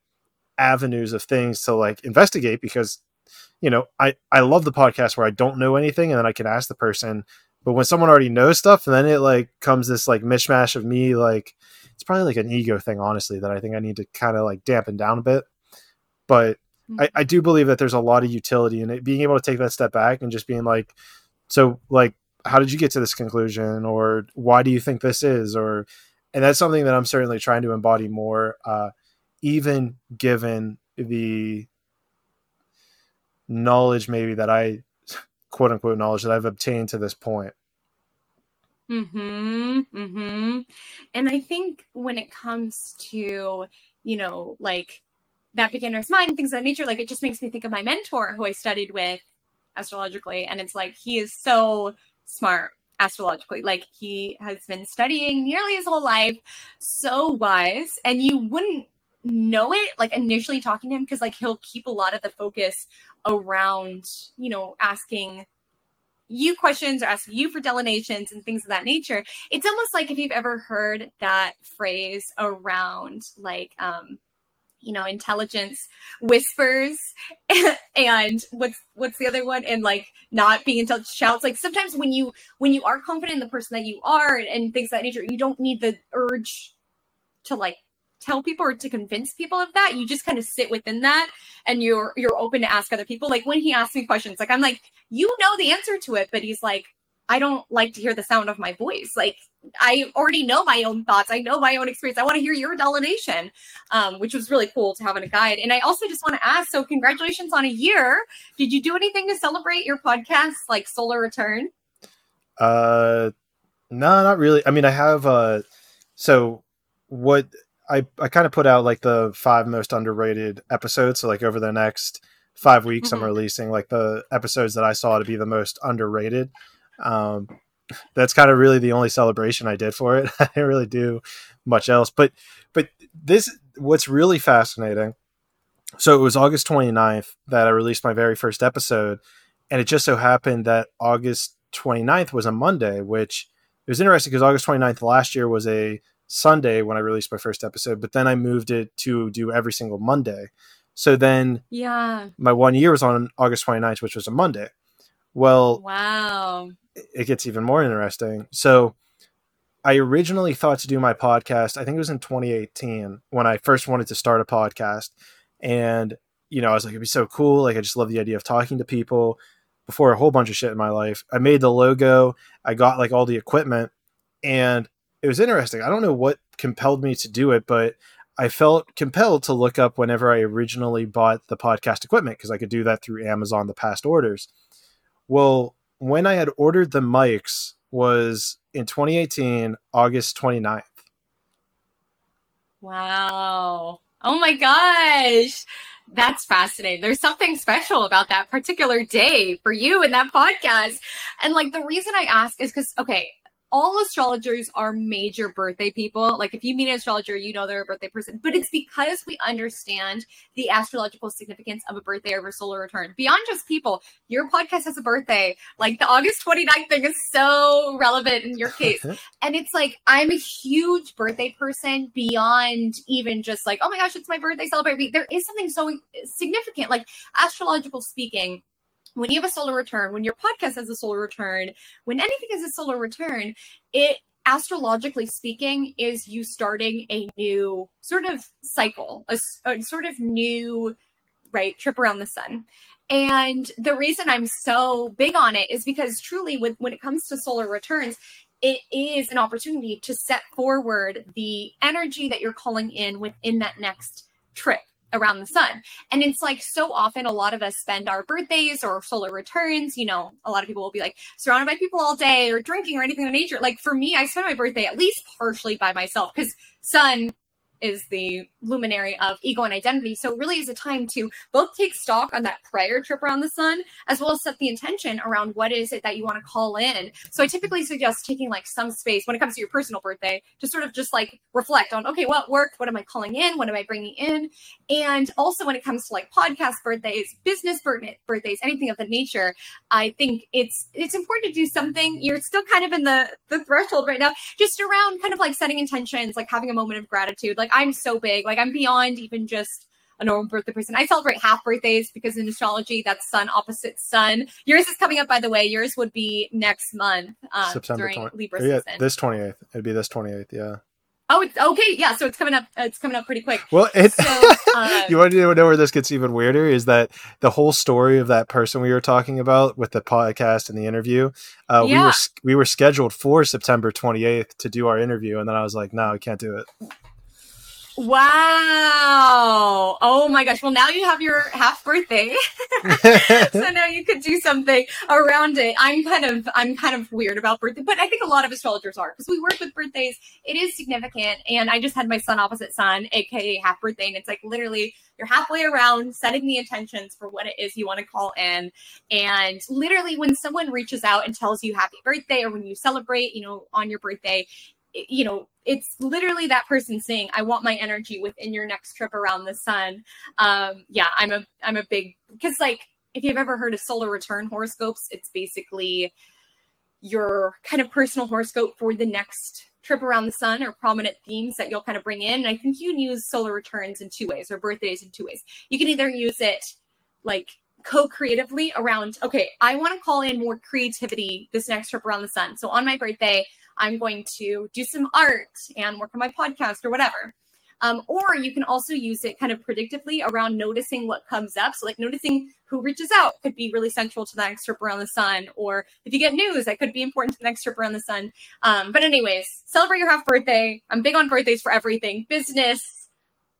avenues of things to like investigate because, you know, I I love the podcast where I don't know anything and then I can ask the person. But when someone already knows stuff, and then it like comes this like mishmash of me like it's probably like an ego thing, honestly, that I think I need to kind of like dampen down a bit. But mm-hmm. I, I do believe that there's a lot of utility in it, being able to take that step back and just being like, so like, how did you get to this conclusion, or why do you think this is, or, and that's something that I'm certainly trying to embody more, uh, even given the knowledge maybe that I quote unquote knowledge that I've obtained to this point. Mhm. Mhm. And I think when it comes to, you know, like that beginner's mind, things of that nature, like it just makes me think of my mentor who I studied with astrologically. And it's like he is so smart astrologically. Like he has been studying nearly his whole life, so wise. And you wouldn't know it like initially talking to him because like he'll keep a lot of the focus around, you know, asking you questions or ask you for delineations and things of that nature. It's almost like if you've ever heard that phrase around like um you know intelligence whispers and what's what's the other one and like not being intelligent shouts like sometimes when you when you are confident in the person that you are and, and things of that nature you don't need the urge to like tell people or to convince people of that. You just kind of sit within that and you're you're open to ask other people. Like when he asks me questions, like I'm like, you know the answer to it, but he's like, I don't like to hear the sound of my voice. Like I already know my own thoughts. I know my own experience. I want to hear your delineation, um, which was really cool to have in a guide. And I also just want to ask, so congratulations on a year. Did you do anything to celebrate your podcast, like solar return? Uh, no, not really. I mean, I have, uh, so what I, I kind of put out like the five most underrated episodes. So like over the next five weeks, mm-hmm. I'm releasing like the episodes that I saw to be the most underrated. Um, that's kind of really the only celebration I did for it. I didn't really do much else. But but this what's really fascinating. So it was August 29th that I released my very first episode, and it just so happened that August 29th was a Monday, which it was interesting because August 29th last year was a Sunday when I released my first episode, but then I moved it to do every single Monday. So then Yeah. my one year was on August 29th, which was a Monday. Well, Wow. it gets even more interesting. So I originally thought to do my podcast, I think it was in 2018 when I first wanted to start a podcast. And, you know, I was like, it'd be so cool. Like, I just love the idea of talking to people before a whole bunch of shit in my life. I made the logo, I got like all the equipment, and it was interesting. I don't know what compelled me to do it, but I felt compelled to look up whenever I originally bought the podcast equipment because I could do that through Amazon, the past orders. Well, when I had ordered the mics was in 2018, August 29th. Wow. Oh my gosh. That's fascinating. There's something special about that particular day for you in that podcast. And like the reason I ask is because, okay, all astrologers are major birthday people. Like if you meet an astrologer, you know they're a birthday person, but it's because we understand the astrological significance of a birthday over solar return. Beyond just people, your podcast has a birthday. Like the August 29th thing is so relevant in your case. And it's like, I'm a huge birthday person beyond even just like, oh my gosh, it's my birthday, celebrate me. There is something so significant, like astrological speaking. When you have a solar return, when your podcast has a solar return, when anything has a solar return, it astrologically speaking is you starting a new sort of cycle, a, a sort of new right trip around the sun. And the reason I'm so big on it is because truly, with, when it comes to solar returns, it is an opportunity to set forward the energy that you're calling in within that next trip around the sun. And it's like so often a lot of us spend our birthdays or solar returns, you know, a lot of people will be like surrounded by people all day or drinking or anything of nature. Like for me, I spend my birthday at least partially by myself because sun is the luminary of ego and identity. So it really is a time to both take stock on that prior trip around the sun, as well as set the intention around what is it that you want to call in. So I typically suggest taking like some space when it comes to your personal birthday to sort of just like reflect on, okay, what worked? What am I calling in? What am I bringing in? And also when it comes to like podcast birthdays, business birthdays, anything of the nature, I think it's, it's important to do something. You're still kind of in the, the threshold right now, just around kind of like setting intentions, like having a moment of gratitude. Like I'm so big, like I'm beyond even just a normal birthday person. I celebrate half birthdays because in astrology, that's sun opposite sun. Yours is coming up, by the way. Yours would be next month, um, September during 20, Libra yeah, season. this 28th. It'd be this 28th, yeah. oh, it's okay. Yeah, so it's coming up. Uh, it's coming up pretty quick. Well, it, So, um, you want to know where this gets even weirder is that the whole story of that person we were talking about with the podcast and the interview, uh, we were we were scheduled for September 28th to do our interview, and then I was like, no, we can't do it. Wow. Oh my gosh. Well, now you have your half birthday. so now you could do something around it. I'm kind of I'm kind of weird about birthday, but I think a lot of astrologers are because we work with birthdays. It is significant, and I just had my sun opposite sun, aka half birthday, and it's like literally you're halfway around setting the intentions for what it is you want to call in, and literally when someone reaches out and tells you happy birthday, or when you celebrate, you know, on your birthday, you know it's literally that person saying i want my energy within your next trip around the sun. Um yeah i'm a i'm a big because like if you've ever heard of solar return horoscopes it's basically your kind of personal horoscope for the next trip around the sun or prominent themes that you'll kind of bring in. And i think you can use solar returns in two ways or birthdays in two ways. You can either use it like co-creatively around okay i want to call in more creativity this next trip around the sun. So on my birthday i'm going to do some art and work on my podcast or whatever. Um, or you can also use it kind of predictively around noticing what comes up. So like noticing who reaches out could be really central to the next trip around the sun. Or if you get news that could be important to the next trip around the sun. Um, but anyways celebrate your half birthday. I'm big on birthdays for everything. Business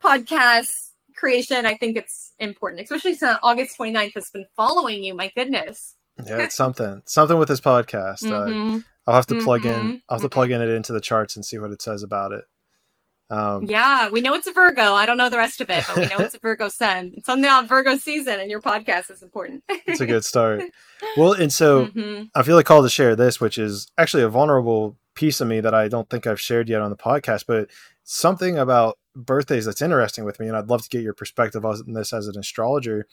podcasts creation i think it's important especially since august 29th has been following you my goodness Yeah, it's something, something with this podcast. Uh, Mhm. I'll have to plug in. I'll have to plug in it into the charts and see what it says about it. Um, yeah we know it's a virgo i don't know the rest of it but we know it's a virgo sun it's something on virgo season and your podcast is important it's a good start. Well, and so Mhm. I feel like called to share this, which is actually a vulnerable piece of me that I don't think I've shared yet on the podcast, but something about birthdays that's interesting with me, and I'd love to get your perspective on this as an astrologer,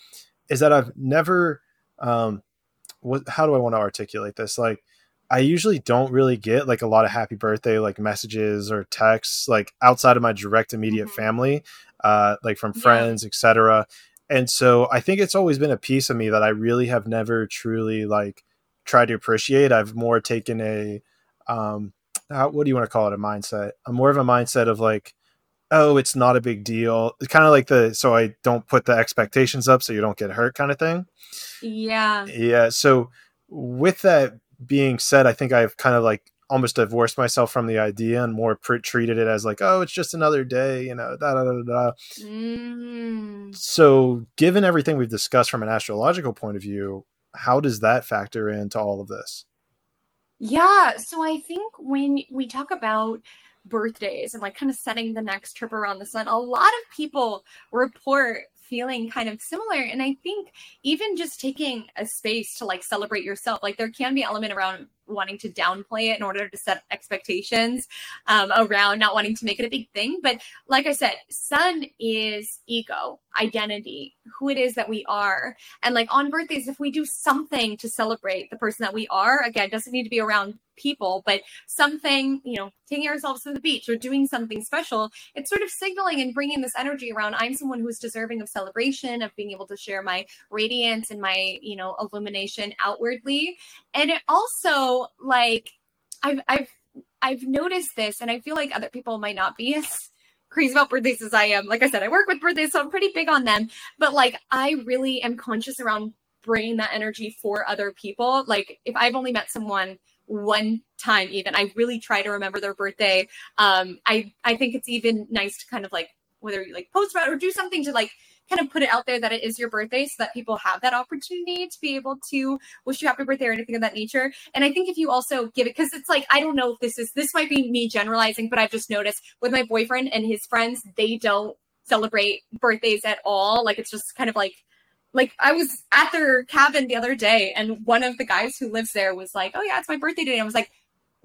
is that I've never, um, what, how do I want to articulate this? Like, I usually don't really get like a lot of happy birthday like messages or texts like outside of my direct immediate mm-hmm. family, uh, like from friends, yeah. etc. And so I think it's always been a piece of me that I really have never truly like tried to appreciate. I've more taken a um, how, what do you want to call it? A mindset. I'm more of a mindset of like, oh, it's not a big deal. It's kind of like the so I don't put the expectations up so you don't get hurt kind of thing. Yeah. Yeah. So with that being said, I think I've kind of like almost divorced myself from the idea and more pr- treated it as like, oh, it's just another day, you know, da da da da. Mm. So, given everything we've discussed from an astrological point of view, how does that factor into all of this? Yeah, so I think when we talk about birthdays and like kind of setting the next trip around the sun, a lot of people report feeling kind of similar. And I think even just taking a space to like celebrate yourself, like there can be element around wanting to downplay it in order to set expectations um, around not wanting to make it a big thing. But like I said, sun is ego, identity, who it is that we are. And like on birthdays, if we do something to celebrate the person that we are, again, doesn't need to be around people, but something, you know, taking ourselves to the beach or doing something special, it's sort of signaling and bringing this energy around. I'm someone who is deserving of celebration, of being able to share my radiance and my, you know, illumination outwardly. And it also like I've I've I've noticed this and I feel like other people might not be as crazy about birthdays as I am. Like I said, I work with birthdays, so I'm pretty big on them. But like I really am conscious around bringing that energy for other people. Like if I've only met someone one time even i really try to remember their birthday um i i think it's even nice to kind of like whether you like post about or do something to like kind of put it out there that it is your birthday so that people have that opportunity to be able to wish you happy birthday or anything of that nature. And I think if you also give it, because it's like, I don't know if this is, this might be me generalizing, but I've just noticed with my boyfriend and his friends, they don't celebrate birthdays at all. Like it's just kind of like, like I was at their cabin the other day and one of the guys who lives there was like, Oh yeah, it's my birthday today. I was like,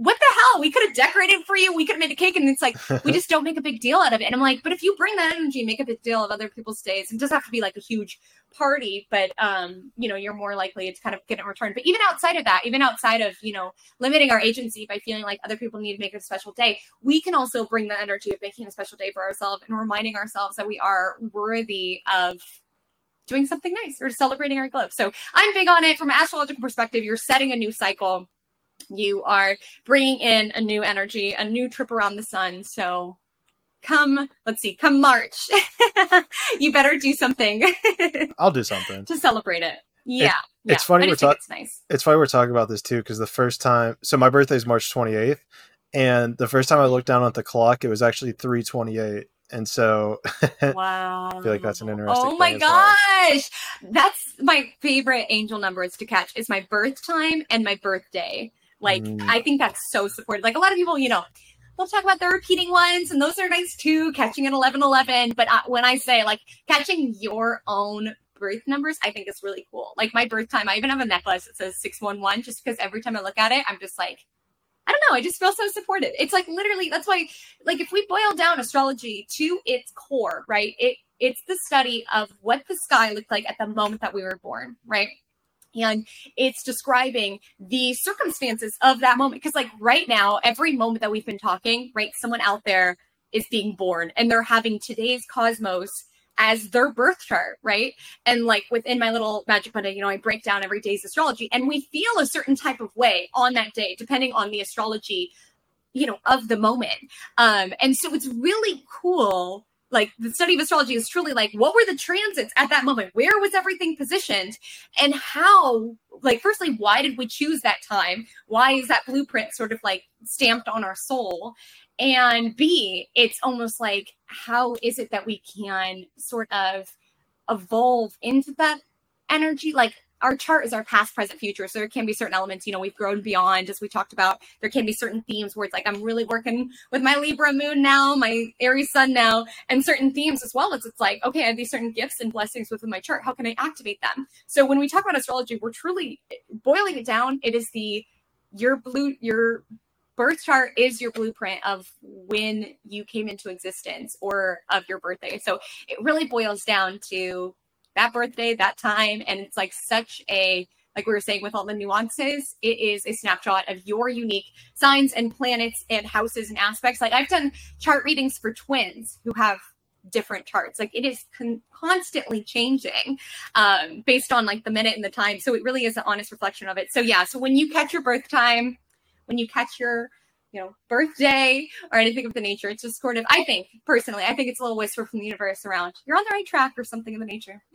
what the hell? We could have decorated for you. We could have made a cake. And it's like, we just don't make a big deal out of it. And I'm like, but if you bring that energy, make a big deal of other people's days, it doesn't have to be like a huge party, but, um, you know, you're more likely to kind of get in return. But even outside of that, even outside of, you know, limiting our agency by feeling like other people need to make a special day, we can also bring the energy of making a special day for ourselves and reminding ourselves that we are worthy of doing something nice or celebrating our glow. So I'm big on it from an astrological perspective. You're setting a new cycle you are bringing in a new energy, a new trip around the sun. So come, let's see, come March, you better do something. I'll do something to celebrate it. Yeah. It, yeah. It's funny we're talking. It's nice. It's funny we're talking about this too because the first time, so my birthday is March 28th, and the first time I looked down at the clock, it was actually 328 and so wow i feel like that's an interesting oh my gosh well. that's my favorite angel numbers to catch is my birth time and my birthday like, mm. I think that's so supportive. Like, a lot of people, you know, they'll talk about the repeating ones, and those are nice too, catching at 11 11. But uh, when I say like catching your own birth numbers, I think is really cool. Like, my birth time, I even have a necklace that says 611 just because every time I look at it, I'm just like, I don't know. I just feel so supported. It's like literally that's why like if we boil down astrology to its core, right? It it's the study of what the sky looked like at the moment that we were born, right? And it's describing the circumstances of that moment. Because like right now every moment that we've been talking right someone out there is being born and they're having today's cosmos as their birth chart right? And like within my little magic monday you know i break down every day's astrology and we feel a certain type of way on that day depending on the astrology you know of the moment. Um and so it's really cool like the study of astrology is truly like what were the transits at that moment? Where was everything positioned? And how like firstly why did we choose that time? Why is that blueprint sort of like stamped on our soul? And b it's almost like how is it that we can sort of evolve into that energy? Like our chart is our past, present, future. So there can be certain elements, you know, we've grown beyond, as we talked about. There can be certain themes where it's like, I'm really working with my Libra moon now, my Aries sun now, and certain themes as well as it's like, okay, I have these certain gifts and blessings within my chart. How can I activate them? So when we talk about astrology, we're truly boiling it down. It is the, your blue, your birth chart is your blueprint of when you came into existence or of your birthday. So it really boils down to that birthday, that time. And it's like such a like we were saying with all the nuances, it is a snapshot of your unique signs and planets and houses and aspects. Like I've done chart readings for twins who have different charts. Like it is con- constantly changing um, based on like the minute and the time. So it really is an honest reflection of it. So yeah, so when you catch your birth time, when you catch your you know birthday or anything of the nature, it's just sort of I think personally, I think it's a little whisper from the universe around you're on the right track or something of the nature.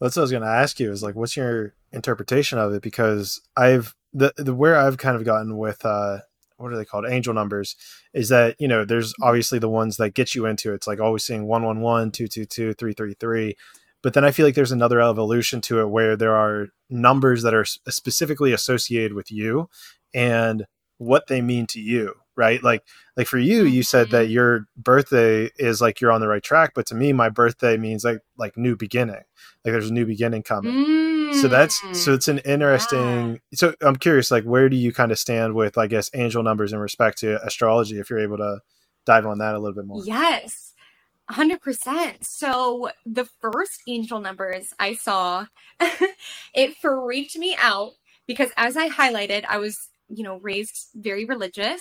That's what I was going to ask you is like, what's your interpretation of it? Because I've the, the where I've kind of gotten with uh, what are they called angel numbers is that you know there's obviously the ones that get you into it. it's like always seeing 111 222 333 but then i feel like there's another evolution to it where there are numbers that are specifically associated with you and what they mean to you right? Like like for you you said that mm-hmm. your birthday is like you're on the right track but to me my birthday means like like new beginning like there's a new beginning coming. Mm, so that's so it's an interesting yeah. so i'm curious like where do you kind of stand with i guess angel numbers in respect to astrology if you're able to dive on that a little bit more? Yes 100% so the first angel numbers i saw it freaked me out because as i highlighted i was you know raised very religious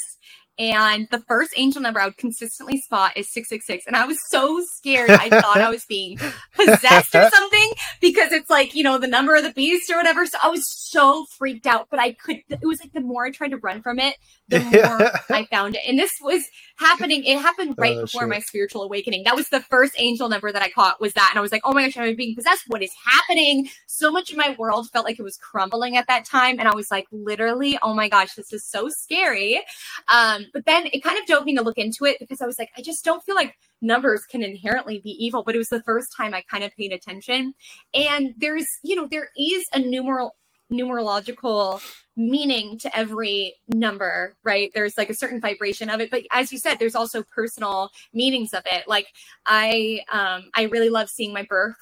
and the first angel number I would consistently spot is 666. And I was so scared. I thought I was being possessed or something because it's like, you know, the number of the beast or whatever. So I was so freaked out, but I could, it was like the more I tried to run from it, the more I found it. And this was happening. It happened right oh, before shit. my spiritual awakening. That was the first angel number that I caught was that. And I was like, oh my gosh, I'm being possessed. What is happening? So much of my world felt like it was crumbling at that time. And I was like, literally, oh my gosh, this is so scary. Um, but then it kind of drove me to look into it because I was like, I just don't feel like numbers can inherently be evil. But it was the first time I kind of paid attention. And there's, you know, there is a numeral numerological meaning to every number, right? There's like a certain vibration of it, but as you said, there's also personal meanings of it. Like I, um, I really love seeing my birth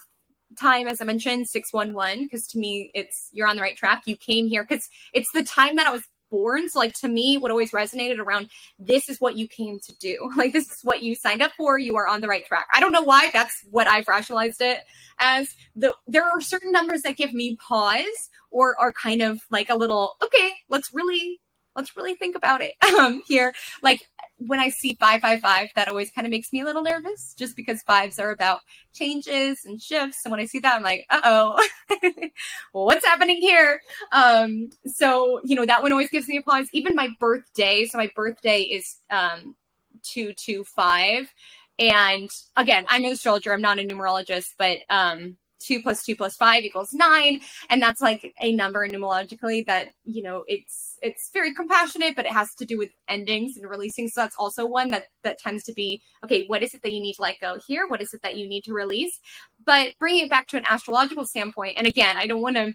time, as I mentioned, 611, because to me, it's you're on the right track. You came here because it's the time that I was born. So, like, to me, what always resonated around this is what you came to do. Like, this is what you signed up for. You are on the right track. I don't know why that's what I've rationalized it as. The, there are certain numbers that give me pause or are kind of like a little, okay, let's really let's really think about it um, here. Like when I see 555, that always kind of makes me a little nervous just because fives are about changes and shifts. And when I see that, I'm like, uh oh, well, what's happening here? Um, so, you know, that one always gives me a pause. Even my birthday. So my birthday is um, 225. And again, I'm an astrologer, I'm not a numerologist, but um, two plus two plus five equals nine. And that's like a number numerologically that, you know, it's it's very compassionate, but it has to do with endings and releasing. So that's also one that that tends to be okay. What is it that you need to let go here? What is it that you need to release? But bringing it back to an astrological standpoint, and again, I don't want to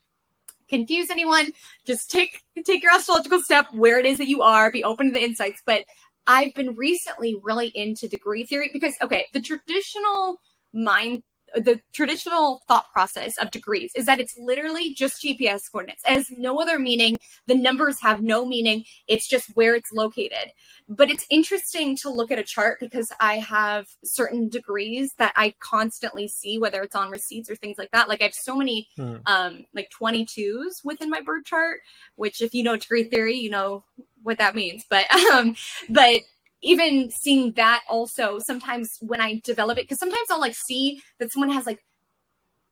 confuse anyone. Just take take your astrological step where it is that you are. Be open to the insights. But I've been recently really into degree theory because okay, the traditional mind the traditional thought process of degrees is that it's literally just GPS coordinates. It has no other meaning. The numbers have no meaning. It's just where it's located. But it's interesting to look at a chart because I have certain degrees that I constantly see, whether it's on receipts or things like that. Like I have so many hmm. um like 22s within my bird chart, which if you know degree theory, you know what that means. But um but even seeing that also sometimes when I develop it, because sometimes I'll like see that someone has like,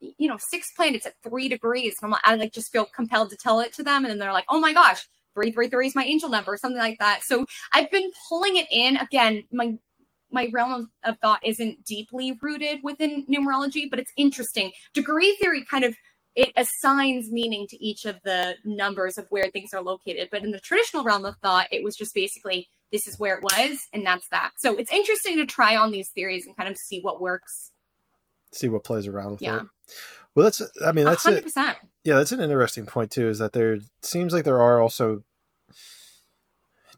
you know, six planets at three degrees. And I'm like, I like just feel compelled to tell it to them. And then they're like, oh my gosh, three, three, three is my angel number or something like that. So I've been pulling it in again. My, my realm of, of thought isn't deeply rooted within numerology, but it's interesting. Degree theory kind of it assigns meaning to each of the numbers of where things are located. But in the traditional realm of thought, it was just basically this is where it was and that's that so it's interesting to try on these theories and kind of see what works see what plays around with yeah. it well that's i mean that's 100%. It. yeah that's an interesting point too is that there seems like there are also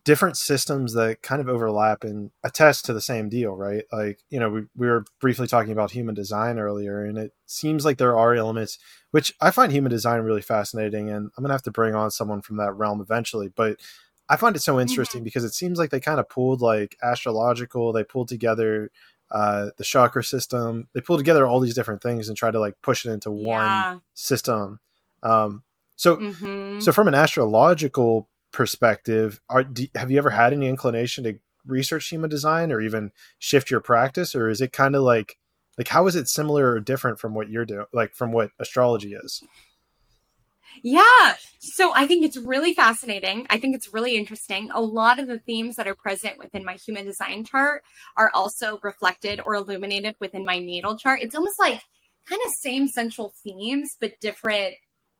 different systems that kind of overlap and attest to the same deal right like you know we, we were briefly talking about human design earlier and it seems like there are elements which i find human design really fascinating and i'm gonna have to bring on someone from that realm eventually but I find it so interesting mm-hmm. because it seems like they kind of pulled like astrological, they pulled together uh, the chakra system, they pulled together all these different things and tried to like push it into yeah. one system. Um, So, mm-hmm. so from an astrological perspective, are do, have you ever had any inclination to research human design or even shift your practice, or is it kind of like like how is it similar or different from what you're doing, like from what astrology is? Yeah. So I think it's really fascinating. I think it's really interesting. A lot of the themes that are present within my human design chart are also reflected or illuminated within my natal chart. It's almost like kind of same central themes, but different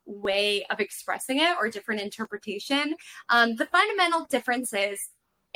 way of expressing it or different interpretation. Um, the fundamental differences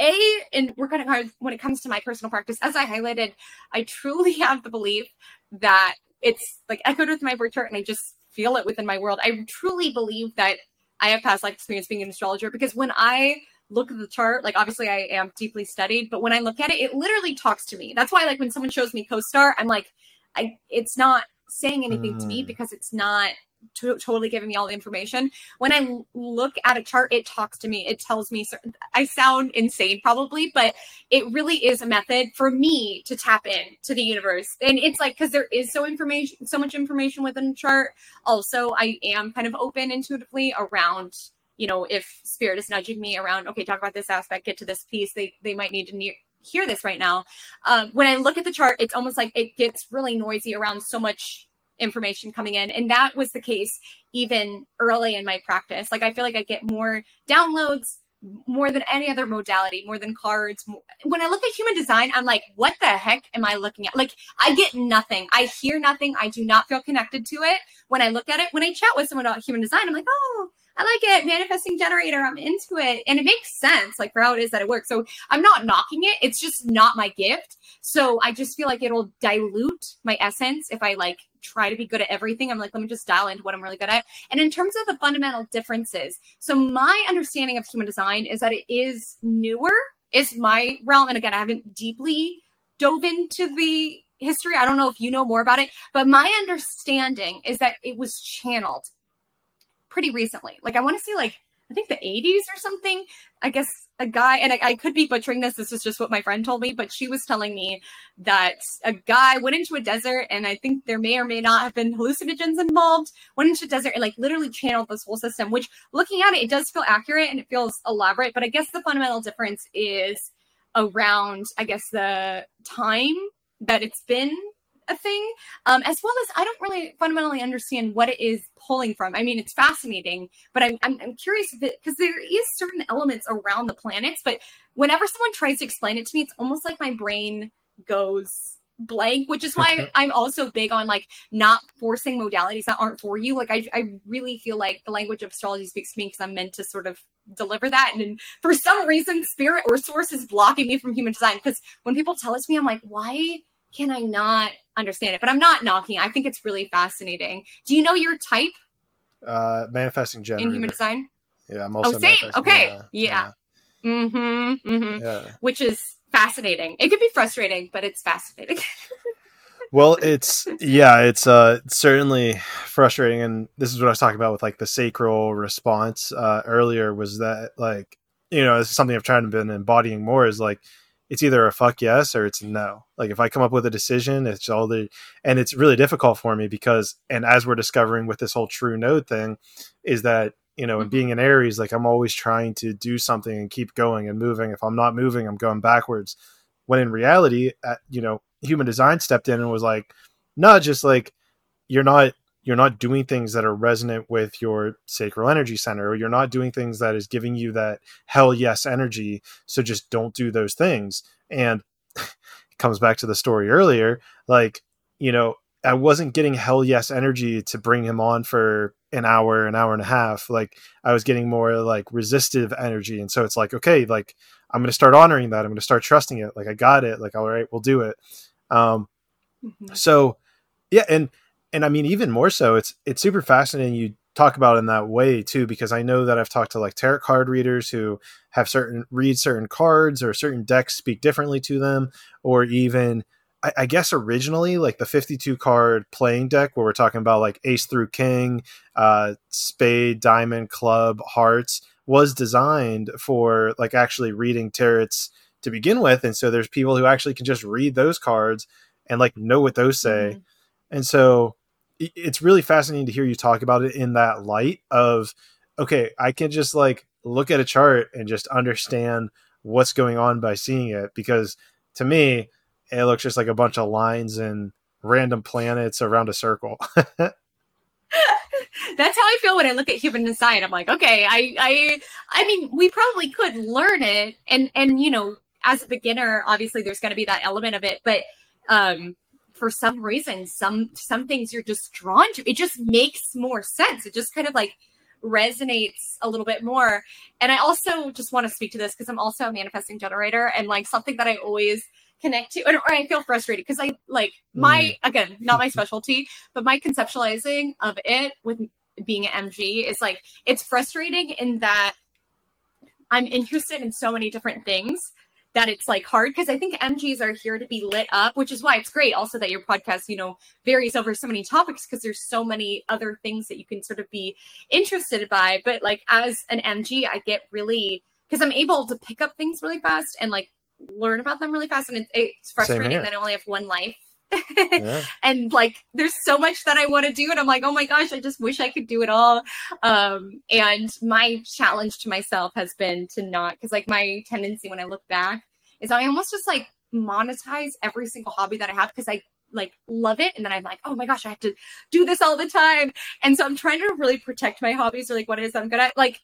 a and we're going to when it comes to my personal practice as i highlighted i truly have the belief that it's like echoed with my birth chart and i just feel it within my world. I truly believe that I have past life experience being an astrologer because when I look at the chart, like obviously I am deeply studied, but when I look at it, it literally talks to me. That's why like when someone shows me co-star, I'm like, I it's not saying anything mm. to me mm. because it's not to- totally giving me all the information. When I look at a chart, it talks to me. It tells me. I sound insane, probably, but it really is a method for me to tap in to the universe. And it's like because there is so information, so much information within a chart. Also, I am kind of open intuitively around. You know, if spirit is nudging me around, okay, talk about this aspect, get to this piece. They they might need to ne- hear this right now. Um, when I look at the chart, it's almost like it gets really noisy around so much information coming in. And that was the case even early in my practice. Like I feel like I get more downloads more than any other modality, more than cards. When I look at human design, I'm like, what the heck am I looking at? Like, I get nothing. I hear nothing. I do not feel connected to it. When I look at it, when I chat with someone about human design, I'm like, oh, I like it. Manifesting generator. I'm into it. And it makes sense, like for how it is that it works. So I'm not knocking it. It's just not my gift. So I just feel like it'll dilute my essence if I like try to be good at everything. I'm like, let me just dial into what I'm really good at. And in terms of the fundamental differences, so my understanding of human design is that it is newer, is my realm. And again, I haven't deeply dove into the history. I don't know if you know more about it, but my understanding is that it was channeled pretty recently. Like I want to say like I think the 80s or something. I guess a guy, and I, I, could be butchering this. This is just what my friend told me, but she was telling me that a guy went into a desert, and I think there may or may not have been hallucinogens involved. Went into a desert and like literally channeled this whole system. Which, looking at it, it does feel accurate and it feels elaborate. But I guess the fundamental difference is around, I guess, the time that it's been a thing, um, as well as I don't really fundamentally understand what it is pulling from. I mean, it's fascinating, but I'm, I'm, I'm curious because there is certain elements around the planets, but whenever someone tries to explain it to me, it's almost like my brain goes blank which is why i'm also big on like not forcing modalities that aren't for you like i, I really feel like the language of astrology speaks to me because i'm meant to sort of deliver that and for some reason spirit or source is blocking me from human design because when people tell it to me i'm like why can I not understand it? But I'm not knocking. I think it's really fascinating. Do you know your type? Uh, manifesting generator in human design. Yeah, I'm also. Oh, same. Okay. Yeah. yeah. yeah. Mm-hmm. Mm-hmm. Yeah. Which is fascinating. It could be frustrating, but it's fascinating. well, it's yeah, it's uh certainly frustrating, and this is what I was talking about with like the sacral response uh, earlier. Was that like you know it's something I've tried and been embodying more is like it's either a fuck yes or it's no. Like if I come up with a decision, it's all the and it's really difficult for me because and as we're discovering with this whole true node thing, is that you know, and mm-hmm. being an Aries, like I'm always trying to do something and keep going and moving. If I'm not moving, I'm going backwards. When in reality, at, you know, human design stepped in and was like, no, just like you're not you're not doing things that are resonant with your sacral energy center or you're not doing things that is giving you that hell yes energy so just don't do those things. And it comes back to the story earlier like you know i wasn't getting hell yes energy to bring him on for an hour an hour and a half. Like i was getting more like resistive energy. And so it's like okay like i'm going to start honoring that. I'm going to start trusting it. Like i got it. Like all right we'll do it. Um mm-hmm. so yeah and and I mean, even more so, it's it's super fascinating. You talk about it in that way too, because I know that I've talked to like tarot card readers who have certain read certain cards or certain decks speak differently to them, or even I, I guess originally like the 52 card playing deck where we're talking about like ace through king, uh, spade, diamond, club, hearts was designed for like actually reading tarots to begin with, and so there's people who actually can just read those cards and like know what those say. Mm-hmm. And so it's really fascinating to hear you talk about it in that light of okay, I can just like look at a chart and just understand what's going on by seeing it because to me it looks just like a bunch of lines and random planets around a circle. That's how I feel when I look at human design. I'm like, okay, I, I, I mean, we probably could learn it, and and you know, as a beginner, obviously there's going to be that element of it, but um, for some reason, some some things you're just drawn to. It just makes more sense. It just kind of like resonates a little bit more. And I also just want to speak to this because I'm also a manifesting generator, and like something that I always connect to, or I feel frustrated because I like my mm. again not my specialty, but my conceptualizing of it with being an MG is like it's frustrating in that I'm interested in so many different things that it's like hard because I think MGs are here to be lit up, which is why it's great also that your podcast, you know, varies over so many topics because there's so many other things that you can sort of be interested by. But like as an MG, I get really because I'm able to pick up things really fast and like learn about them really fast. And it, it's frustrating that I only have one life. yeah. and like there's so much that I want to do and I'm like oh my gosh I just wish I could do it all um and my challenge to myself has been to not because like my tendency when I look back is I almost just like monetize every single hobby that I have because I like love it and then I'm like oh my gosh I have to do this all the time. And so I'm trying to really protect my hobbies or like what it is I'm gonna like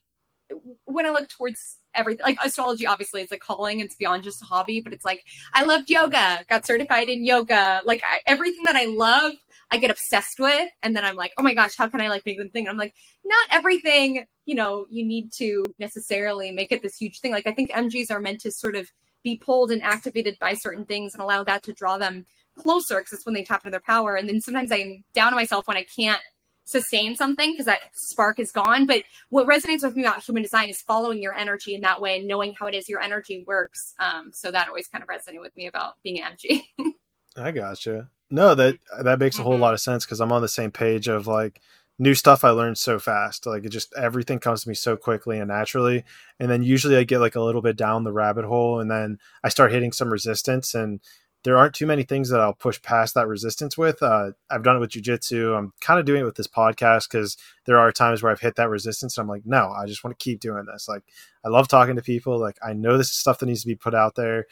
when I look towards everything like astrology obviously it's a calling it's beyond just a hobby but it's like i loved yoga got certified in yoga like I, everything that i love i get obsessed with and then i'm like oh my gosh how can i like make the thing i'm like not everything you know you need to necessarily make it this huge thing. Like i think mgs are meant to sort of be pulled and activated by certain things and allow that to draw them closer because it's when they tap into their power and then sometimes i'm down on myself when i can't sustain something because that spark is gone. But what resonates with me about human design is following your energy in that way and knowing how it is your energy works. Um, so that always kind of resonated with me about being energy. I gotcha. No, that that makes a whole mm-hmm. lot of sense because I'm on the same page of like new stuff I learned so fast. Like it just everything comes to me so quickly and naturally. And then usually I get like a little bit down the rabbit hole and then I start hitting some resistance and there aren't too many things that I'll push past that resistance with. Uh, I've done it with jujitsu. I'm kind of doing it with this podcast because there are times where I've hit that resistance. And I'm like, no, I just want to keep doing this. Like, I love talking to people. Like, I know this is stuff that needs to be put out there.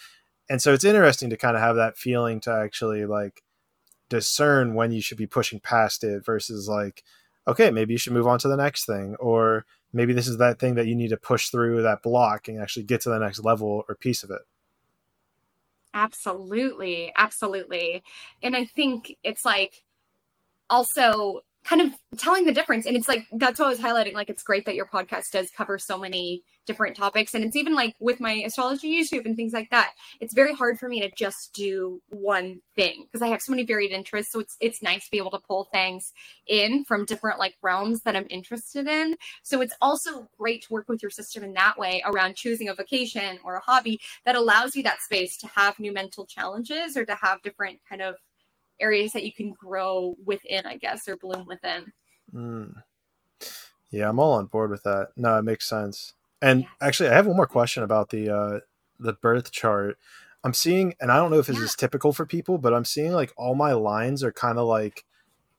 And so it's interesting to kind of have that feeling to actually like discern when you should be pushing past it versus like, okay, maybe you should move on to the next thing. Or maybe this is that thing that you need to push through that block and actually get to the next level or piece of it. Absolutely. Absolutely. And I think it's like also kind of telling the difference. And it's like, that's what I was highlighting. Like, it's great that your podcast does cover so many different topics. And it's even like with my astrology YouTube and things like that, it's very hard for me to just do one thing because I have so many varied interests. So it's, it's nice to be able to pull things in from different like realms that I'm interested in. So it's also great to work with your system in that way around choosing a vocation or a hobby that allows you that space to have new mental challenges or to have different kind of areas that you can grow within, I guess, or bloom within. Mm. Yeah, I'm all on board with that. No, it makes sense. And actually, I have one more question about the uh, the birth chart. I'm seeing, and I don't know if this yeah. is typical for people, but I'm seeing like all my lines are kind of like,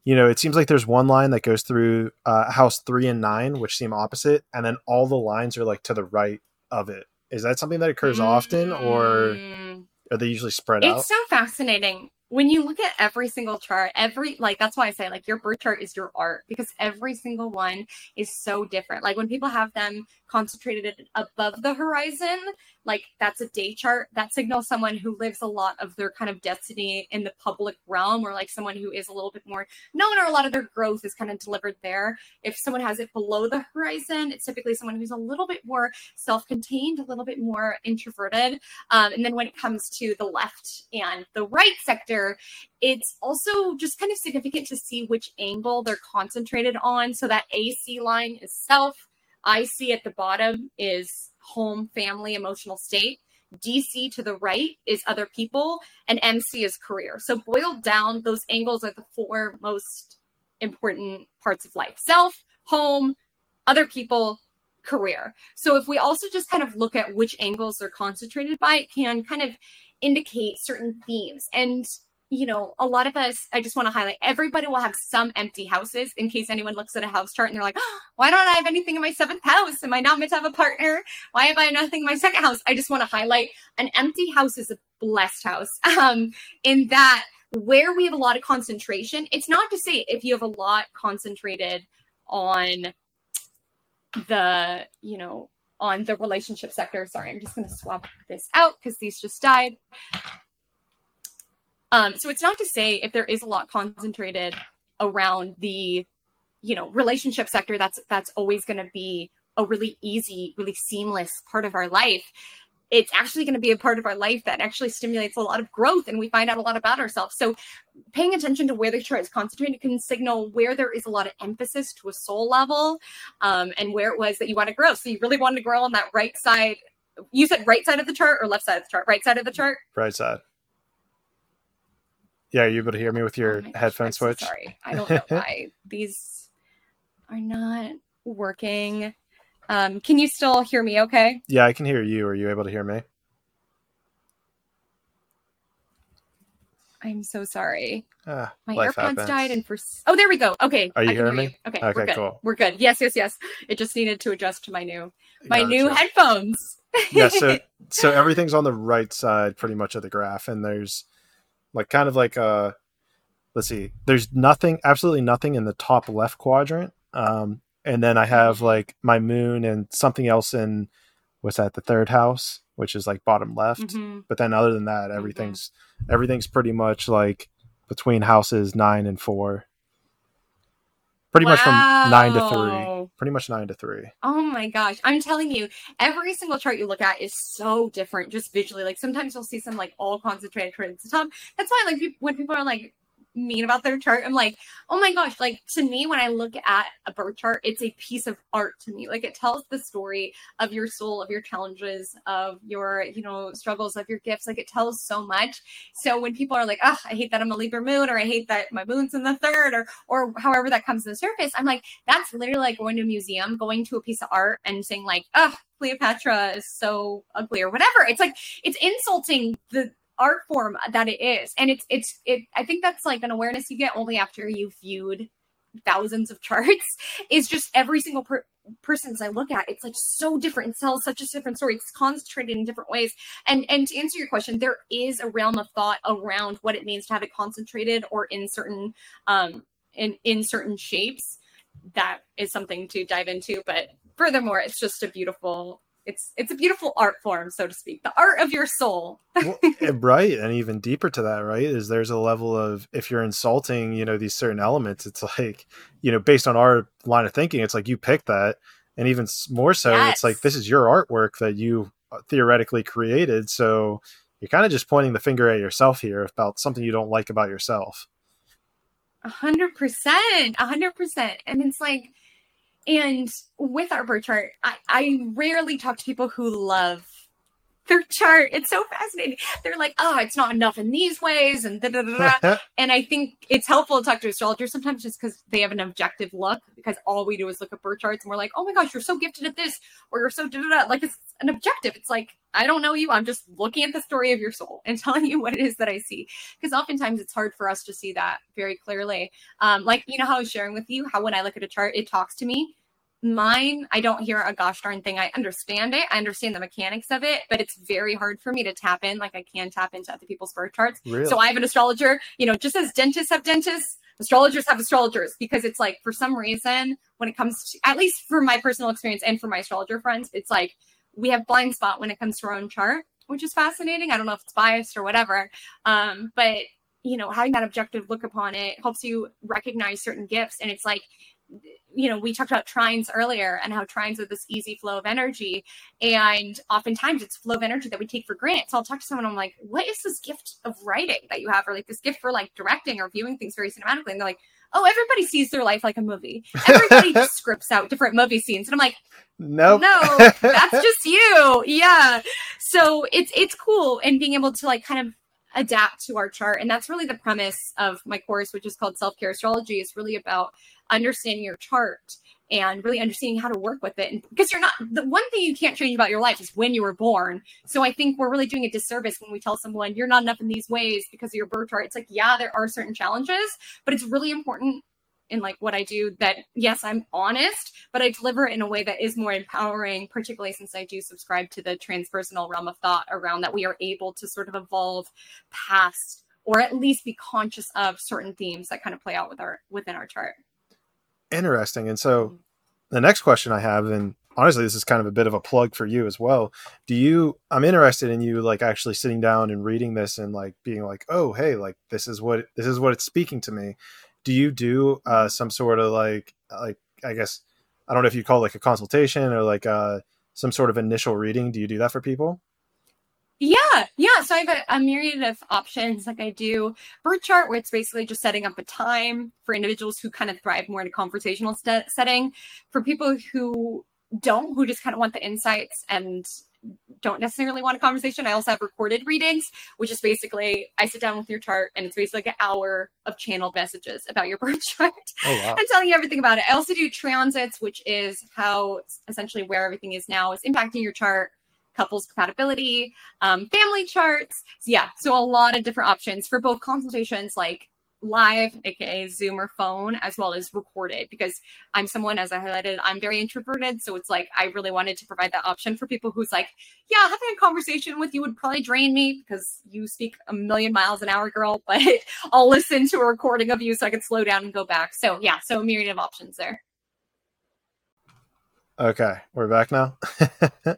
you know, it seems like there's one line that goes through uh, house three and nine, which seem opposite, and then all the lines are like to the right of it. Is that something that occurs mm-hmm. often, or mm. are they usually spread it's out? It's so fascinating when you look at every single chart, every like that's why I say like your birth chart is your art because every single one is so different. Like when people have them concentrated above the horizon, like that's a day chart that signals someone who lives a lot of their kind of destiny in the public realm or like someone who is a little bit more known or a lot of their growth is kind of delivered there. If someone has it below the horizon it's typically someone who's a little bit more self-contained a little bit more introverted. Um, and then when it comes to the left and the right sector it's also just kind of significant to see which angle they're concentrated on. So that ac line is self IC at the bottom is home, family, emotional state. DC to the right is other people, and MC is career. So, boiled down, those angles are the four most important parts of life self, home, other people, career. So, if we also just kind of look at which angles they're concentrated by, it can kind of indicate certain themes. And you know, a lot of us, I just want to highlight everybody will have some empty houses in case anyone looks at a house chart and they're like, oh, why don't I have anything in my seventh house? Am I not meant to have a partner? Why have I nothing in my second house? I just want to highlight an empty house is a blessed house. Um, in that where we have a lot of concentration, it's not to say if you have a lot concentrated on the, you know, on the relationship sector. Sorry, I'm just going to swap this out because these just died. Um, so it's not to say if there is a lot concentrated around the, you know, relationship sector, that's that's always going to be a really easy, really seamless part of our life. It's actually going to be a part of our life that actually stimulates a lot of growth and we find out a lot about ourselves. So paying attention to where the chart is concentrated can signal where there is a lot of emphasis to a soul level um, and where it was that you want to grow. So you really wanted to grow on that right side. You said right side of the chart or left side of the chart? Right side of the chart? Right side. Yeah, are you able to hear me with your oh headphone gosh, switch? So sorry, I don't know why these are not working. Um, can you still hear me? Okay. Yeah, I can hear you. Are you able to hear me? I'm so sorry. Ah, My AirPods happens. died, and for oh, there we go. Okay, are you hearing me? You. Okay, okay, we're good. cool. We're good. Yes, yes, yes. It just needed to adjust to my new my gotcha. new headphones. yeah, so so everything's on the right side, pretty much of the graph, and there's like kind of like a let's see there's nothing absolutely nothing in the top left quadrant um and then i have like my moon and something else in what's that the third house which is like bottom left mm-hmm. but then other than that mm-hmm. everything's mm-hmm. everything's pretty much like between houses nine and four pretty wow. much from nine to three pretty much nine to three. Oh my gosh i'm telling you every single chart you look at is so different just visually like sometimes you'll see some like all concentrated towards the top that's why like when people are like mean about their chart. I'm like, oh my gosh, like to me, when I look at a birth chart, it's a piece of art to me. Like it tells the story of your soul, of your challenges, of your, you know, struggles, of your gifts. Like it tells so much. So when people are like, oh, I hate that I'm a Libra moon, or I hate that my moon's in the third, or or however that comes to the surface, I'm like, that's literally like going to a museum, going to a piece of art and saying, like, oh, Cleopatra is so ugly or whatever. It's like it's insulting the art form that it is. And it's it's it i think that's like an awareness you get only after you've viewed thousands of charts is just every single per- person's i look at it's like so different and tells such a different story. It's concentrated in different ways. And and to answer your question there is a realm of thought around what it means to have it concentrated or in certain um in in certain shapes. That is something to dive into but furthermore it's just a beautiful it's it's a beautiful art form so to speak the art of your soul well, right and even deeper to that right is there's a level of if you're insulting you know these certain elements it's like you know based on our line of thinking it's like you pick that and even more so yes. it's like this is your artwork that you uh, theoretically created so you're kind of just pointing the finger at yourself here about something you don't like about yourself a hundred percent a hundred percent and it's like and with our birth chart, I, I rarely talk to people who love their chart. It's so fascinating. They're like, oh, it's not enough in these ways, and da da da. and I think it's helpful to talk to astrologers sometimes just because they have an objective look. Because all we do is look at birth charts, and we're like, oh my gosh, you're so gifted at this, or you're so da da da. Like it's an objective. It's like I don't know you. I'm just looking at the story of your soul and telling you what it is that I see. Because oftentimes it's hard for us to see that very clearly. Um, like you know how I was sharing with you how when I look at a chart, it talks to me mine i don't hear a gosh darn thing. I understand it. I understand the mechanics of it but it's very hard for me to tap in. Like i can tap into other people's birth charts. Really? so i have an astrologer you know just as dentists have dentists astrologers have astrologers because it's like for some reason when it comes to at least for my personal experience and for my astrologer friends it's like we have blind spot when it comes to our own chart which is fascinating. I don't know if it's biased or whatever um, but you know having that objective look upon it helps you recognize certain gifts. And it's like you know, we talked about trines earlier and how trines are this easy flow of energy. And oftentimes it's flow of energy that we take for granted. So I'll talk to someone, I'm like, what is this gift of writing that you have? Or like this gift for like directing or viewing things very cinematically. And they're like, oh, everybody sees their life like a movie. Everybody just scripts out different movie scenes. And I'm like, nope. no, that's just you. Yeah. So it's, it's cool. And being able to like kind of adapt to our chart. And that's really the premise of my course, which is called self care astrology, is really about understanding your chart and really understanding how to work with it. And because you're not the one thing you can't change about your life is when you were born. So I think we're really doing a disservice when we tell someone you're not enough in these ways because of your birth chart. It's like, yeah, there are certain challenges, but it's really important in like what I do that yes, I'm honest, but I deliver it in a way that is more empowering, particularly since I do subscribe to the transpersonal realm of thought around that we are able to sort of evolve past or at least be conscious of certain themes that kind of play out with our within our chart. Interesting. And so the next question I have, and honestly, this is kind of a bit of a plug for you as well. Do you, I'm interested in you like actually sitting down and reading this and like being like, oh, hey, like this is what, this is what it's speaking to me. Do you do uh, some sort of like, like, I guess, I don't know if you call it like a consultation or like uh, some sort of initial reading. Do you do that for people? Yeah, yeah. So I have a, a, myriad of options. Like I do birth chart, where it's basically just setting up a time for individuals who kind of thrive more in a conversational st- setting. For people who don't, who just kind of want the insights and don't necessarily want a conversation, I also have recorded readings, which is basically I sit down with your chart and it's basically like an hour of channeled messages about your birth chart oh, wow. and telling you everything about it. I also do transits, which is how essentially where everything is now is impacting your chart couples compatibility, um, family charts. So yeah, so a lot of different options for both consultations, like live, aka Zoom or phone, as well as recorded. Because I'm someone, as I highlighted, I'm very introverted, so it's like I really wanted to provide that option for people who's like, yeah, having a conversation with you would probably drain me because you speak a million miles an hour, girl. But I'll listen to a recording of you so I can slow down and go back. So yeah, so a myriad of options there. Okay, we're back now.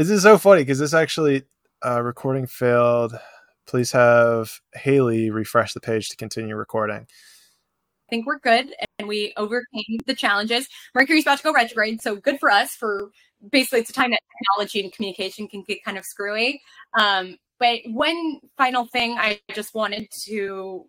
This is so funny because this actually uh, recording failed. Please have Haley refresh the page to continue recording. I think we're good and we overcame the challenges. Mercury's about to go retrograde, so good for us. For basically, it's a time that technology and communication can get kind of screwy. Um, but one final thing I just wanted to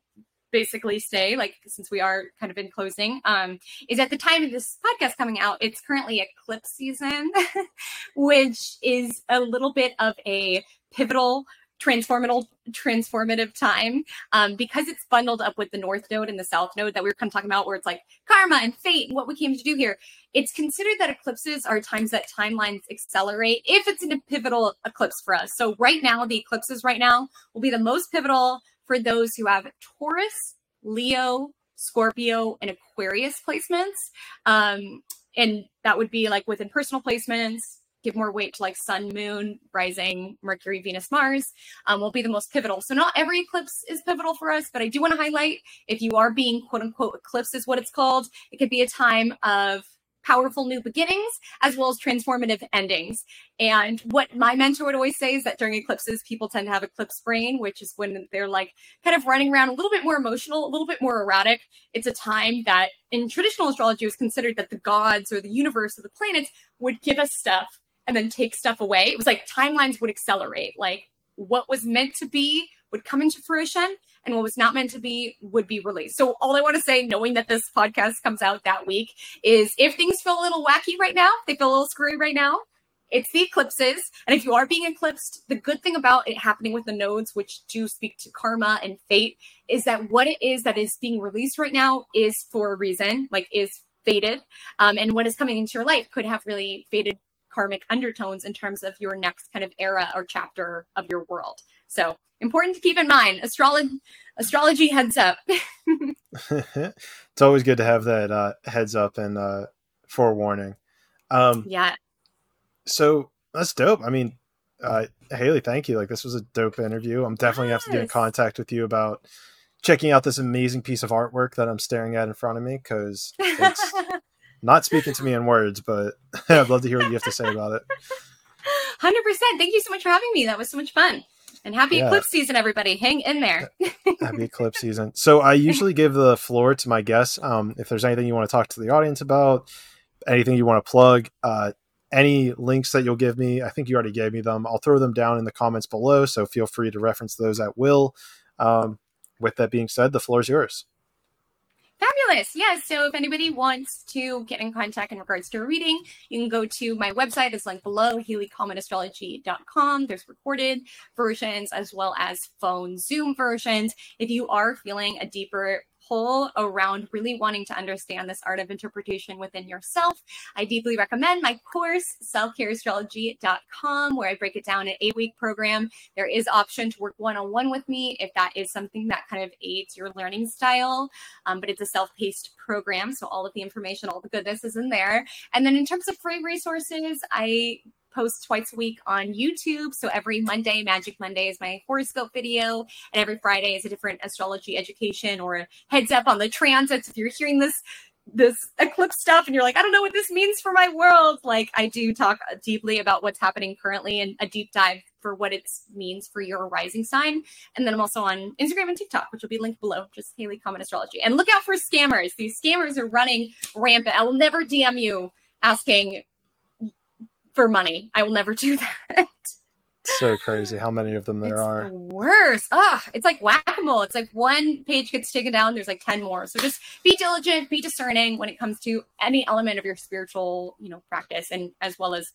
basically say, like since we are kind of in closing, um, is at the time of this podcast coming out, it's currently eclipse season, which is a little bit of a pivotal transformative transformative time um, because it's bundled up with the north node and the south node that we were kind of talking about where it's like karma and fate and what we came to do here it's considered that eclipses are times that timelines accelerate if it's a pivotal eclipse for us so right now the eclipses right now will be the most pivotal for those who have Taurus, Leo, Scorpio, and Aquarius placements. Um, and that would be like within personal placements, give more weight to like sun, moon, rising, Mercury, Venus, Mars, um, will be the most pivotal. So not every eclipse is pivotal for us, but I do want to highlight if you are being quote unquote eclipse is what it's called, it could be a time of powerful new beginnings as well as transformative endings. And what my mentor would always say is that during eclipses, people tend to have eclipse brain, which is when they're like kind of running around a little bit more emotional, a little bit more erratic. It's a time that in traditional astrology was considered that the gods or the universe or the planets would give us stuff and then take stuff away. It was like timelines would accelerate. Like what was meant to be would come into fruition and what was not meant to be would be released. So all I want to say, knowing that this podcast comes out that week, is if things feel a little wacky right now, they feel a little screwy right now, it's the eclipses. And if you are being eclipsed, the good thing about it happening with the nodes, which do speak to karma and fate, is that what it is that is being released right now is for a reason, like is fated. Um, and what is coming into your life could have really fated karmic undertones in terms of your next kind of era or chapter of your world. So important to keep in mind. Astrology, astrology heads up. it's always good to have that uh, heads up and uh, forewarning. Um, yeah. So that's dope. I mean, uh, Haley, thank you. Like this was a dope interview. I'm definitely yes. have to get in contact with you about checking out this amazing piece of artwork that I'm staring at in front of me because it's not speaking to me in words, but I'd love to hear what you have to say about it. Hundred percent. Thank you so much for having me. That was so much fun. And happy yeah. eclipse season, everybody. Hang in there. happy eclipse season. So I usually give the floor to my guests. Um, if there's anything you want to talk to the audience about, anything you want to plug, uh, any links that you'll give me, I think you already gave me them. I'll throw them down in the comments below. So feel free to reference those at will. Um, with that being said, the floor is yours. Fabulous. Yes. So if anybody wants to get in contact in regards to a reading, you can go to my website. It's linked below, haleycommonastrology.com. There's recorded versions as well as phone Zoom versions. If you are feeling a deeper whole around really wanting to understand this art of interpretation within yourself, I deeply recommend my course, selfcareastrology.com, where I break it down in an eight week program. There is option to work one on one with me if that is something that kind of aids your learning style. Um, but it's a self paced program. So all of the information, all the goodness is in there. And then in terms of free resources, I post twice a week on YouTube. So every Monday, Magic Monday is my horoscope video, and every Friday is a different astrology education or heads up on the transits. If you're hearing this this eclipse stuff and you're like, I don't know what this means for my world. Like I do talk deeply about what's happening currently and a deep dive for what it means for your rising sign. And then I'm also on Instagram and TikTok, which will be linked below, just Haley Common Astrology. And look out for scammers. These scammers are running rampant. I will never DM you asking for money. I will never do that. so crazy how many of them there it's are. The worst. Ah, it's like whack-a-mole. It's like one page gets taken down, there's like 10 more. So just be diligent, be discerning when it comes to any element of your spiritual, you know, practice and as well as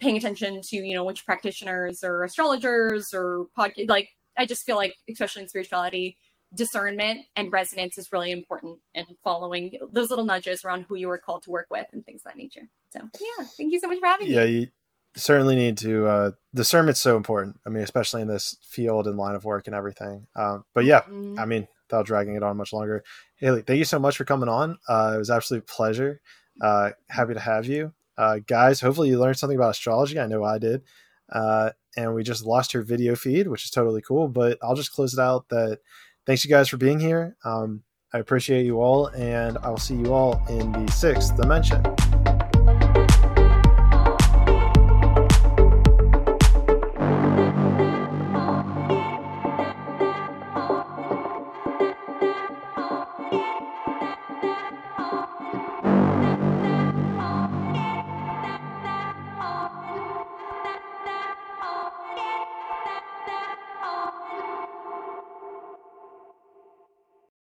paying attention to, you know, which practitioners or astrologers or podcast like I just feel like especially in spirituality, discernment and resonance is really important and following those little nudges around who you were called to work with and things of that nature. So yeah, thank you so much for having yeah, me. Yeah, you certainly need to. Uh, discernment's so important. I mean, especially in this field and line of work and everything. Um, but yeah, mm-hmm. I mean, without dragging it on much longer, Haley, thank you so much for coming on. Uh, it was absolute pleasure. Uh, happy to have you, uh, guys. Hopefully, you learned something about astrology. I know I did. Uh, and we just lost her video feed, which is totally cool. But I'll just close it out that thanks you guys for being here. Um, I appreciate you all, and I will see you all in the sixth dimension.